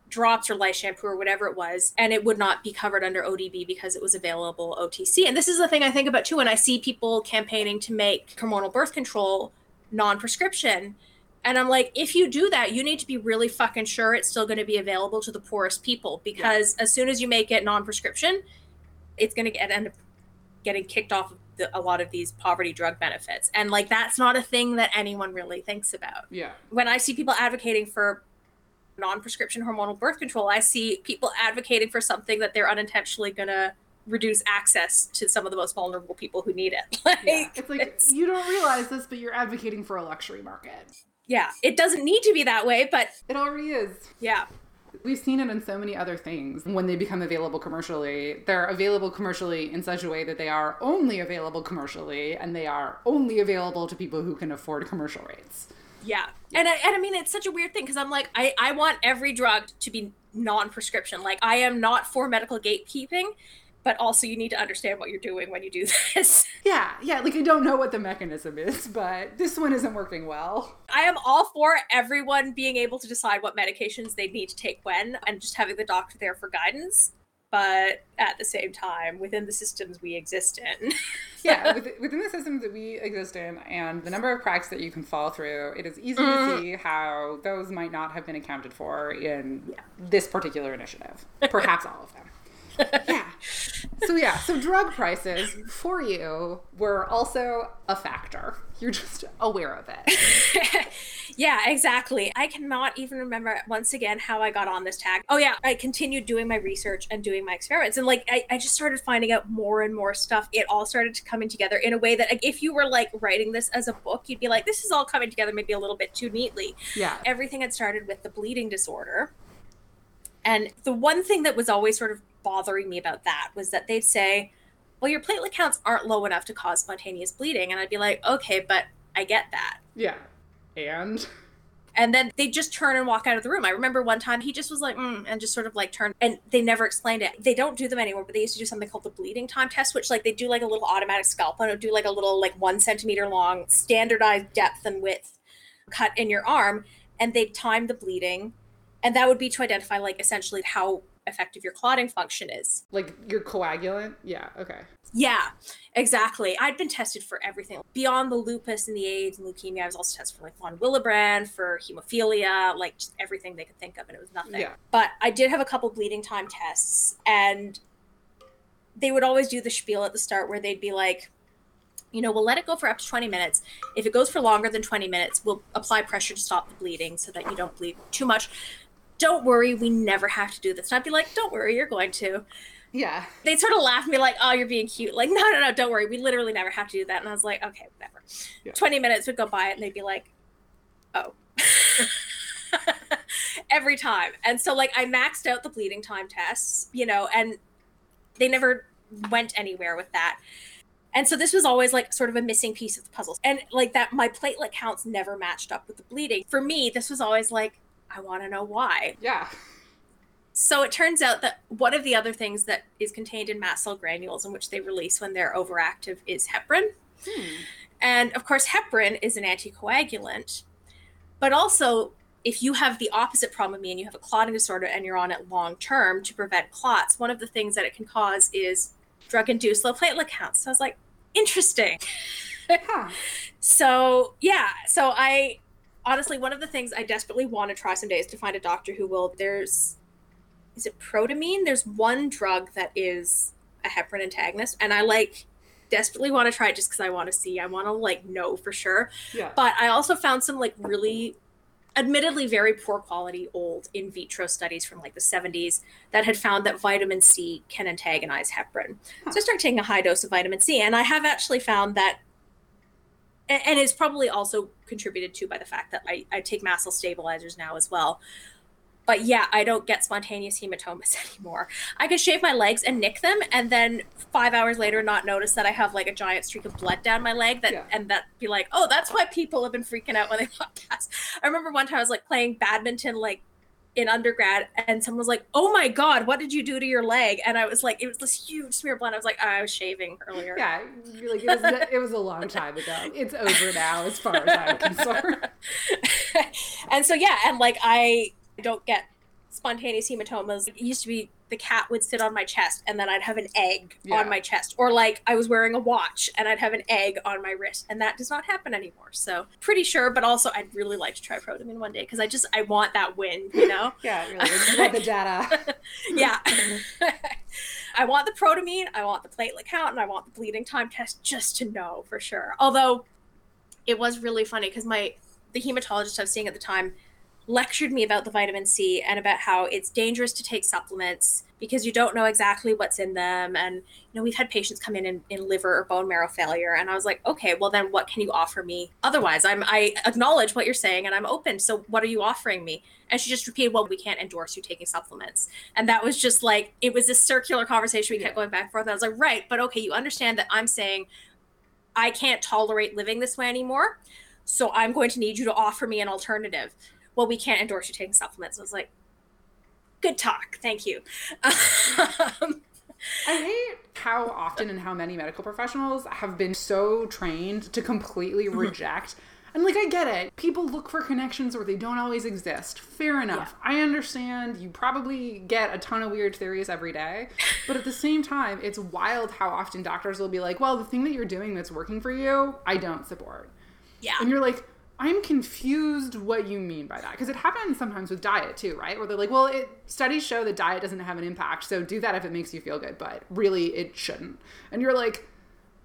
drops or light shampoo or whatever it was, and it would not be covered under ODB because it was available OTC. And this is the thing I think about too when I see people campaigning to make hormonal birth control non prescription. And I'm like, if you do that, you need to be really fucking sure it's still going to be available to the poorest people because as soon as you make it non prescription, it's going to get end up getting kicked off of the, a lot of these poverty drug benefits. And like, that's not a thing that anyone really thinks about Yeah. when I see people advocating for non-prescription hormonal birth control, I see people advocating for something that they're unintentionally going to reduce access to some of the most vulnerable people who need it. [laughs] Like, Yeah. It's like it's- you don't realize this, but you're advocating for a luxury market. yeah, it doesn't need to be that way, but It already is. yeah, We've seen it in so many other things. When they become available commercially, they're available commercially in such a way that they are only available commercially and they are only available to people who can afford commercial rates. yeah. And I, and I mean, it's such a weird thing because I'm like, I, I want every drug to be non-prescription. Like, I am not for medical gatekeeping, but also you need to understand what you're doing when you do [laughs] this. Yeah, yeah, like I don't know what the mechanism is, but this one isn't working well. I am all for everyone being able to decide what medications they need to take when and just having the doctor there for guidance. But at the same time, within the systems we exist in, [laughs] yeah, within the systems that we exist in and the number of cracks that you can fall through, it is easy Mm. to see how those might not have been accounted for in this particular initiative. Perhaps all of them. [laughs] yeah. So yeah, so drug prices for you were also a factor. You're just aware of it. [laughs] yeah, exactly. I cannot even remember once again how I got on this tag. Oh, yeah, I continued doing my research and doing my experiments. And like, I, I just started finding out more and more stuff. It all started to coming together in a way that like, if you were like writing this as a book, you'd be like, this is all coming together maybe a little bit too neatly. Yeah. everything had started with the bleeding disorder. And the one thing that was always sort of bothering me about that was that they'd say, well, your platelet counts aren't low enough to cause spontaneous bleeding. And I'd be like, okay, but I get that. Yeah. And And then they just turn and walk out of the room. I remember one time he just was like, mm, and just sort of like turned, and they never explained it. They don't do them anymore, but they used to do something called the bleeding time test, which like they do like a little automatic scalpel and do like a little like one centimeter long standardized depth and width cut in your arm, and they'd time the bleeding, and that would be to identify like essentially how effective your clotting function is. like you're coagulant. Yeah, okay. Yeah, exactly. I'd been tested for everything beyond the lupus and the AIDS and leukemia. I was also tested for like von Willebrand, for hemophilia, like just everything they could think of, and it was nothing. Yeah. But I did have a couple bleeding time tests, and they would always do the spiel at the start where they'd be like, you know, we'll let it go for up to 20 minutes. If it goes for longer than 20 minutes, we'll apply pressure to stop the bleeding so that you don't bleed too much. Don't worry, we never have to do this. And I'd be like, don't worry, you're going to Yeah. they'd sort of laugh at me like, "Oh, you're being cute." Like, no, no, no, don't worry. We literally never have to do that. And I was like, "Okay, whatever." Yeah. Twenty minutes would go by, and they'd be like, "Oh." [laughs] Every time, and so like I maxed out the bleeding time tests, you know, and they never went anywhere with that. And so this was always like sort of a missing piece of the puzzle. And like that, my platelet counts never matched up with the bleeding. For me, this was always like, I want to know why. Yeah. So it turns out that one of the other things that is contained in mast cell granules, in which they release when they're overactive, is heparin. Hmm. And of course, heparin is an anticoagulant. But also, if you have the opposite problem of me and you have a clotting disorder and you're on it long term to prevent clots, one of the things that it can cause is drug induced low platelet counts. So I was like, interesting. Huh. [laughs] So yeah, so I honestly one of the things I desperately want to try someday is to find a doctor who will. There's is it protamine? There's one drug that is a heparin antagonist, and I like desperately want to try it just because I want to see. I want to like know for sure. Yeah. But I also found some like really admittedly very poor quality old in vitro studies from like the 70s that had found that vitamin C can antagonize heparin. Huh. So I started taking a high dose of vitamin C and I have actually found that a- and it's probably also contributed to by the fact that I, I take mast cell stabilizers now as well. but yeah, I don't get spontaneous hematomas [laughs] anymore. I can shave my legs and nick them, and then five hours later, not notice that I have like a giant streak of blood down my leg. That Yeah. and that be like, oh, that's why people have been freaking out when they [laughs] walk past. I remember one time I was like playing badminton, like in undergrad, and someone was like, "Oh my god, what did you do to your leg?" And I was like, it was this huge smear of blood. I was like, "Oh, I was shaving earlier. Yeah, you're like it was, [laughs] it was a long time ago. It's over now, as far as I'm concerned. [laughs] and so yeah, and like I don't get spontaneous hematomas. It used to be the cat would sit on my chest and then I'd have an egg Yeah. on my chest. Or like I was wearing a watch and I'd have an egg on my wrist. And that does not happen anymore. So pretty sure, but also I'd really like to try protamine one day because I just I want that win, you know? [laughs] Yeah, you're like, I just want the data. [laughs] yeah. [laughs] I want the protamine, I want the platelet count, and I want the bleeding time test just to know for sure. Although it was really funny because my the hematologist I was seeing at the time lectured me about the vitamin C and about how it's dangerous to take supplements because you don't know exactly what's in them. And you know, we've had patients come in, in in liver or bone marrow failure, and I was like, okay, well then what can you offer me? Otherwise, I'm I acknowledge what you're saying and I'm open. So what are you offering me? And she just repeated, well, we can't endorse you taking supplements. And that was just like it was this circular conversation we kept going back and forth. I was like, right, but okay, you understand that I'm saying I can't tolerate living this way anymore. So I'm going to need you to offer me an alternative. Well, we can't endorse you taking supplements. I was like, good talk. Thank you. Um, I hate how often and how many medical professionals have been so trained to completely Mm-hmm. reject. And like, I get it. People look for connections where they don't always exist. Fair enough. I understand. You probably get a ton of weird theories every day. But at the same time, it's wild how often doctors will be like, well, the thing that you're doing that's working for you, I don't support. yeah. And you're like, I'm confused what you mean by that. Because it happens sometimes with diet too, right? Where they're like, well, it, studies show that diet doesn't have an impact. So do that if it makes you feel good, but really it shouldn't. And you're like,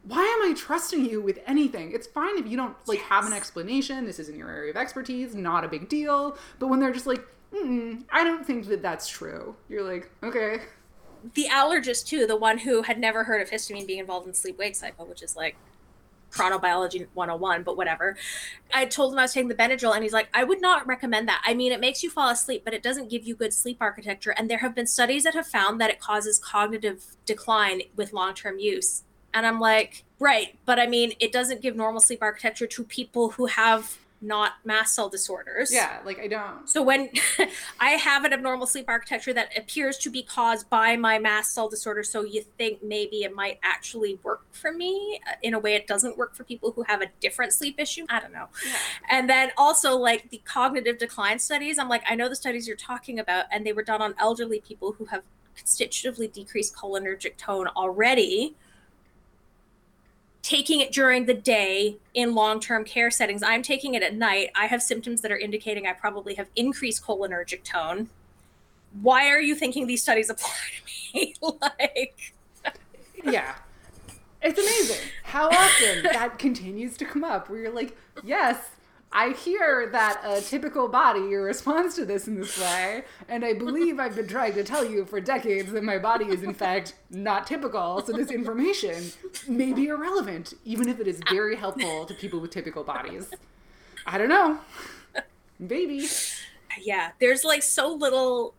why am I trusting you with anything? It's fine if you don't like have an explanation. This isn't your area of expertise, not a big deal. But when they're just like, Mm-mm, I don't think that that's true. You're like, okay, the allergist too, the one who had never heard of histamine being involved in sleep wake cycle, which is like chronobiology 101, but whatever. I told him I was taking the Benadryl and he's like, I would not recommend that. I mean, it makes you fall asleep, but it doesn't give you good sleep architecture. And there have been studies that have found that it causes cognitive decline with long term use. And I'm like, right, but I mean, it doesn't give normal sleep architecture to people who have not mast cell disorders. yeah, like I don't. So when [laughs] I have an abnormal sleep architecture that appears to be caused by my mast cell disorder, so you think maybe it might actually work for me uh, in a way it doesn't work for people who have a different sleep issue. I don't know. Yeah. And then also like the cognitive decline studies, I'm like, I know the studies you're talking about, and they were done on elderly people who have constitutively decreased cholinergic tone already. Taking it during the day in long term care settings. I'm taking it at night. I have symptoms that are indicating I probably have increased cholinergic tone. Why are you thinking these studies apply to me? [laughs] like, yeah. It's amazing how often that continues to come up where you're like, yes, I hear that a typical body responds to this in this way, and I believe I've been trying to tell you for decades that my body is in [laughs] fact not typical, so this information may be irrelevant, even if it is very helpful to people with typical bodies. I don't know. Maybe. yeah, there's like so little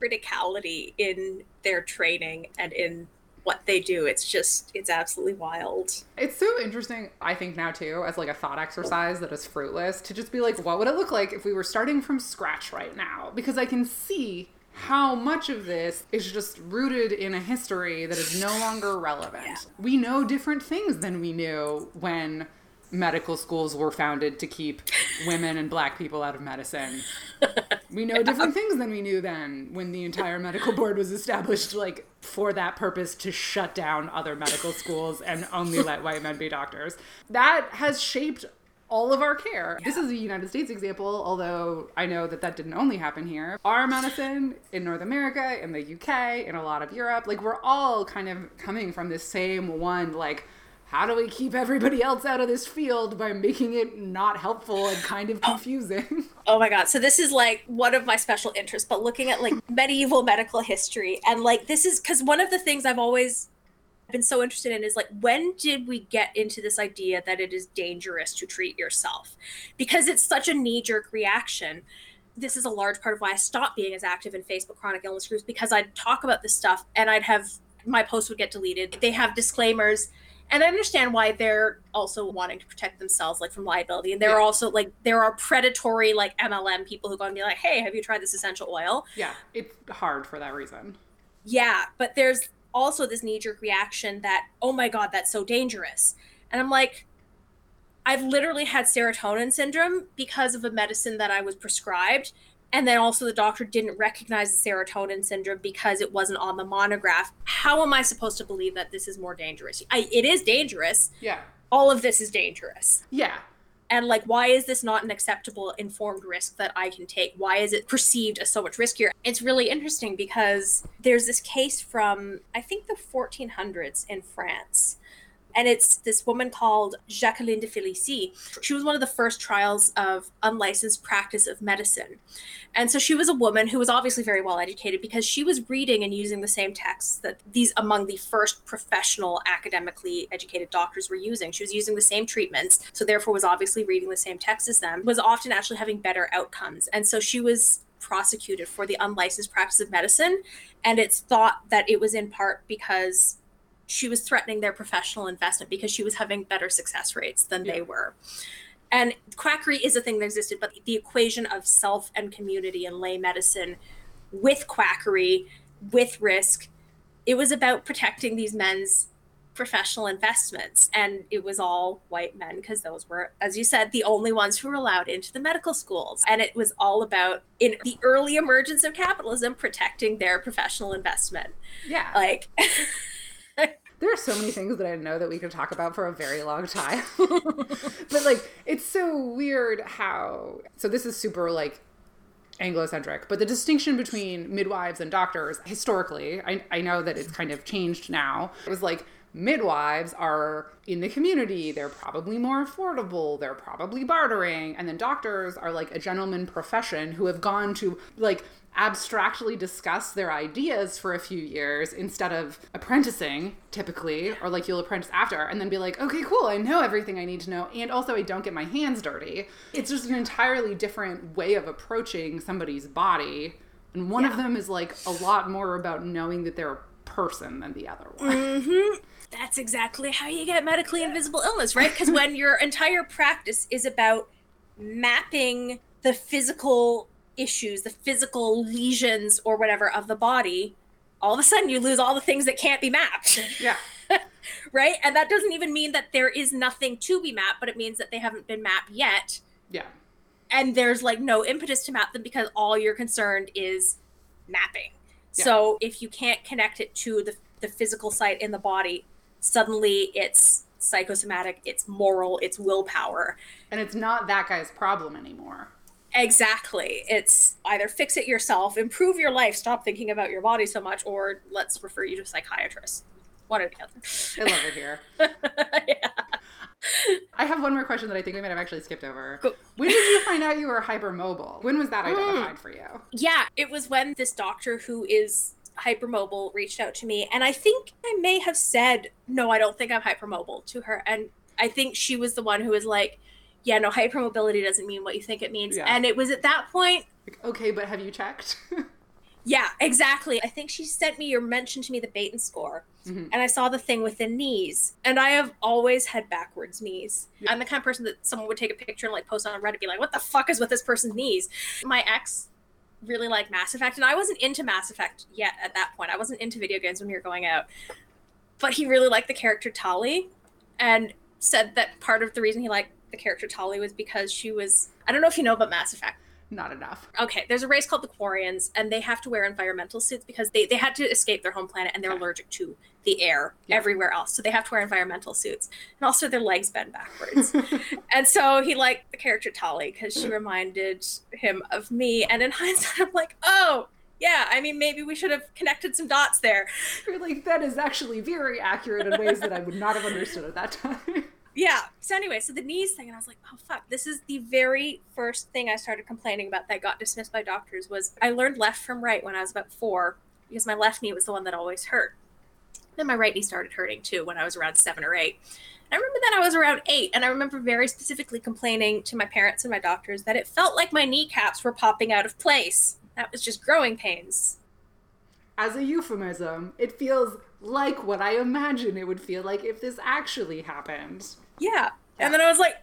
criticality in their training and in what they do. It's just, it's absolutely wild. It's so interesting, I think now too, as like a thought exercise that is fruitless, to just be like, what would it look like if we were starting from scratch right now? Because I can see how much of this is just rooted in a history that is no longer relevant. Yeah. We know different things than we knew when medical schools were founded to keep women and black people out of medicine. [laughs] We know different things than we knew then when the entire medical board was established like for that purpose to shut down other medical schools and only let white men be doctors. That has shaped all of our care. This is a United States example, although I know that that didn't only happen here. Our medicine in North America, in the UK, in a lot of Europe, like we're all kind of coming from this same one like how do we keep everybody else out of this field by making it not helpful and kind of oh. confusing? [laughs] Oh my god. So this is like one of my special interests, but looking at like medieval medical history and like this is cuz one of the things I've always been so interested in is like when did we get into this idea that it is dangerous to treat yourself? Because it's such a knee jerk reaction. this is a large part of why I stopped being as active in Facebook chronic illness groups because I'd talk about this stuff and I'd have my posts would get deleted. They have disclaimers and I understand why they're also wanting to protect themselves like from liability. And there Yeah. are also like there are predatory like MLM people who go and be like, "Hey, have you tried this essential oil?" Yeah, it's hard for that reason. Yeah, but there's also this knee jerk reaction that, "Oh my god, that's so dangerous." And I'm like, I've literally had serotonin syndrome because of a medicine that I was prescribed. And then also the doctor didn't recognize the serotonin syndrome because it wasn't on the monograph. How am I supposed to believe that this is more dangerous? I, it is dangerous. Yeah. All of this is dangerous. Yeah. And like, why is this not an acceptable informed risk that I can take? Why is it perceived as so much riskier? It's really interesting because there's this case from, I think, the 1400s in France. And it's this woman called Jacqueline de Félicie. She was one of the first trials of unlicensed practice of medicine. And so she was a woman who was obviously very well educated because she was reading and using the same texts that these among the first professional academically educated doctors were using. She was using the same treatments, so therefore was obviously reading the same texts as them, was often actually having better outcomes. And so she was prosecuted for the unlicensed practice of medicine. And it's thought that it was in part because she was threatening their professional investment because she was having better success rates than Yeah. they were. And quackery is a thing that existed, but the equation of self and community and lay medicine with quackery, with risk, it was about protecting these men's professional investments. And it was all white men because those were, as you said, the only ones who were allowed into the medical schools. And it was all about, in the early emergence of capitalism, protecting their professional investment. Yeah. Like, [laughs] [laughs] there are so many things that I know that we could talk about for a very long time. [laughs] but like it's so weird how so this is super like Anglo-centric, but the distinction between midwives and doctors historically, I, I know that it's kind of changed now. It was like midwives are in the community, they're probably more affordable, they're probably bartering, and then doctors are like a gentleman profession who have gone to like abstractly discuss their ideas for a few years instead of apprenticing typically or like you'll apprentice after and then be like okay cool i know everything i need to know and also i don't get my hands dirty. It's just an entirely different way of approaching somebody's body and one of them is like a lot more about knowing that they're a person than the other one. Mm-hmm. That's exactly how you get medically invisible illness, right? Because when your entire practice is about mapping the physical issues, the physical lesions or whatever of the body, all of a sudden you lose all the things that can't be mapped, yeah [laughs] right? And that doesn't even mean that there is nothing to be mapped, but it means that they haven't been mapped yet. yeah And there's like no impetus to map them because all you're concerned is mapping. Yeah. So if you can't connect it to the, the physical site in the body, suddenly it's psychosomatic, it's moral, it's willpower. and it's not that guy's problem anymore Exactly. It's either fix it yourself, improve your life, stop thinking about your body so much, or let's refer you to a psychiatrist. One or the other. i love it here [laughs] yeah. I have one more question that I think we might have actually skipped over. Go. When did you find out you were hypermobile? When was that Hmm. identified for you? Yeah, it was when this doctor who is hypermobile reached out to me, and I think I may have said, "No, I don't think I'm hypermobile" to her, and I think she was the one who was like, "Yeah, no, hypermobility doesn't mean what you think it means." Yeah. And it was at that point, Like, okay, but have you checked? [laughs] yeah, exactly. I think she sent me or mentioned to me the Beighton score, Mhm. and I saw the thing with the knees, and I have always had backwards knees. Yeah. I'm the kind of person that someone would take a picture and like post on Reddit, be like, "What the fuck is with this person's knees?" My ex really liked Mass Effect, and I wasn't into Mass Effect yet at that point. I wasn't into video games when we were going out, but he really liked the character Tali, and said that part of the reason he liked the character Tali was because she was. I don't know if you know about Mass Effect Not enough. okay, there's a race called the Quarians, and they have to wear environmental suits because they, they had to escape their home planet and they're allergic to the air Yeah. everywhere else. So they have to wear environmental suits. And also their legs bend backwards. [laughs] and so he liked the character Tali because she reminded him of me. And in [laughs] hindsight, I'm like, oh, yeah, I mean, maybe we should have connected some dots there. You're like, that is actually very accurate in ways that I would not have understood at that time. Yeah. So anyway, so the knees thing, and I was like, oh fuck, this is the very first thing I started complaining about that got dismissed by doctors was I learned left from right when I was about four because my left knee was the one that always hurt. Then my right knee started hurting too when I was around seven or eight. I remember that I was around eight, and I remember very specifically complaining to my parents and my doctors that it felt like my kneecaps were popping out of place. That was just growing pains. As a euphemism, it feels like what I imagine it would feel like if this actually happened. Yeah. And then I was like,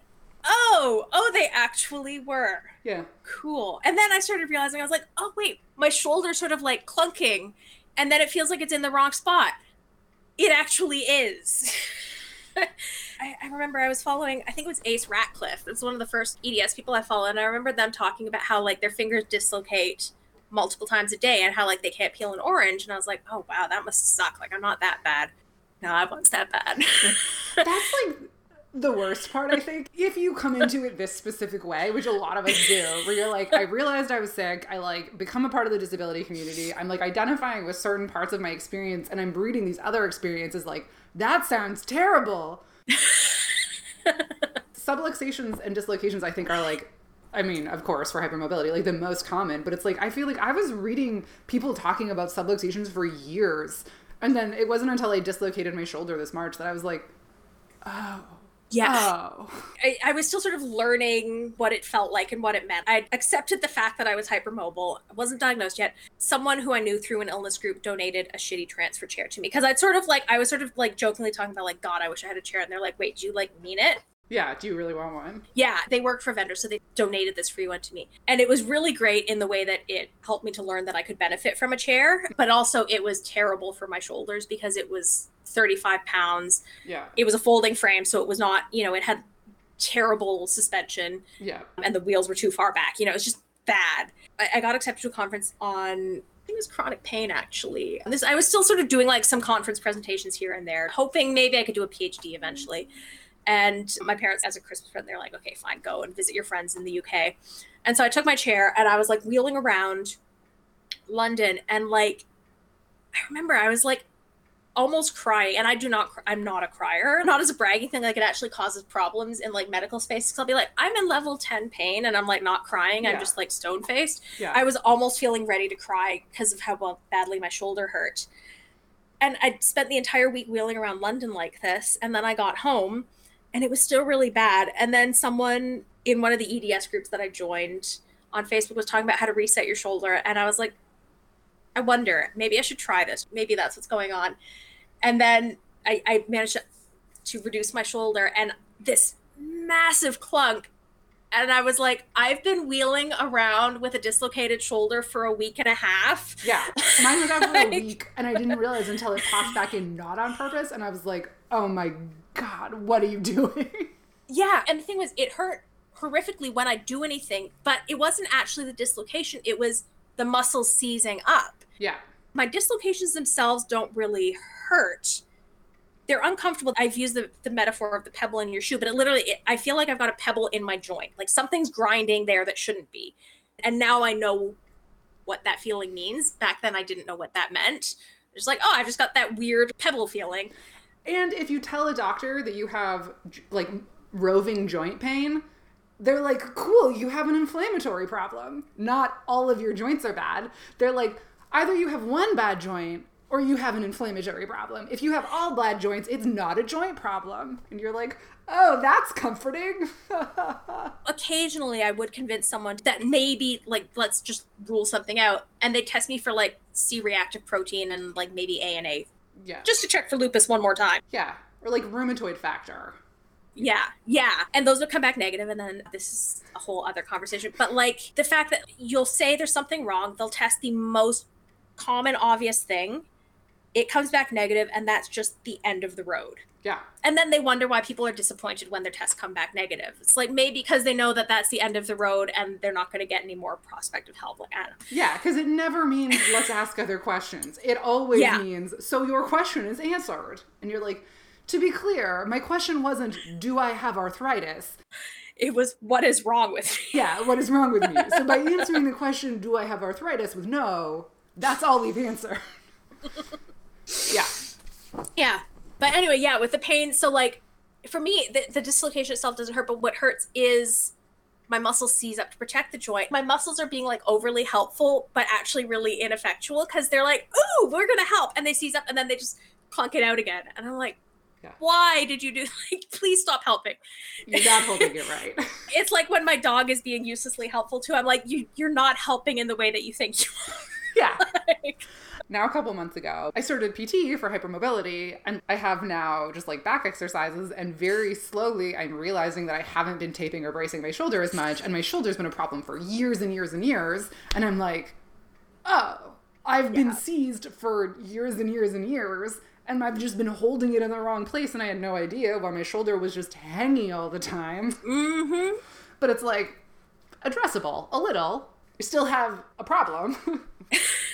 oh, oh, they actually were. Yeah. Cool. And then I started realizing I was like, oh, wait, my shoulder's sort of like clunking, and then it feels like it's in the wrong spot. It actually is. [laughs] I, I, remember I was following, I think it was Ace Ratcliffe. It's one of the first EDS people I follow. And I remember them talking about how like their fingers dislocate multiple times a day and how like they can't peel an orange. And I was like, oh wow, that must suck. Like I'm not that bad. No, I was that bad. [laughs] That's like the worst part, I think. If you come into it this specific way, which a lot of us do, where you're like, I realized I was sick, I like become a part of the disability community, I'm like identifying with certain parts of my experience, and I'm breeding these other experiences like, that sounds terrible. [laughs] Subluxations and dislocations, I think, are like I mean, of course, for hypermobility, like the most common, but it's like I feel like I was reading people talking about subluxations for years. And then it wasn't until I dislocated my shoulder this March that I was like, oh. Yeah. Oh. I, I, was still sort of learning what it felt like and what it meant. I accepted the fact that I was hypermobile. I wasn't diagnosed yet. Someone who I knew through an illness group donated a shitty transfer chair to me because I'd sort of like, I was sort of like jokingly talking about, like, God, I wish I had a chair. And they're like, wait, do you like mean it? Yeah, do you really want one? Yeah, they work for vendors, so they donated this free one to me. And it was really great in the way that it helped me to learn that I could benefit from a chair, but also it was terrible for my shoulders because it was 35 pounds. Yeah. It was a folding frame, so it was not, you know, it had terrible suspension. Yeah. And the wheels were too far back. You know, it was just bad. I, I got accepted to a conference on I think it was chronic pain actually. This I was still sort of doing like some conference presentations here and there, hoping maybe I could do a PhD eventually. And my parents, as a Christmas present, they're like, okay, fine, go and visit your friends in the UK. And so I took my chair and I was like wheeling around London and like, I remember I was like almost crying and i do not i'm not a crier [laughs] not as a bragging thing like it actually causes problems in like medical spaces. i'll be like i'm in level 10 pain and i'm like not crying yeah. i'm just like stone faced yeah. i was almost feeling ready to cry because of how well, badly my shoulder hurt and i spent the entire week wheeling around london like this and then i got home and it was still really bad. And then someone in one of the EDS groups that I joined on Facebook was talking about how to reset your shoulder. And I was like, I wonder, maybe I should try this. Maybe that's what's going on. And then I, I managed to, to reduce my shoulder and this massive clunk. And I was like, I've been wheeling around with a dislocated shoulder for a week and a half. Yeah. Mine was out for a [laughs] week and I didn't realize until it popped back in not on purpose. And I was like, oh my God, what are you doing? [laughs] Yeah. And the thing was, it hurt horrifically when I do anything, but it wasn't actually the dislocation, it was the muscles seizing up. Yeah. My dislocations themselves don't really hurt. They're uncomfortable. I've used the, the metaphor of the pebble in your shoe, but it literally, it, I feel like I've got a pebble in my joint. Like something's grinding there that shouldn't be. And now I know what that feeling means. Back then, I didn't know what that meant. It's like, oh, I just got that weird pebble feeling. And if you tell a doctor that you have like roving joint pain, they're like, cool, you have an inflammatory problem. Not all of your joints are bad. They're like, either you have one bad joint or you have an inflammatory problem. If you have all bad joints, it's not a joint problem. And you're like, oh, that's comforting. [laughs] Occasionally, I would convince someone that maybe, like, let's just rule something out. And they test me for, like, C reactive protein and, like, maybe ANA yeah. Just to check for lupus one more time. Yeah. Or like rheumatoid factor. Yeah, yeah. And those would come back negative, and then this is a whole other conversation. But like the fact that you'll say there's something wrong, they'll test the most common, obvious thing, it comes back negative, and that's just the end of the road. Yeah. And then they wonder why people are disappointed when their tests come back negative. It's like maybe because they know that that's the end of the road and they're not going to get any more prospective help. Like, I don't know. Yeah, because it never means let's ask other questions. It always yeah. means so your question is answered. And you're like, to be clear, my question wasn't, do I have arthritis? It was, what is wrong with me? Yeah, what is wrong with me? So by [laughs] answering the question, do I have arthritis with no, that's all we've answered. [laughs] yeah. Yeah. But anyway, yeah, with the pain, so like for me, the, the dislocation itself doesn't hurt, but what hurts is my muscles seize up to protect the joint. My muscles are being like overly helpful, but actually really ineffectual because they're like, "Ooh, we're gonna help," and they seize up, and then they just clunk it out again. And I'm like, Yeah. why did you do [laughs] like please stop helping. You're not [laughs] holding it right. [laughs] It's like when my dog is being uselessly helpful too. I'm like, you you're not helping in the way that you think you are." yeah. are. Now, a couple months ago, I started PT for hypermobility, and I have now just like back exercises. And very slowly, I'm realizing that I haven't been taping or bracing my shoulder as much, and my shoulder's been a problem for years and years and years. And I'm like, oh, I've been seized for years and years and years, and I've just been holding it in the wrong place, and I had no idea why my shoulder was just hanging all the time. mm-hmm. But it's like addressable a little. You still have a problem. [laughs]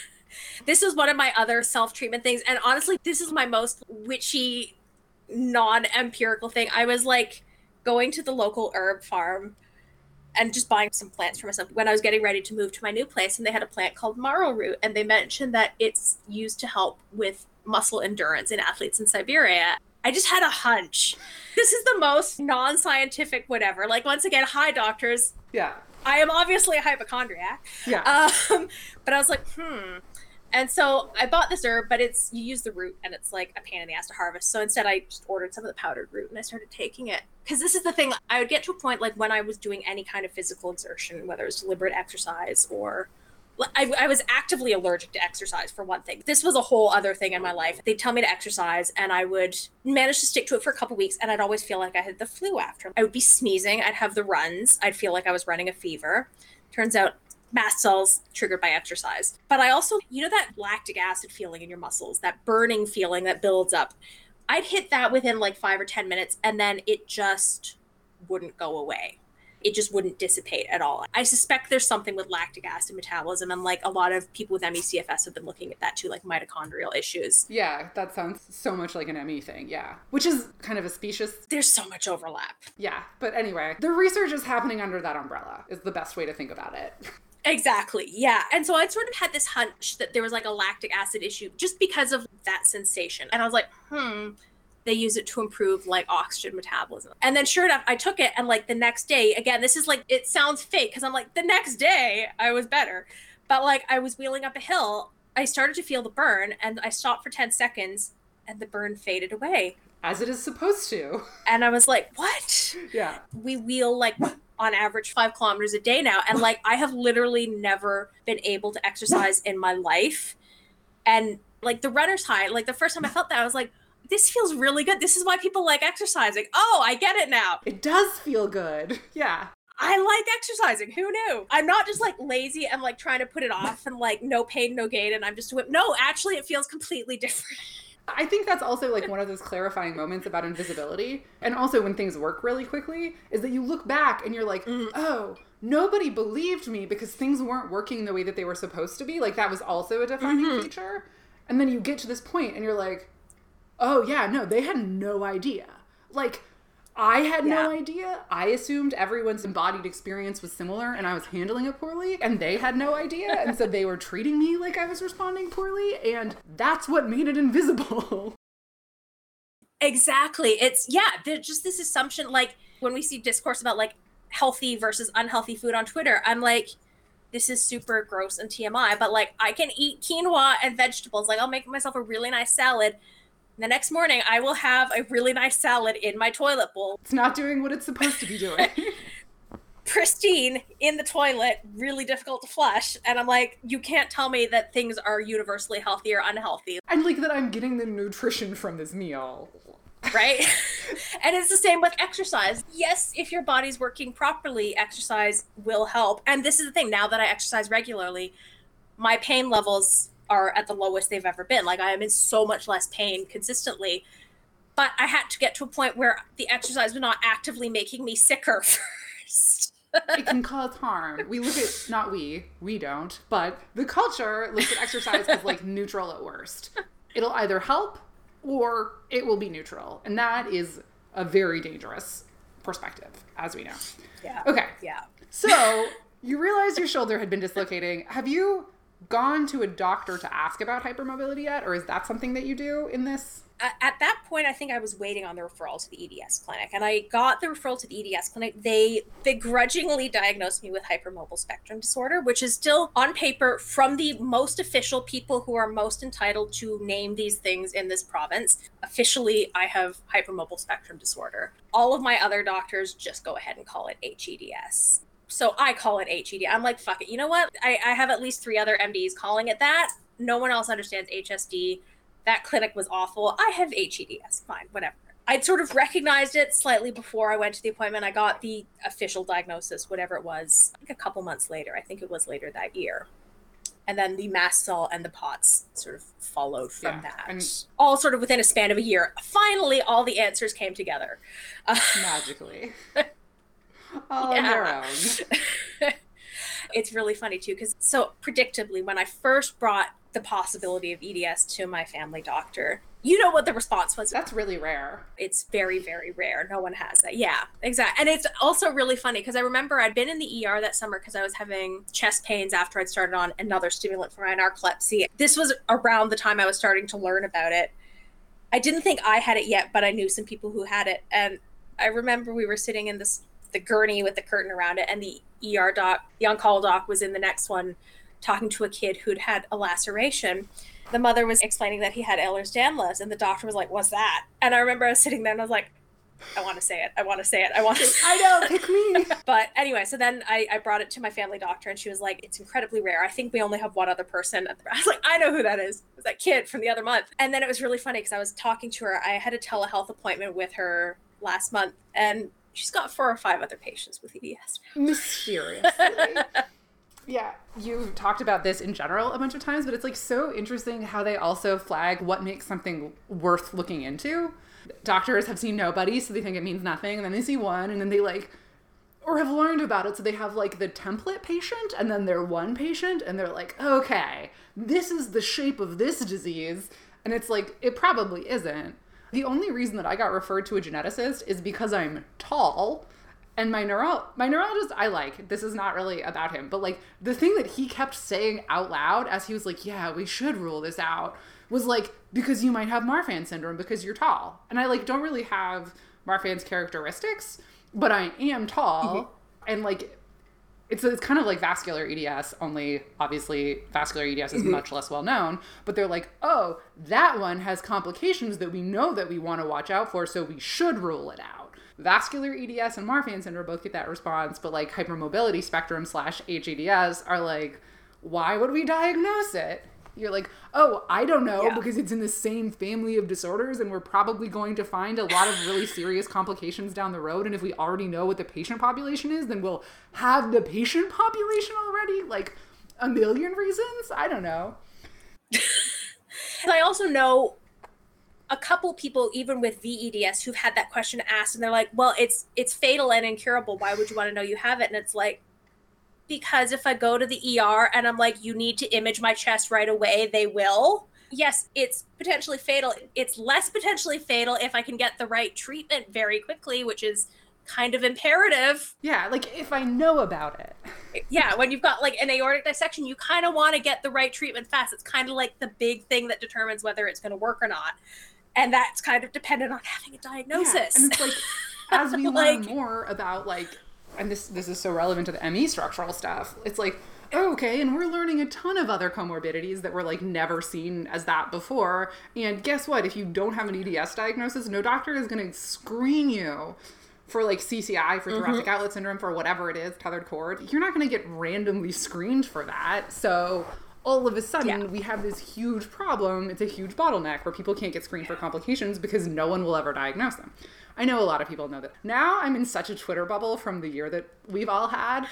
This is one of my other self treatment things. And honestly, this is my most witchy, non empirical thing. I was like going to the local herb farm and just buying some plants for myself when I was getting ready to move to my new place. And they had a plant called maral root. And they mentioned that it's used to help with muscle endurance in athletes in Siberia. I just had a hunch. [laughs] This is the most non scientific whatever. Like, once again, hi, doctors. yeah. I am obviously a hypochondriac. Yeah. Um, but I was like, hmm. And so I bought this herb, but it's you use the root and it's like a pain in the ass to harvest. So instead, I just ordered some of the powdered root and I started taking it. Because this is the thing, I would get to a point like when I was doing any kind of physical exertion, whether it was deliberate exercise or I, I was actively allergic to exercise for one thing. This was a whole other thing in my life. They'd tell me to exercise, and I would manage to stick to it for a couple weeks, and I'd always feel like I had the flu after. I would be sneezing. I'd have the runs. I'd feel like I was running a fever. Turns out mast cells triggered by exercise. But I also, you know, that lactic acid feeling in your muscles, that burning feeling that builds up. I'd hit that within like five or 10 minutes, and then it just wouldn't go away. It just wouldn't dissipate at all. I suspect there's something with lactic acid metabolism, and like a lot of people with ME/CFS have been looking at that too, like mitochondrial issues. Yeah, that sounds so much like an ME thing. Yeah. Which is kind of a specious. There's so much overlap. Yeah. But anyway, the research is happening under that umbrella, is the best way to think about it. [laughs] Exactly. Yeah. And so I'd sort of had this hunch that there was like a lactic acid issue just because of that sensation. And I was like, hmm, they use it to improve like oxygen metabolism. And then sure enough, I took it and like the next day, again, this is like, it sounds fake because I'm like, the next day I was better. But like I was wheeling up a hill, I started to feel the burn and I stopped for 10 seconds and the burn faded away. As it is supposed to. And I was like, what? Yeah. we wheel like on average five kilometers a day now and like i have literally never been able to exercise in my life and like the runner's high like the first time i felt that i was like this feels really good this is why people like exercising oh i get it now It does feel good. [laughs] Yeah. i like exercising who knew i'm not just like lazy and like trying to put it off and like no pain no gain and i'm just a whip no actually it feels completely different [laughs] I think that's also like one of those clarifying moments about invisibility. And also when things work really quickly, is that you look back and you're like, mm-hmm. oh, nobody believed me because things weren't working the way that they were supposed to be. Like that was also a defining mm-hmm. feature. And then you get to this point and you're like, oh, yeah, no, they had no idea. Like, I had no idea. I assumed everyone's embodied experience was similar and I was handling it poorly, and they had no idea. And so they were treating me like I was responding poorly, and that's what made it invisible. [laughs] Exactly. It's yeah, there's just this assumption like when we see discourse about like healthy versus unhealthy food on Twitter, I'm like this is super gross and TMI, but like I can eat quinoa and vegetables. Like I'll make myself a really nice salad. The next morning I will have a really nice salad in my toilet bowl, It's not doing what it's supposed to be doing. [laughs] [laughs] pristine in the toilet, really difficult to flush, and I'm like you can't tell me that things are universally healthy or unhealthy. and like that I'm getting the nutrition from this meal. right? [laughs] and it's the same with exercise. Yes, if your body's working properly, exercise will help. And this is the thing now that I exercise regularly, my pain levels are at the lowest they've ever been. Like I am in so much less pain consistently. But I had to get to a point where the exercise was not actively making me sicker [laughs] first. It can cause harm. We look at not we, we don't, but the culture looks at exercise as like neutral at worst. It'll either help or it will be neutral. And that is a very dangerous perspective, as we know. yeah. Okay. Yeah. So you realized your shoulder had been dislocating. Have you gone to a doctor to ask about hypermobility yet, or is that something that you do in this? Uh, at that point, I think I was waiting on the referral to the EDS clinic, and I got the referral to the EDS clinic. They begrudgingly diagnosed me with hypermobile spectrum disorder, which is still on paper from the most official people who are most entitled to name these things in this province. Officially, I have hypermobile spectrum disorder. All of my other doctors just go ahead and call it HEDS. So I call it HED. I'm like, fuck it. You know what? I, I have at least three other MDs calling it that. No one else understands HSD that clinic was awful. I have HEDS. Fine, whatever. I'd sort of recognized it slightly before I went to the appointment. I got the official diagnosis, whatever it was, I think a couple months later. I think it was later that year. And then the mast cell and the POTS sort of followed from yeah, that. And all sort of within a span of a year. Finally, all the answers came together. [laughs] Magically. [laughs] on their own. [laughs] it's really funny too, because so predictably, when I first brought the possibility of EDS to my family doctor. You know what the response was. That's really rare. It's very, very rare. No one has that. Yeah, exactly. And it's also really funny because I remember I'd been in the ER that summer because I was having chest pains after I'd started on another stimulant for my narcolepsy. This was around the time I was starting to learn about it. I didn't think I had it yet, but I knew some people who had it. And I remember we were sitting in this the gurney with the curtain around it, and the ER doc, the on-call doc, was in the next one talking to a kid who'd had a laceration. The mother was explaining that he had Ehlers-Danlos, and the doctor was like, "What's that?" And I remember I was sitting there and I was like, I want to say it. I want to say it. I want to. [laughs] I know, pick me. [laughs] but anyway, so then I, I brought it to my family doctor, and she was like, "It's incredibly rare. I think we only have one other person." [laughs] I was like, "I know who that is. It was that kid from the other month." And then it was really funny because I was talking to her. I had a telehealth appointment with her last month, and she's got four or five other patients with EDS. Mysteriously. [laughs] Yeah, you've talked about this in general a bunch of times, but it's like so interesting how they also flag what makes something worth looking into. Doctors have seen nobody, so they think it means nothing, and then they see one, and then they like, or have learned about it, so they have like the template patient, and then they're one patient, and they're like, okay, this is the shape of this disease, and it's like, it probably isn't. The only reason that I got referred to a geneticist is because I'm tall and my neuro my neurologist I like. This is not really about him, but like the thing that he kept saying out loud as he was like, "Yeah, we should rule this out." was like because you might have Marfan syndrome because you're tall. And I like don't really have Marfan's characteristics, but I am tall mm-hmm. and like it's it's kind of like vascular EDS, only obviously vascular EDS is mm-hmm. much less well known. But they're like, oh, that one has complications that we know that we want to watch out for, so we should rule it out vascular EDS and Marfan syndrome both get that response, but like hypermobility spectrum slash HEDS are like, why would we diagnose it? You're like, oh, I don't know yeah. because it's in the same family of disorders and we're probably going to find a lot of really serious complications down the road. And if we already know what the patient population is, then we'll have the patient population already. Like a million reasons? I don't know. I also know a couple people even with VEDS who've had that question asked and they're like, "Well, it's it's fatal and incurable. Why would you want to know you have it?" And it's like because if I go to the ER and I'm like, "You need to image my chest right away," they will. Yes, it's potentially fatal. It's less potentially fatal if I can get the right treatment very quickly, which is kind of imperative. Yeah, like if I know about it. yeah, when you've got like an aortic dissection, you kind of want to get the right treatment fast. It's kind of like the big thing that determines whether it's going to work or not and that's kind of dependent on having a diagnosis. Yeah. And it's like [laughs] as we like, learn more about like and this this is so relevant to the ME structural stuff. It's like oh, okay, and we're learning a ton of other comorbidities that were like never seen as that before. And guess what? If you don't have an EDS diagnosis, no doctor is going to screen you for like CCI, for thoracic mm-hmm. outlet syndrome, for whatever it is, tethered cord. You're not going to get randomly screened for that. So all of a sudden yeah. we have this huge problem. It's a huge bottleneck where people can't get screened for complications because no one will ever diagnose them. I know a lot of people know that. Now I'm in such a Twitter bubble from the year that we've all had.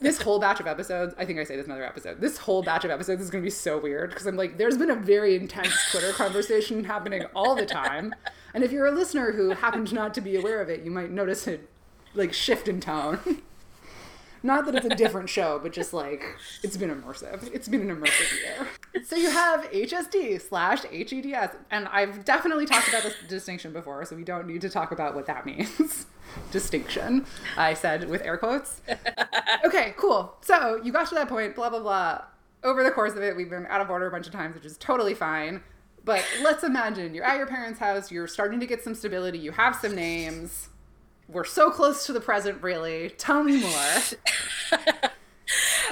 This whole batch of episodes, I think I say this another episode. This whole batch of episodes is going to be so weird because I'm like, there's been a very intense Twitter conversation happening all the time. And if you're a listener who happens not to be aware of it, you might notice a like shift in tone. [laughs] Not that it's a different show, but just like it's been immersive. It's been an immersive year. So you have HSD slash HEDS, and I've definitely talked about this distinction before, so we don't need to talk about what that means. [laughs] distinction, I said with air quotes. Okay, cool. So you got to that point, blah blah blah. over the course of it, we've been out of order a bunch of times, which is totally fine. But let's imagine you're at your parents' house, you're starting to get some stability, you have some names. We're so close to the present, really. Tell me more. [laughs]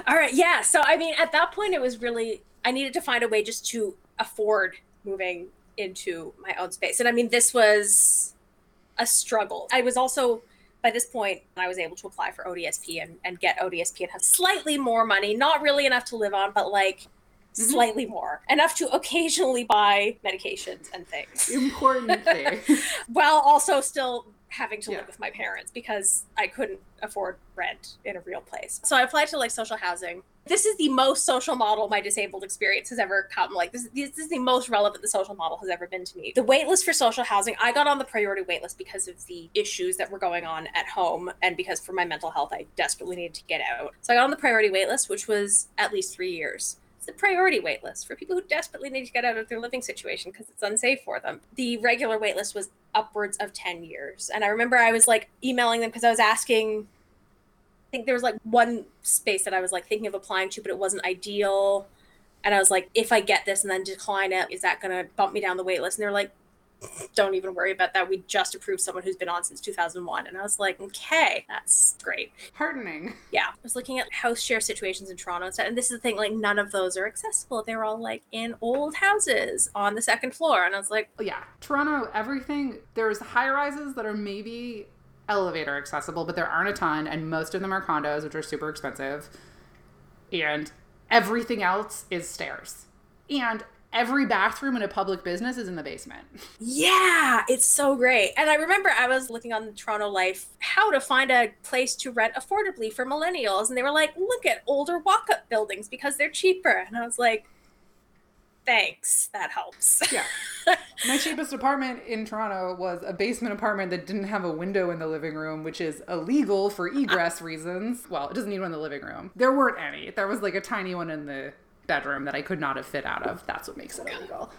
All right, yeah. So, I mean, at that point, it was really, I needed to find a way just to afford moving into my own space. And I mean, this was a struggle. I was also, by this point, I was able to apply for ODSP and, and get ODSP and have slightly more money, not really enough to live on, but like Mm-hmm. slightly more, enough to occasionally buy medications and things. Important thing. [laughs] While also still having to yeah. live with my parents because I couldn't afford rent in a real place. So I applied to like social housing. This is the most social model my disabled experience has ever come. Like this, this is the most relevant the social model has ever been to me. The waitlist for social housing, I got on the priority waitlist because of the issues that were going on at home and because for my mental health I desperately needed to get out. So I got on the priority waitlist, which was at least three years. It's the priority waitlist for people who desperately need to get out of their living situation because it's unsafe for them. The regular waitlist was upwards of 10 years. And I remember I was like emailing them because I was asking, I think there was like one space that I was like thinking of applying to, but it wasn't ideal. And I was like, if I get this and then decline it, is that going to bump me down the waitlist? And they're like, don't even worry about that. We just approved someone who's been on since 2001. And I was like, okay, that's great. Heartening. Yeah. I was looking at house share situations in Toronto and stuff. And this is the thing, like, none of those are accessible. They're all like in old houses on the second floor. And I was like, yeah. Toronto, everything, there's high rises that are maybe elevator accessible, but there aren't a ton. And most of them are condos, which are super expensive. And everything else is stairs. And every bathroom in a public business is in the basement. Yeah, it's so great. And I remember I was looking on Toronto Life how to find a place to rent affordably for millennials. And they were like, look at older walk up buildings because they're cheaper. And I was like, thanks. That helps. Yeah. [laughs] My cheapest apartment in Toronto was a basement apartment that didn't have a window in the living room, which is illegal for egress reasons. Well, it doesn't need one in the living room. There weren't any. There was like a tiny one in the bedroom that I could not have fit out of. That's what makes it illegal.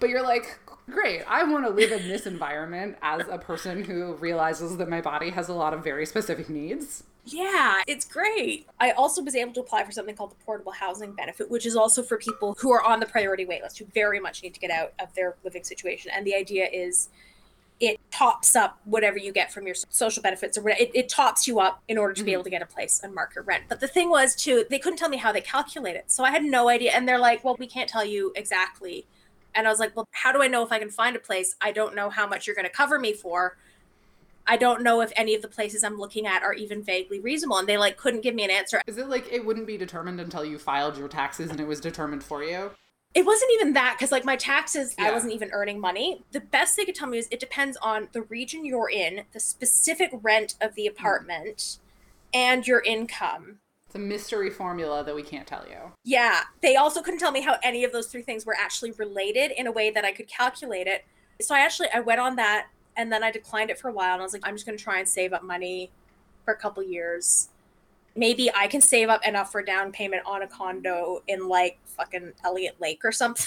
But you're like, great, I want to live in this environment as a person who realizes that my body has a lot of very specific needs. Yeah, it's great. I also was able to apply for something called the portable housing benefit, which is also for people who are on the priority waitlist who very much need to get out of their living situation. And the idea is it tops up whatever you get from your social benefits or whatever. It, it tops you up in order to mm-hmm. be able to get a place on market rent. But the thing was, too, they couldn't tell me how they calculate it. So I had no idea. And they're like, well, we can't tell you exactly. And I was like, well, how do I know if I can find a place? I don't know how much you're going to cover me for. I don't know if any of the places I'm looking at are even vaguely reasonable. And they like couldn't give me an answer. Is it like it wouldn't be determined until you filed your taxes and it was determined for you? It wasn't even that because like my taxes yeah. i wasn't even earning money. The best they could tell me is it depends on the region you're in the specific rent of the apartment mm. and your income. It's a mystery formula that we can't tell you. Yeah. They also couldn't tell me how any of those three things were actually related in a way that i could calculate it. So i actually i went on that and then i declined it for a while and i was like i'm just going to try and save up money for a couple years maybe I can save up enough for down payment on a condo in like fucking Elliott Lake or [laughs] something.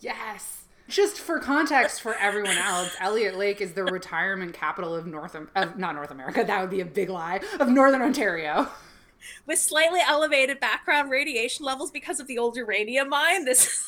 yes. Just for context for everyone else, Elliott Lake is the retirement capital of North of not North America. That would be a big lie. Of Northern Ontario. With slightly elevated background radiation levels because of the old uranium mine, this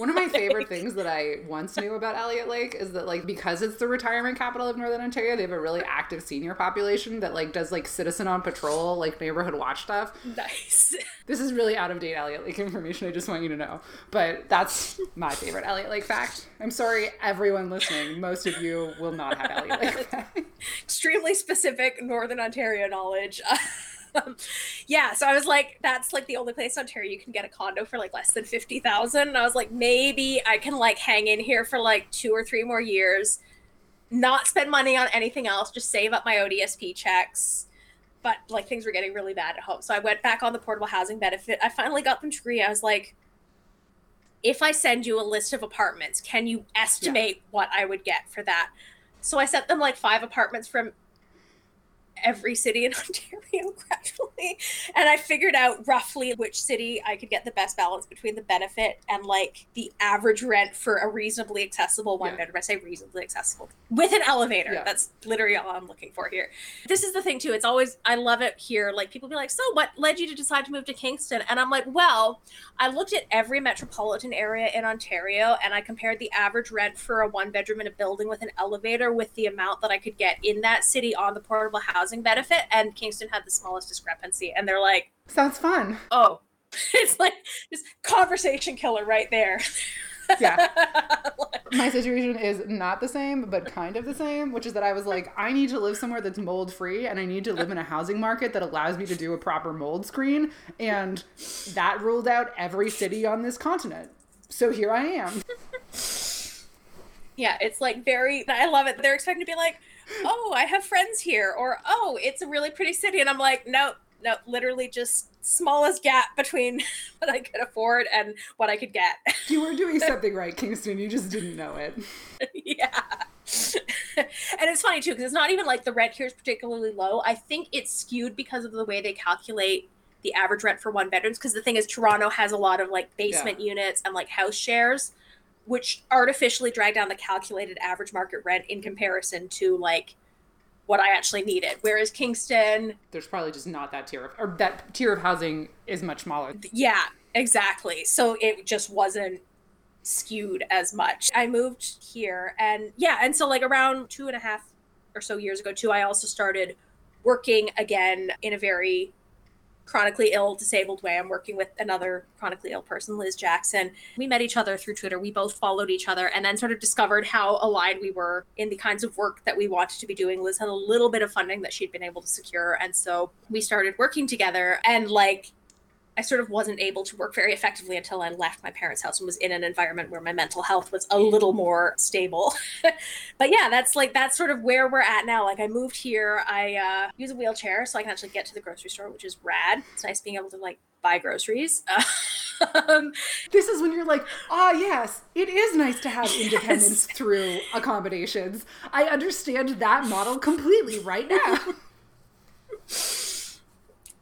one of my [laughs] favorite things that I once knew about Elliott Lake is that like because it's the retirement capital of Northern Ontario, they have a really active senior population that like does like citizen on patrol, like neighborhood watch stuff. Nice. [laughs] This is really out of date Elliott Lake information. I just want you to know. But that's my favorite Elliott Lake fact. I'm sorry, everyone listening. Most of you will not have Elliott Lake [laughs] fact. Extremely specific Northern Ontario knowledge. Um, yeah, so I was like, that's like the only place in Ontario you can get a condo for like less than fifty thousand. And I was like, maybe I can like hang in here for like two or three more years, not spend money on anything else, just save up my ODSP checks. But like things were getting really bad at home, so I went back on the portable housing benefit. I finally got them to agree. I was like, if I send you a list of apartments, can you estimate yeah. what I would get for that? So I sent them like five apartments from every city in [laughs] Ontario gradually. And I figured out roughly which city I could get the best balance between the benefit and like the average rent for a reasonably accessible one Yeah. bedroom. I say reasonably accessible with an elevator. Yeah. That's literally all I'm looking for here. This is the thing too. It's always I love it here. Like people be like, "So what led you to decide to move to Kingston?" And I'm like, "Well, I looked at every metropolitan area in Ontario and I compared the average rent for a one bedroom in a building with an elevator with the amount that I could get in that city on the portable housing benefit and Kingston had the smallest discrepancy and they're like, Sounds fun. "Oh, [laughs] it's like this conversation killer right there." Yeah. [laughs] My situation is not the same, but kind of the same, which is that I was like, I need to live somewhere that's mold free and I need to live in a housing market that allows me to do a proper mold screen. And that ruled out every city on this continent. So here I am. [laughs] Yeah, it's like very. I love it. They're expecting to be like, "Oh, I have friends here," or "Oh, it's a really pretty city," and I'm like, "No, no, literally just smallest gap between [laughs] what I could afford and what I could get." [laughs] You were doing something right, Kingston. You just didn't know it. yeah. and it's funny too because it's not even like the rent here is particularly low. I think it's skewed because of the way they calculate the average rent for one bedrooms. Because the thing is, Toronto has a lot of like basement units and like house shares, which artificially dragged down the calculated average market rent in comparison to like what I actually needed. Whereas Kingston, There's probably just not that tier of, or that tier of housing is much smaller. Yeah, exactly. So it just wasn't skewed as much. I moved here and yeah, and so like around two and a half or so years ago too, I also started working again in a very chronically ill disabled way. I'm working with another chronically ill person liz jackson. We met each other through twitter. We both followed each other and then sort of discovered how aligned we were in the kinds of work that we wanted to be doing. Liz had a little bit of funding that she'd been able to secure. And so we started working together. And like I sort of wasn't able to work very effectively until I left my parents' house and was in an environment where my mental health was a little more stable. [laughs] but yeah, that's like that's sort of where we're at now. Like I moved here, I uh, use a wheelchair so I can actually get to the grocery store, which is rad. It's nice being able to like buy groceries. [laughs] um, This is when you're like, ah, yes, it is nice to have [laughs] independence through accommodations. I understand that model completely right now.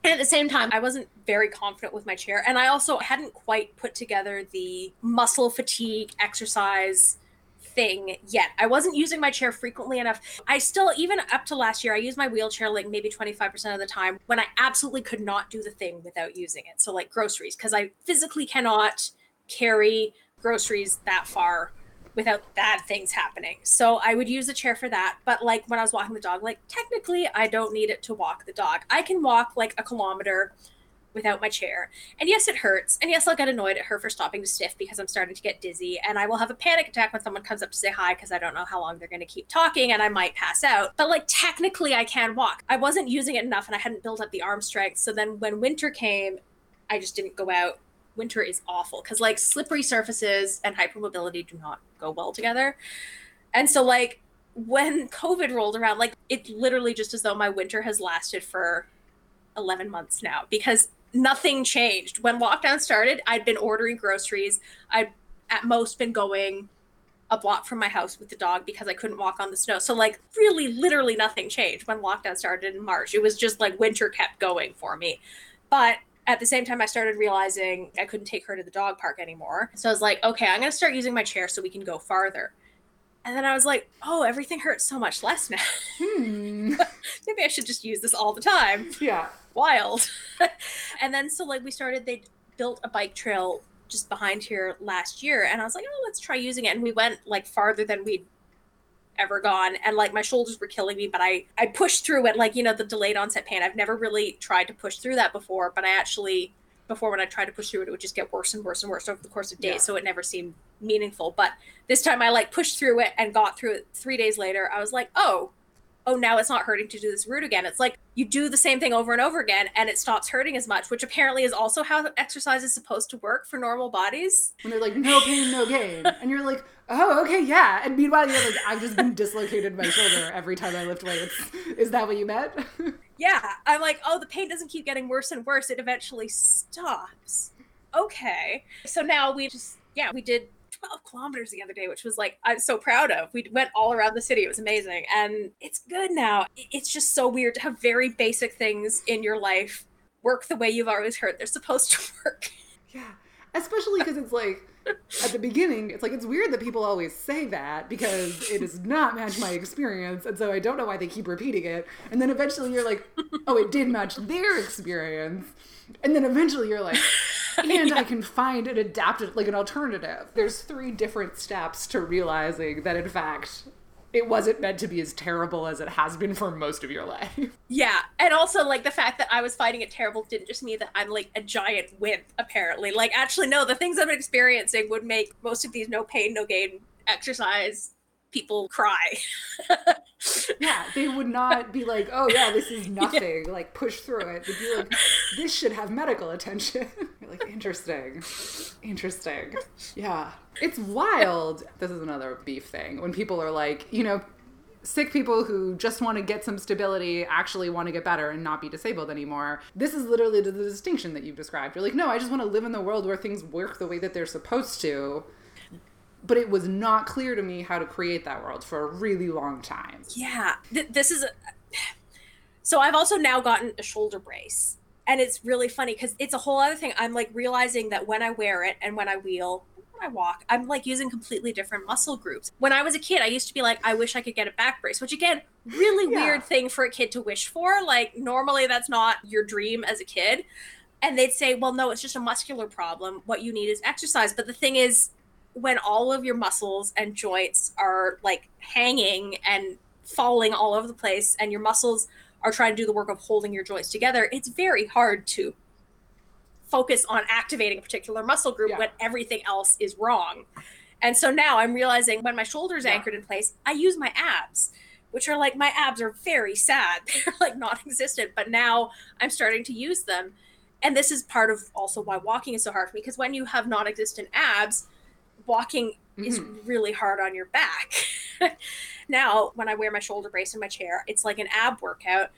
And at the same time, I wasn't very confident with my chair. And I also hadn't quite put together the muscle fatigue exercise thing yet. I wasn't using my chair frequently enough. I still, even up to last year, I used my wheelchair like maybe 25% of the time when I absolutely could not do the thing without using it. So, like groceries, because I physically cannot carry groceries that far without bad things happening. So I would use a chair for that. But like when I was walking the dog, like technically I don't need it to walk the dog. I can walk like a kilometer without my chair. And yes, it hurts. And yes, I'll get annoyed at her for stopping to sniff because I'm starting to get dizzy. And I will have a panic attack when someone comes up to say hi because I don't know how long they're going to keep talking and I might pass out. But like technically I can walk. I wasn't using it enough and I hadn't built up the arm strength. So then when winter came, I just didn't go out winter is awful because like slippery surfaces and hypermobility do not go well together. And so like when [laughs] COVID rolled around, like it literally just as though my winter has lasted for 11 months now because nothing changed. When lockdown started, I'd been ordering groceries. I'd at most been going a block from my house with the dog because I couldn't walk on the snow. So like really literally nothing changed when lockdown started in March. It was just like winter kept going for me. But at the same time, I started realizing I couldn't take her to the dog park anymore. So I was like, okay, I'm going to start using my chair so we can go farther. And then I was like, oh, everything hurts so much less now. Hmm. [laughs] Maybe I should just use this all the time. Yeah. Wild. [laughs] and then so like we started, they built a bike trail just behind here last year. And I was like, oh, let's try using it. And we went like farther than we'd ever gone. And like my shoulders were killing me but i i pushed through it like you know the delayed onset pain. I've never really tried to push through that before but i actually before when i tried to push through it it would just get worse and worse and worse over the course of days. Yeah. so it never seemed meaningful. But this time i like pushed through it and got through it. Three days later i was like oh oh now it's not hurting to do this route again it's like you do the same thing over and over again and it stops hurting as much which apparently is also how exercise is supposed to work for normal bodies When they're like, no pain, no gain. [laughs] And you're like, oh, okay, yeah. And meanwhile, you're like, I've just been dislocated my shoulder every time I lift weights. Is that what you meant? [laughs] Yeah, I'm like, oh, the pain doesn't keep getting worse and worse. It eventually stops. Okay. So now we just, yeah, we did 12 kilometers the other day, which was like, I'm so proud of. We went all around the city. It was amazing. And it's good now. It's just so weird to have very basic things in your life work the way you've always heard they're supposed to [laughs] work. Yeah. Especially because it's like, at the beginning, it's like it's weird that people always say that because it does not match my experience, and so I don't know why they keep repeating it. And then eventually you're like, oh, it did match their experience, and then eventually you're like, [laughs] and yeah. I can find an adapted, like an alternative. There's three different steps to realizing that in fact it wasn't meant to be as terrible as it has been for most of your life. [laughs] Yeah. And also like the fact that I was finding it terrible didn't just mean that I'm like a giant wimp, apparently. Like actually no, the things I'm experiencing would make most of these no pain, no gain exercise people cry. [laughs] yeah, they would not be like, "Oh yeah, this is [laughs] nothing." Yeah. Like push through it. They'd be like, "This should have medical attention." You're [laughs] like, "Interesting, interesting." Yeah, it's wild. This is another beef thing when people are like, you know. Sick people who just want to get some stability actually want to get better and not be disabled anymore. This is literally the distinction that you've described. You're like, no, I just want to live in the world where things work the way that they're supposed to but it was not clear to me how to create that world for a really long time. Yeah, Th- this is. A... So I've also now gotten a shoulder brace, and it's really funny because it's a whole other thing. I'm like realizing that when I wear it and when I wheel, when I walk, I'm like using completely different muscle groups. When I was a kid, I used to be like, I wish I could get a back brace, which again, really yeah. weird thing for a kid to wish for. Like normally that's not your dream as a kid. And they'd say, well, no, it's just a muscular problem. What you need is exercise. But the thing is, when all of your muscles and joints are like hanging and falling all over the place and your muscles are trying to do the work of holding your joints together, it's very hard to focus on activating a particular muscle group yeah. when everything else is wrong. And so now I'm realizing when my shoulders yeah. anchored in place, I use my abs, which are like my abs are very sad. [laughs] They're like non existent, but now I'm starting to use them. And this is part of also why walking is so hard for me because when you have non existent abs, walking mm-hmm. is really hard on your back. [laughs] now, when I wear my shoulder brace in my chair, it's like an ab workout.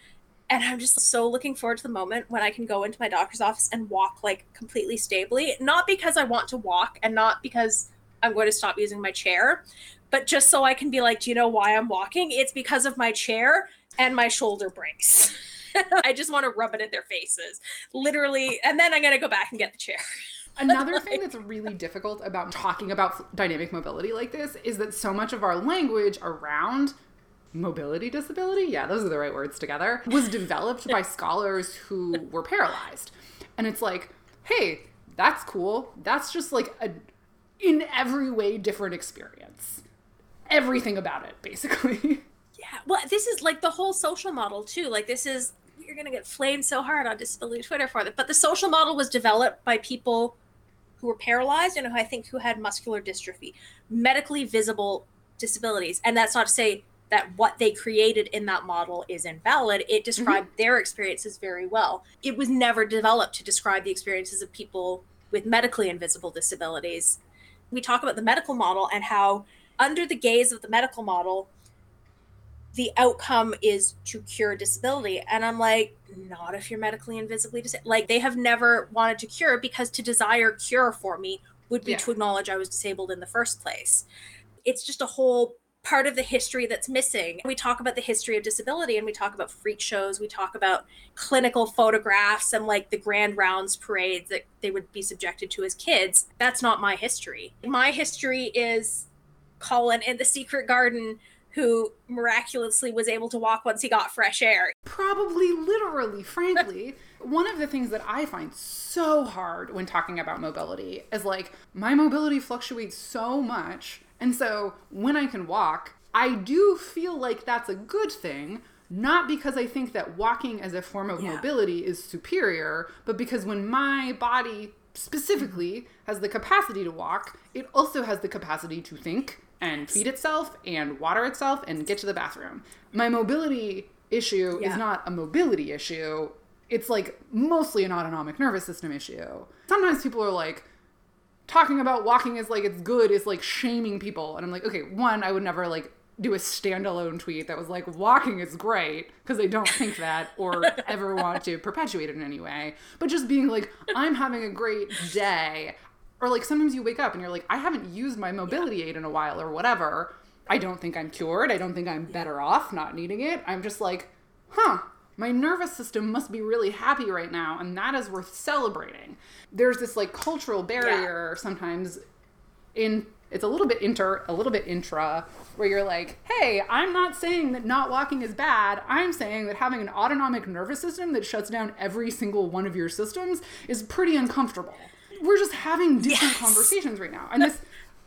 And I'm just so looking forward to the moment when I can go into my doctor's office and walk like completely stably. Not because I want to walk and not because I'm going to stop using my chair, but just so I can be like, do you know why I'm walking? It's because of my chair and my shoulder brace. [laughs] I just want to rub it in their faces, literally. And then I'm going to go back and get the chair. [laughs] [laughs] Another like, thing that's really difficult about talking about dynamic mobility like this is that so much of our language around mobility disability, yeah, those are the right words together, was developed by [laughs] scholars who were paralyzed. And it's like, hey, that's cool. That's just like a in every way different experience. Everything about it, basically. [laughs] Yeah. Well, this is like the whole social model too. Like this is you're going to get flamed so hard on disability Twitter for that. But the social model was developed by people who were paralyzed and who I think who had muscular dystrophy, medically visible disabilities. And that's not to say that what they created in that model is invalid. It described mm-hmm. their experiences very well. It was never developed to describe the experiences of people with medically invisible disabilities. We talk about the medical model and how, under the gaze of the medical model, the outcome is to cure disability. And I'm like, not if you're medically invisibly disabled. Like they have never wanted to cure because to desire cure for me would be yeah. to acknowledge I was disabled in the first place. It's just a whole part of the history that's missing. We talk about the history of disability and we talk about freak shows, we talk about clinical photographs and like the grand rounds parades that they would be subjected to as kids. That's not my history. My history is Colin in the secret garden who miraculously was able to walk once he got fresh air. Probably literally, frankly. [laughs] One of the things that I find so hard when talking about mobility is like my mobility fluctuates so much. And so when I can walk, I do feel like that's a good thing, not because I think that walking as a form of yeah. mobility is superior, but because when my body specifically has the capacity to walk, it also has the capacity to think and feed itself and water itself and get to the bathroom. My mobility issue yeah. is not a mobility issue. It's like mostly an autonomic nervous system issue. Sometimes people are like, talking about walking as like it's good is like shaming people. And I'm like, okay, one, I would never like do a standalone tweet that was like walking is great because I don't think that or [laughs] ever want to perpetuate it in any way. But just being like, I'm having a great day. Or like sometimes you wake up and you're like, I haven't used my mobility yeah. aid in a while or whatever. I don't think I'm cured. I don't think I'm better off not needing it. I'm just like, huh, my nervous system must be really happy right now, and that is worth celebrating. There's this like cultural barrier yeah. sometimes in it's a little bit inter, a little bit intra, where you're like, hey, I'm not saying that not walking is bad. I'm saying that having an autonomic nervous system that shuts down every single one of your systems is pretty uncomfortable. We're just having different yes. conversations right now. And this,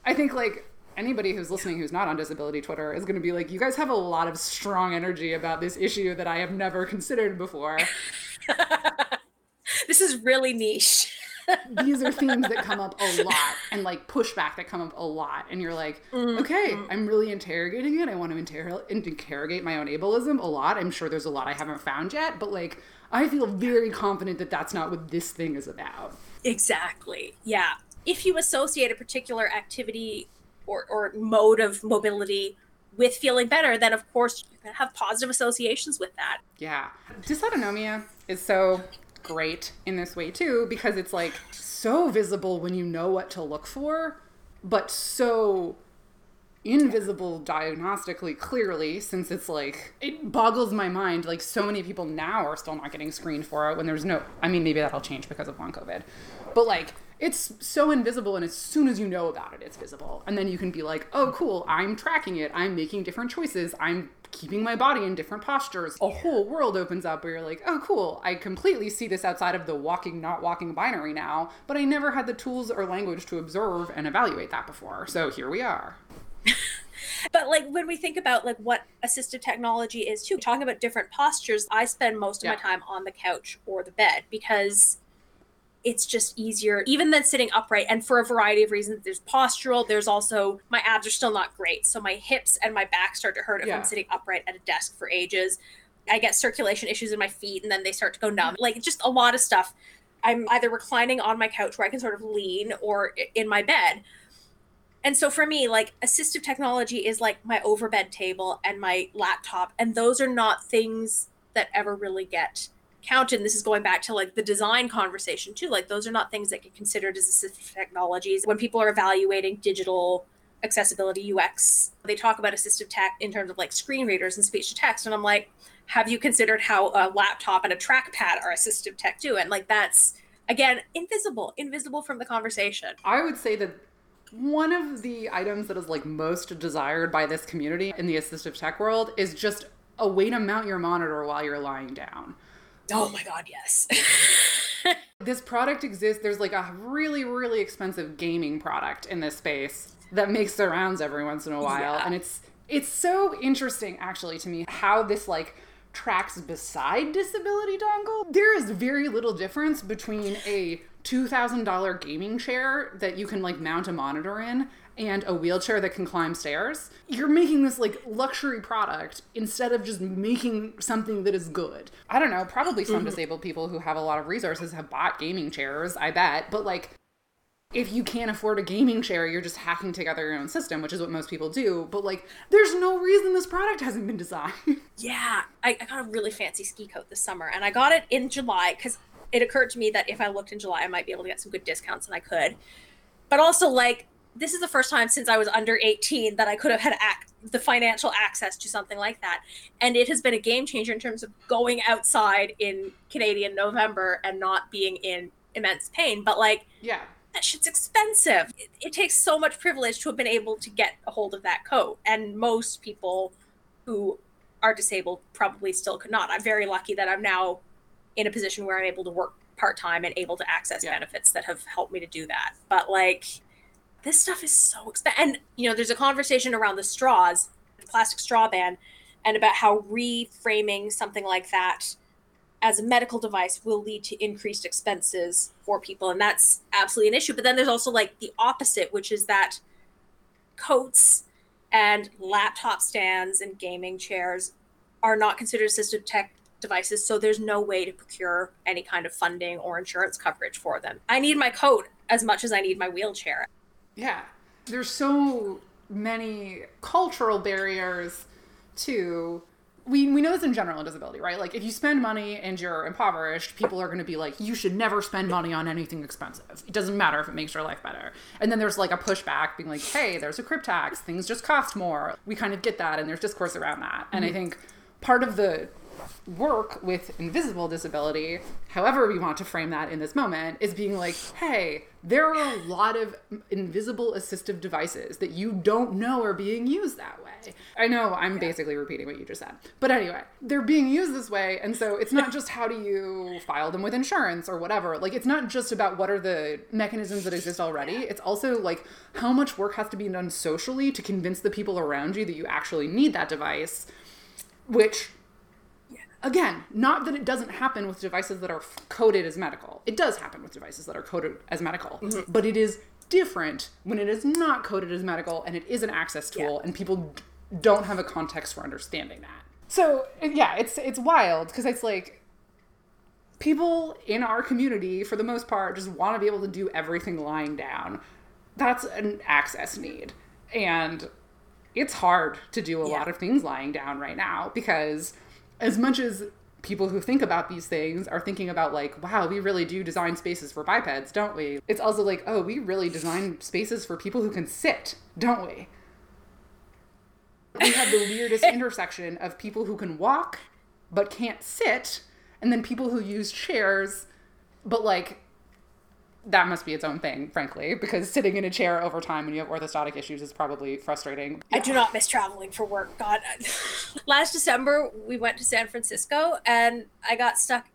I think, like, anybody who's listening who's not on disability Twitter is going to be like, you guys have a lot of strong energy about this issue that I have never considered before. [laughs] this is really niche. [laughs] These are themes that come up a lot and like pushback that come up a lot. And you're like, mm-hmm. okay, I'm really interrogating it. I want to inter- interrogate my own ableism a lot. I'm sure there's a lot I haven't found yet, but like, I feel very confident that that's not what this thing is about. Exactly. Yeah. If you associate a particular activity or, or mode of mobility with feeling better, then of course you can have positive associations with that. Yeah. Dysautonomia is so great in this way too, because it's like so visible when you know what to look for, but so invisible diagnostically clearly since it's like it boggles my mind like so many people now are still not getting screened for it when there's no i mean maybe that'll change because of long covid but like it's so invisible and as soon as you know about it it's visible. And then you can be like oh cool i'm tracking it. I'm making different choices. I'm keeping my body in different postures. A whole world opens up where you're like oh cool i completely see this outside of the walking not walking binary now but i never had the tools or language to observe and evaluate that before. So here we are. [laughs] But like when we think about like what assistive technology is too talking about different postures i spend most of yeah. my time on the couch or the bed because it's just easier even than sitting upright and for a variety of reasons. There's postural there's also my abs are still not great so my hips and my back start to hurt if yeah. i'm sitting upright at a desk for ages. I get circulation issues in my feet and then they start to go numb. Like just a lot of stuff. I'm either reclining on my couch where i can sort of lean or in my bed. And so for me like assistive technology is like my overbed table and my laptop and those are not things that ever really get counted and this is going back to like the design conversation too. Like those are not things that get considered as assistive technologies. When people are evaluating digital accessibility ux they talk about assistive tech in terms of like screen readers and speech to text and i'm like have you considered how a laptop and a trackpad are assistive tech too? And like that's again invisible invisible from the conversation. I would say that one of the items that is like most desired by this community in the assistive tech world is just a way to mount your monitor while you're lying down Oh my god, yes. [laughs] this product exists. There's like a really, really expensive gaming product in this space that makes the rounds every once in a while. Yeah. And it's it's so interesting actually to me how this like tracks beside disability dongle. There is very little difference between a $2,000 gaming chair that you can like mount a monitor in and a wheelchair that can climb stairs. You're making this like luxury product instead of just making something that is good. I don't know, probably some mm-hmm. disabled people who have a lot of resources have bought gaming chairs, I bet, but like if you can't afford a gaming chair, you're just hacking together your own system, which is what most people do. But like, there's no reason this product hasn't been designed. [laughs] Yeah, I, I got a really fancy ski coat this summer, and I got it in July because it occurred to me that if I looked in July, I might be able to get some good discounts, and I could. But also, like, this is the first time since I was under 18 that I could have had ac- the financial access to something like that. And it has been a game changer in terms of going outside in Canadian November and not being in immense pain. But like, yeah, that shit's expensive. It, it takes so much privilege to have been able to get a hold of that coat. And most people who are disabled probably still could not. I'm very lucky that I'm now in a position where I'm able to work part time and able to access yeah. benefits that have helped me to do that. But like, this stuff is so expensive. And, you know, there's a conversation around the straws, the plastic straw ban, and about how reframing something like that as a medical device will lead to increased expenses for people. And that's absolutely an issue. But then there's also like the opposite, which is that coats and laptop stands and gaming chairs are not considered assistive tech devices. So there's no way to procure any kind of funding or insurance coverage for them. I need my coat as much as I need my wheelchair. Yeah. There's so many cultural barriers to we, we know this in general in disability, right? Like, if you spend money and you're impoverished, people are going to be like, you should never spend money on anything expensive. It doesn't matter if it makes your life better. And then there's like a pushback being like, hey, there's a crip tax, things just cost more. We kind of get that, and there's discourse around that. And I mm-hmm. think part of the work with invisible disability, however we want to frame that in this moment, is being like, hey, there are a lot of invisible assistive devices that you don't know are being used that way. I know I'm basically repeating what you just said. But anyway, they're being used this way. And so it's not just how do you file them with insurance or whatever. Like, it's not just about what are the mechanisms that exist already. It's also like how much work has to be done socially to convince the people around you that you actually need that device, which again, not that it doesn't happen with devices that are coded as medical. It does happen with devices that are coded as medical, Mm-hmm. but it is different when it is not coded as medical and it is an access tool and people don't have a context for understanding that. So, yeah, it's it's wild because it's like people in our community for the most part just want to be able to do everything lying down. That's an access need. And it's hard to do a lot of things lying down right now because as much as people who think about these things are thinking about like wow we really do design spaces for bipeds don't we? It's also like oh we really design spaces for people who can sit don't we? We have the weirdest [laughs] intersection of people who can walk but can't sit and then people who use chairs but like that must be its own thing frankly because sitting in a chair over time when you have orthostatic issues is probably frustrating I do not miss traveling for work. God. [laughs] Last December, we went to San Francisco and I got stuck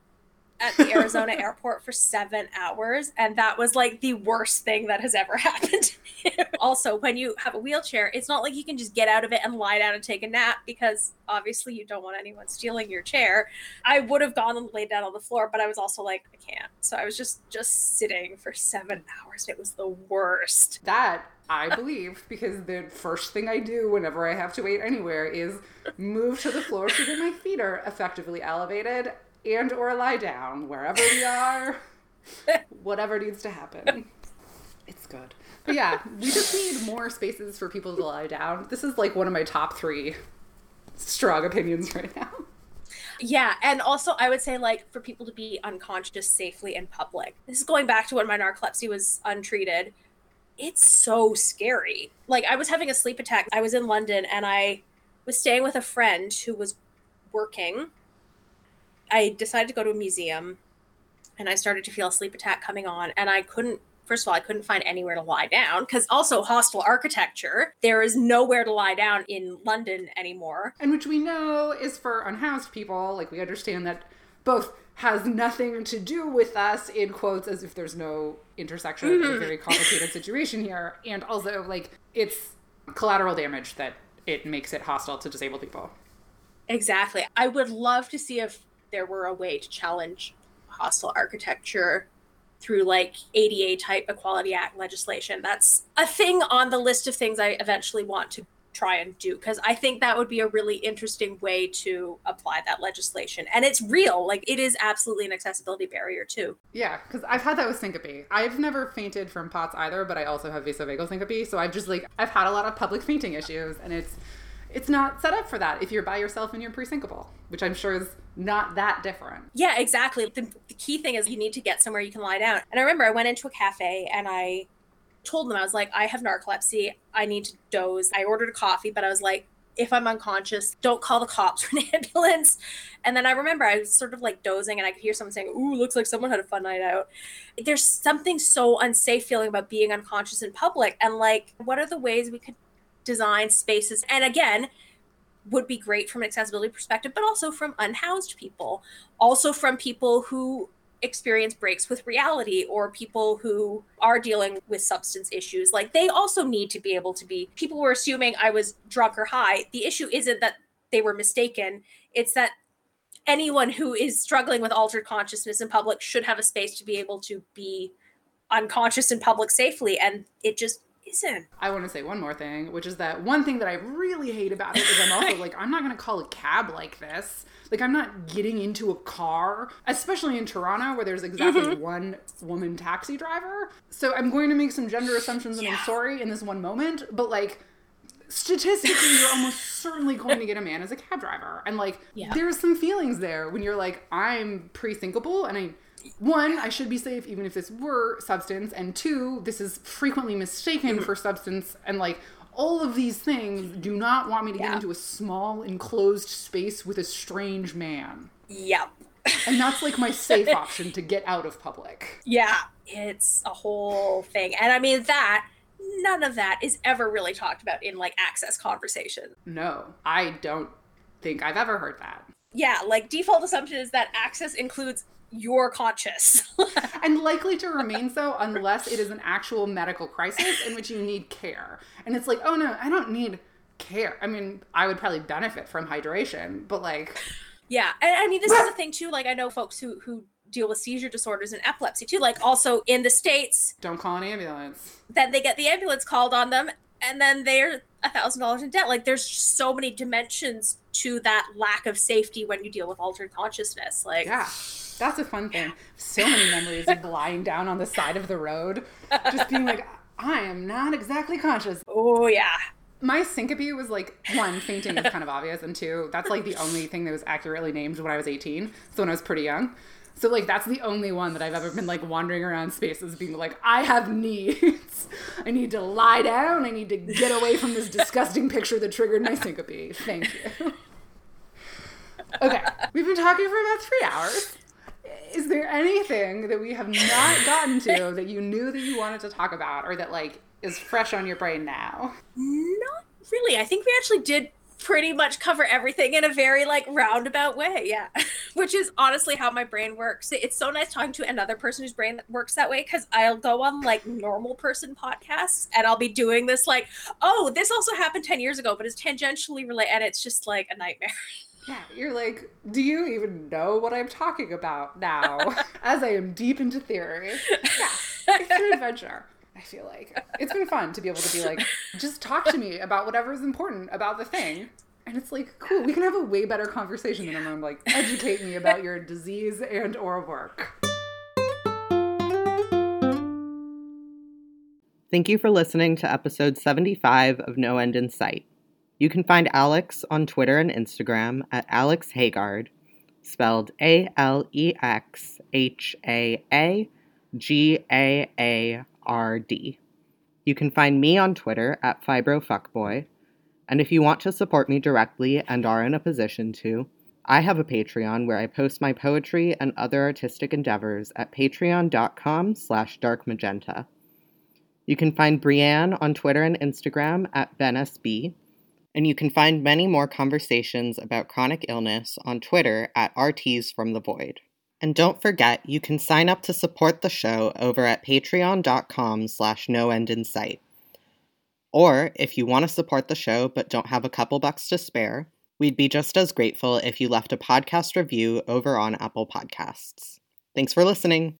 at the Arizona [laughs] airport for seven hours. And that was like the worst thing that has ever [laughs] happened. also, when you have a wheelchair, it's not like you can just get out of it and lie down and take a nap because obviously you don't want anyone stealing your chair. I would have gone and laid down on the floor, but I was also like, I can't. So I was just just sitting for seven hours. It was the worst. That I believe because the first thing I do whenever I have to wait anywhere is move to the floor so that my feet are effectively elevated and or lie down wherever we are. [laughs] Whatever needs to happen. [laughs] It's good. But yeah, we just need more spaces for people to lie down. This is like one of my top three strong opinions right now. Yeah, and also I would say like for people to be unconscious safely in public. This is going back to when my narcolepsy was untreated. It's so scary. Like I was having a sleep attack. I was in London and I was staying with a friend who was working. I decided to go to a museum and I started to feel a sleep attack coming on and I couldn't first of all I couldn't find anywhere to lie down cuz also hostile architecture. There is nowhere to lie down in London anymore. And which we know is for unhoused people. Like we understand that both has nothing to do with us in quotes as if there's no intersection a mm-hmm. very complicated situation here and also like it's collateral damage that it makes it hostile to disabled people Exactly. I would love to see if there were a way to challenge hostile architecture through like ADA type Equality Act legislation. That's a thing on the list of things I eventually want to try and do because I think that would be a really interesting way to apply that legislation. And it's real. Like it is absolutely an accessibility barrier too. yeah because i've had that with syncope i've never fainted from POTS either but i also have vasovagal syncope so i've just like i've had a lot of public fainting issues and it's it's not set up for that if you're by yourself and you're pre-syncopal which i'm sure is not that different Yeah, exactly. The, the key thing is you need to get somewhere you can lie down. And I remember I went into a cafe and I told them, I was like, I have narcolepsy. I need to doze. I ordered a coffee, but I was like, if I'm unconscious, don't call the cops or an [laughs] ambulance. And then I remember I was sort of like dozing and I could hear someone saying, Ooh, looks like someone had a fun night out. There's something so unsafe feeling about being unconscious in public. And like, what are the ways we could design spaces? And again, would be great from an accessibility perspective, but also from unhoused people, also from people who experience breaks with reality or people who are dealing with substance issues. Like they also need to be able to be, people were assuming I was drunk or high. The issue isn't that they were mistaken, it's that anyone who is struggling with altered consciousness in public should have a space to be able to be unconscious in public safely. And it just isn't. I want to say one more thing, which is that one thing that I really hate about it is I'm also [laughs] like, I'm not going to call a cab like this. Like, I'm not getting into a car, especially in Toronto where there's exactly mm-hmm. one woman taxi driver. So I'm going to make some gender assumptions and I'm sorry in this one moment, but like, statistically you're almost certainly going to get a man as a cab driver and like Yeah. there's some feelings there when you're like i'm pre-syncopal and i one i should be safe even if this were substance and two this is frequently mistaken for [clears throat] substance and like all of these things do not want me to get into a small enclosed space with a strange man Yep. and that's like my safe [laughs] option to get out of public Yeah, it's a whole thing. And I mean that none of that is ever really talked about in like access conversation. no i don't think i've ever heard that Yeah, like default assumption is that access includes your conscious. [laughs] and likely to remain so unless it is an actual medical crisis in which you need care. And it's like, oh no, I don't need care. I mean, I would probably benefit from hydration, but like, yeah, and I mean this is the [laughs] thing too. Like I know folks who who deal with seizure disorders and epilepsy too. Like also in the states, don't call an ambulance. then they get the ambulance called on them, and then they're a thousand dollars in debt. Like there's so many dimensions to that lack of safety when you deal with altered consciousness. Like Yeah. That's a fun thing. So many memories of [laughs] lying down on the side of the road, just being like, I am not exactly conscious. oh yeah, My syncope was like one, fainting is kind of obvious, and two, that's like the only thing that was accurately named when I was 18. So when I was pretty young. So like that's the only one that I've ever been like wandering around spaces being like, I have needs. [laughs] I need to lie down. I need to get away from this disgusting picture that triggered my syncope. Thank you. Okay, we've been talking for about three hours. Is there anything that we have not gotten to that you knew that you wanted to talk about or that like is fresh on your brain now? Not really. I think we actually did pretty much cover everything in a very like roundabout way. Yeah. [laughs] Which is honestly how my brain works. It's so nice talking to another person whose brain works that way because I'll go on like normal person podcasts and I'll be doing this like, oh, this also happened 10 years ago, but it's tangentially related. And it's just like a nightmare. Yeah, you're like, do you even know what I'm talking about now? [laughs] As I am deep into theory. Yeah, it's an adventure. I feel like it's been fun to be able to be like, just talk to me about whatever is important about the thing. And it's like, cool, we can have a way better conversation than I'm like, educate me about your disease and or work. Thank you for listening to episode 75 of No End in Sight. You can find Alex on Twitter and Instagram at Alex Haagaard, spelled A L E X H A A G A A R D. You can find me on Twitter at FibroFuckboy. And if you want to support me directly and are in a position to, I have a Patreon where I post my poetry and other artistic endeavors at patreon.com slash darkmagenta. You can find Brianne on Twitter and Instagram at bennessb. And you can find many more conversations about chronic illness on Twitter at RTs from the Void. And don't forget, you can sign up to support the show over at patreon.com slash no end in sight. Or if you want to support the show but don't have a couple bucks to spare, we'd be just as grateful if you left a podcast review over on Apple Podcasts. Thanks for listening.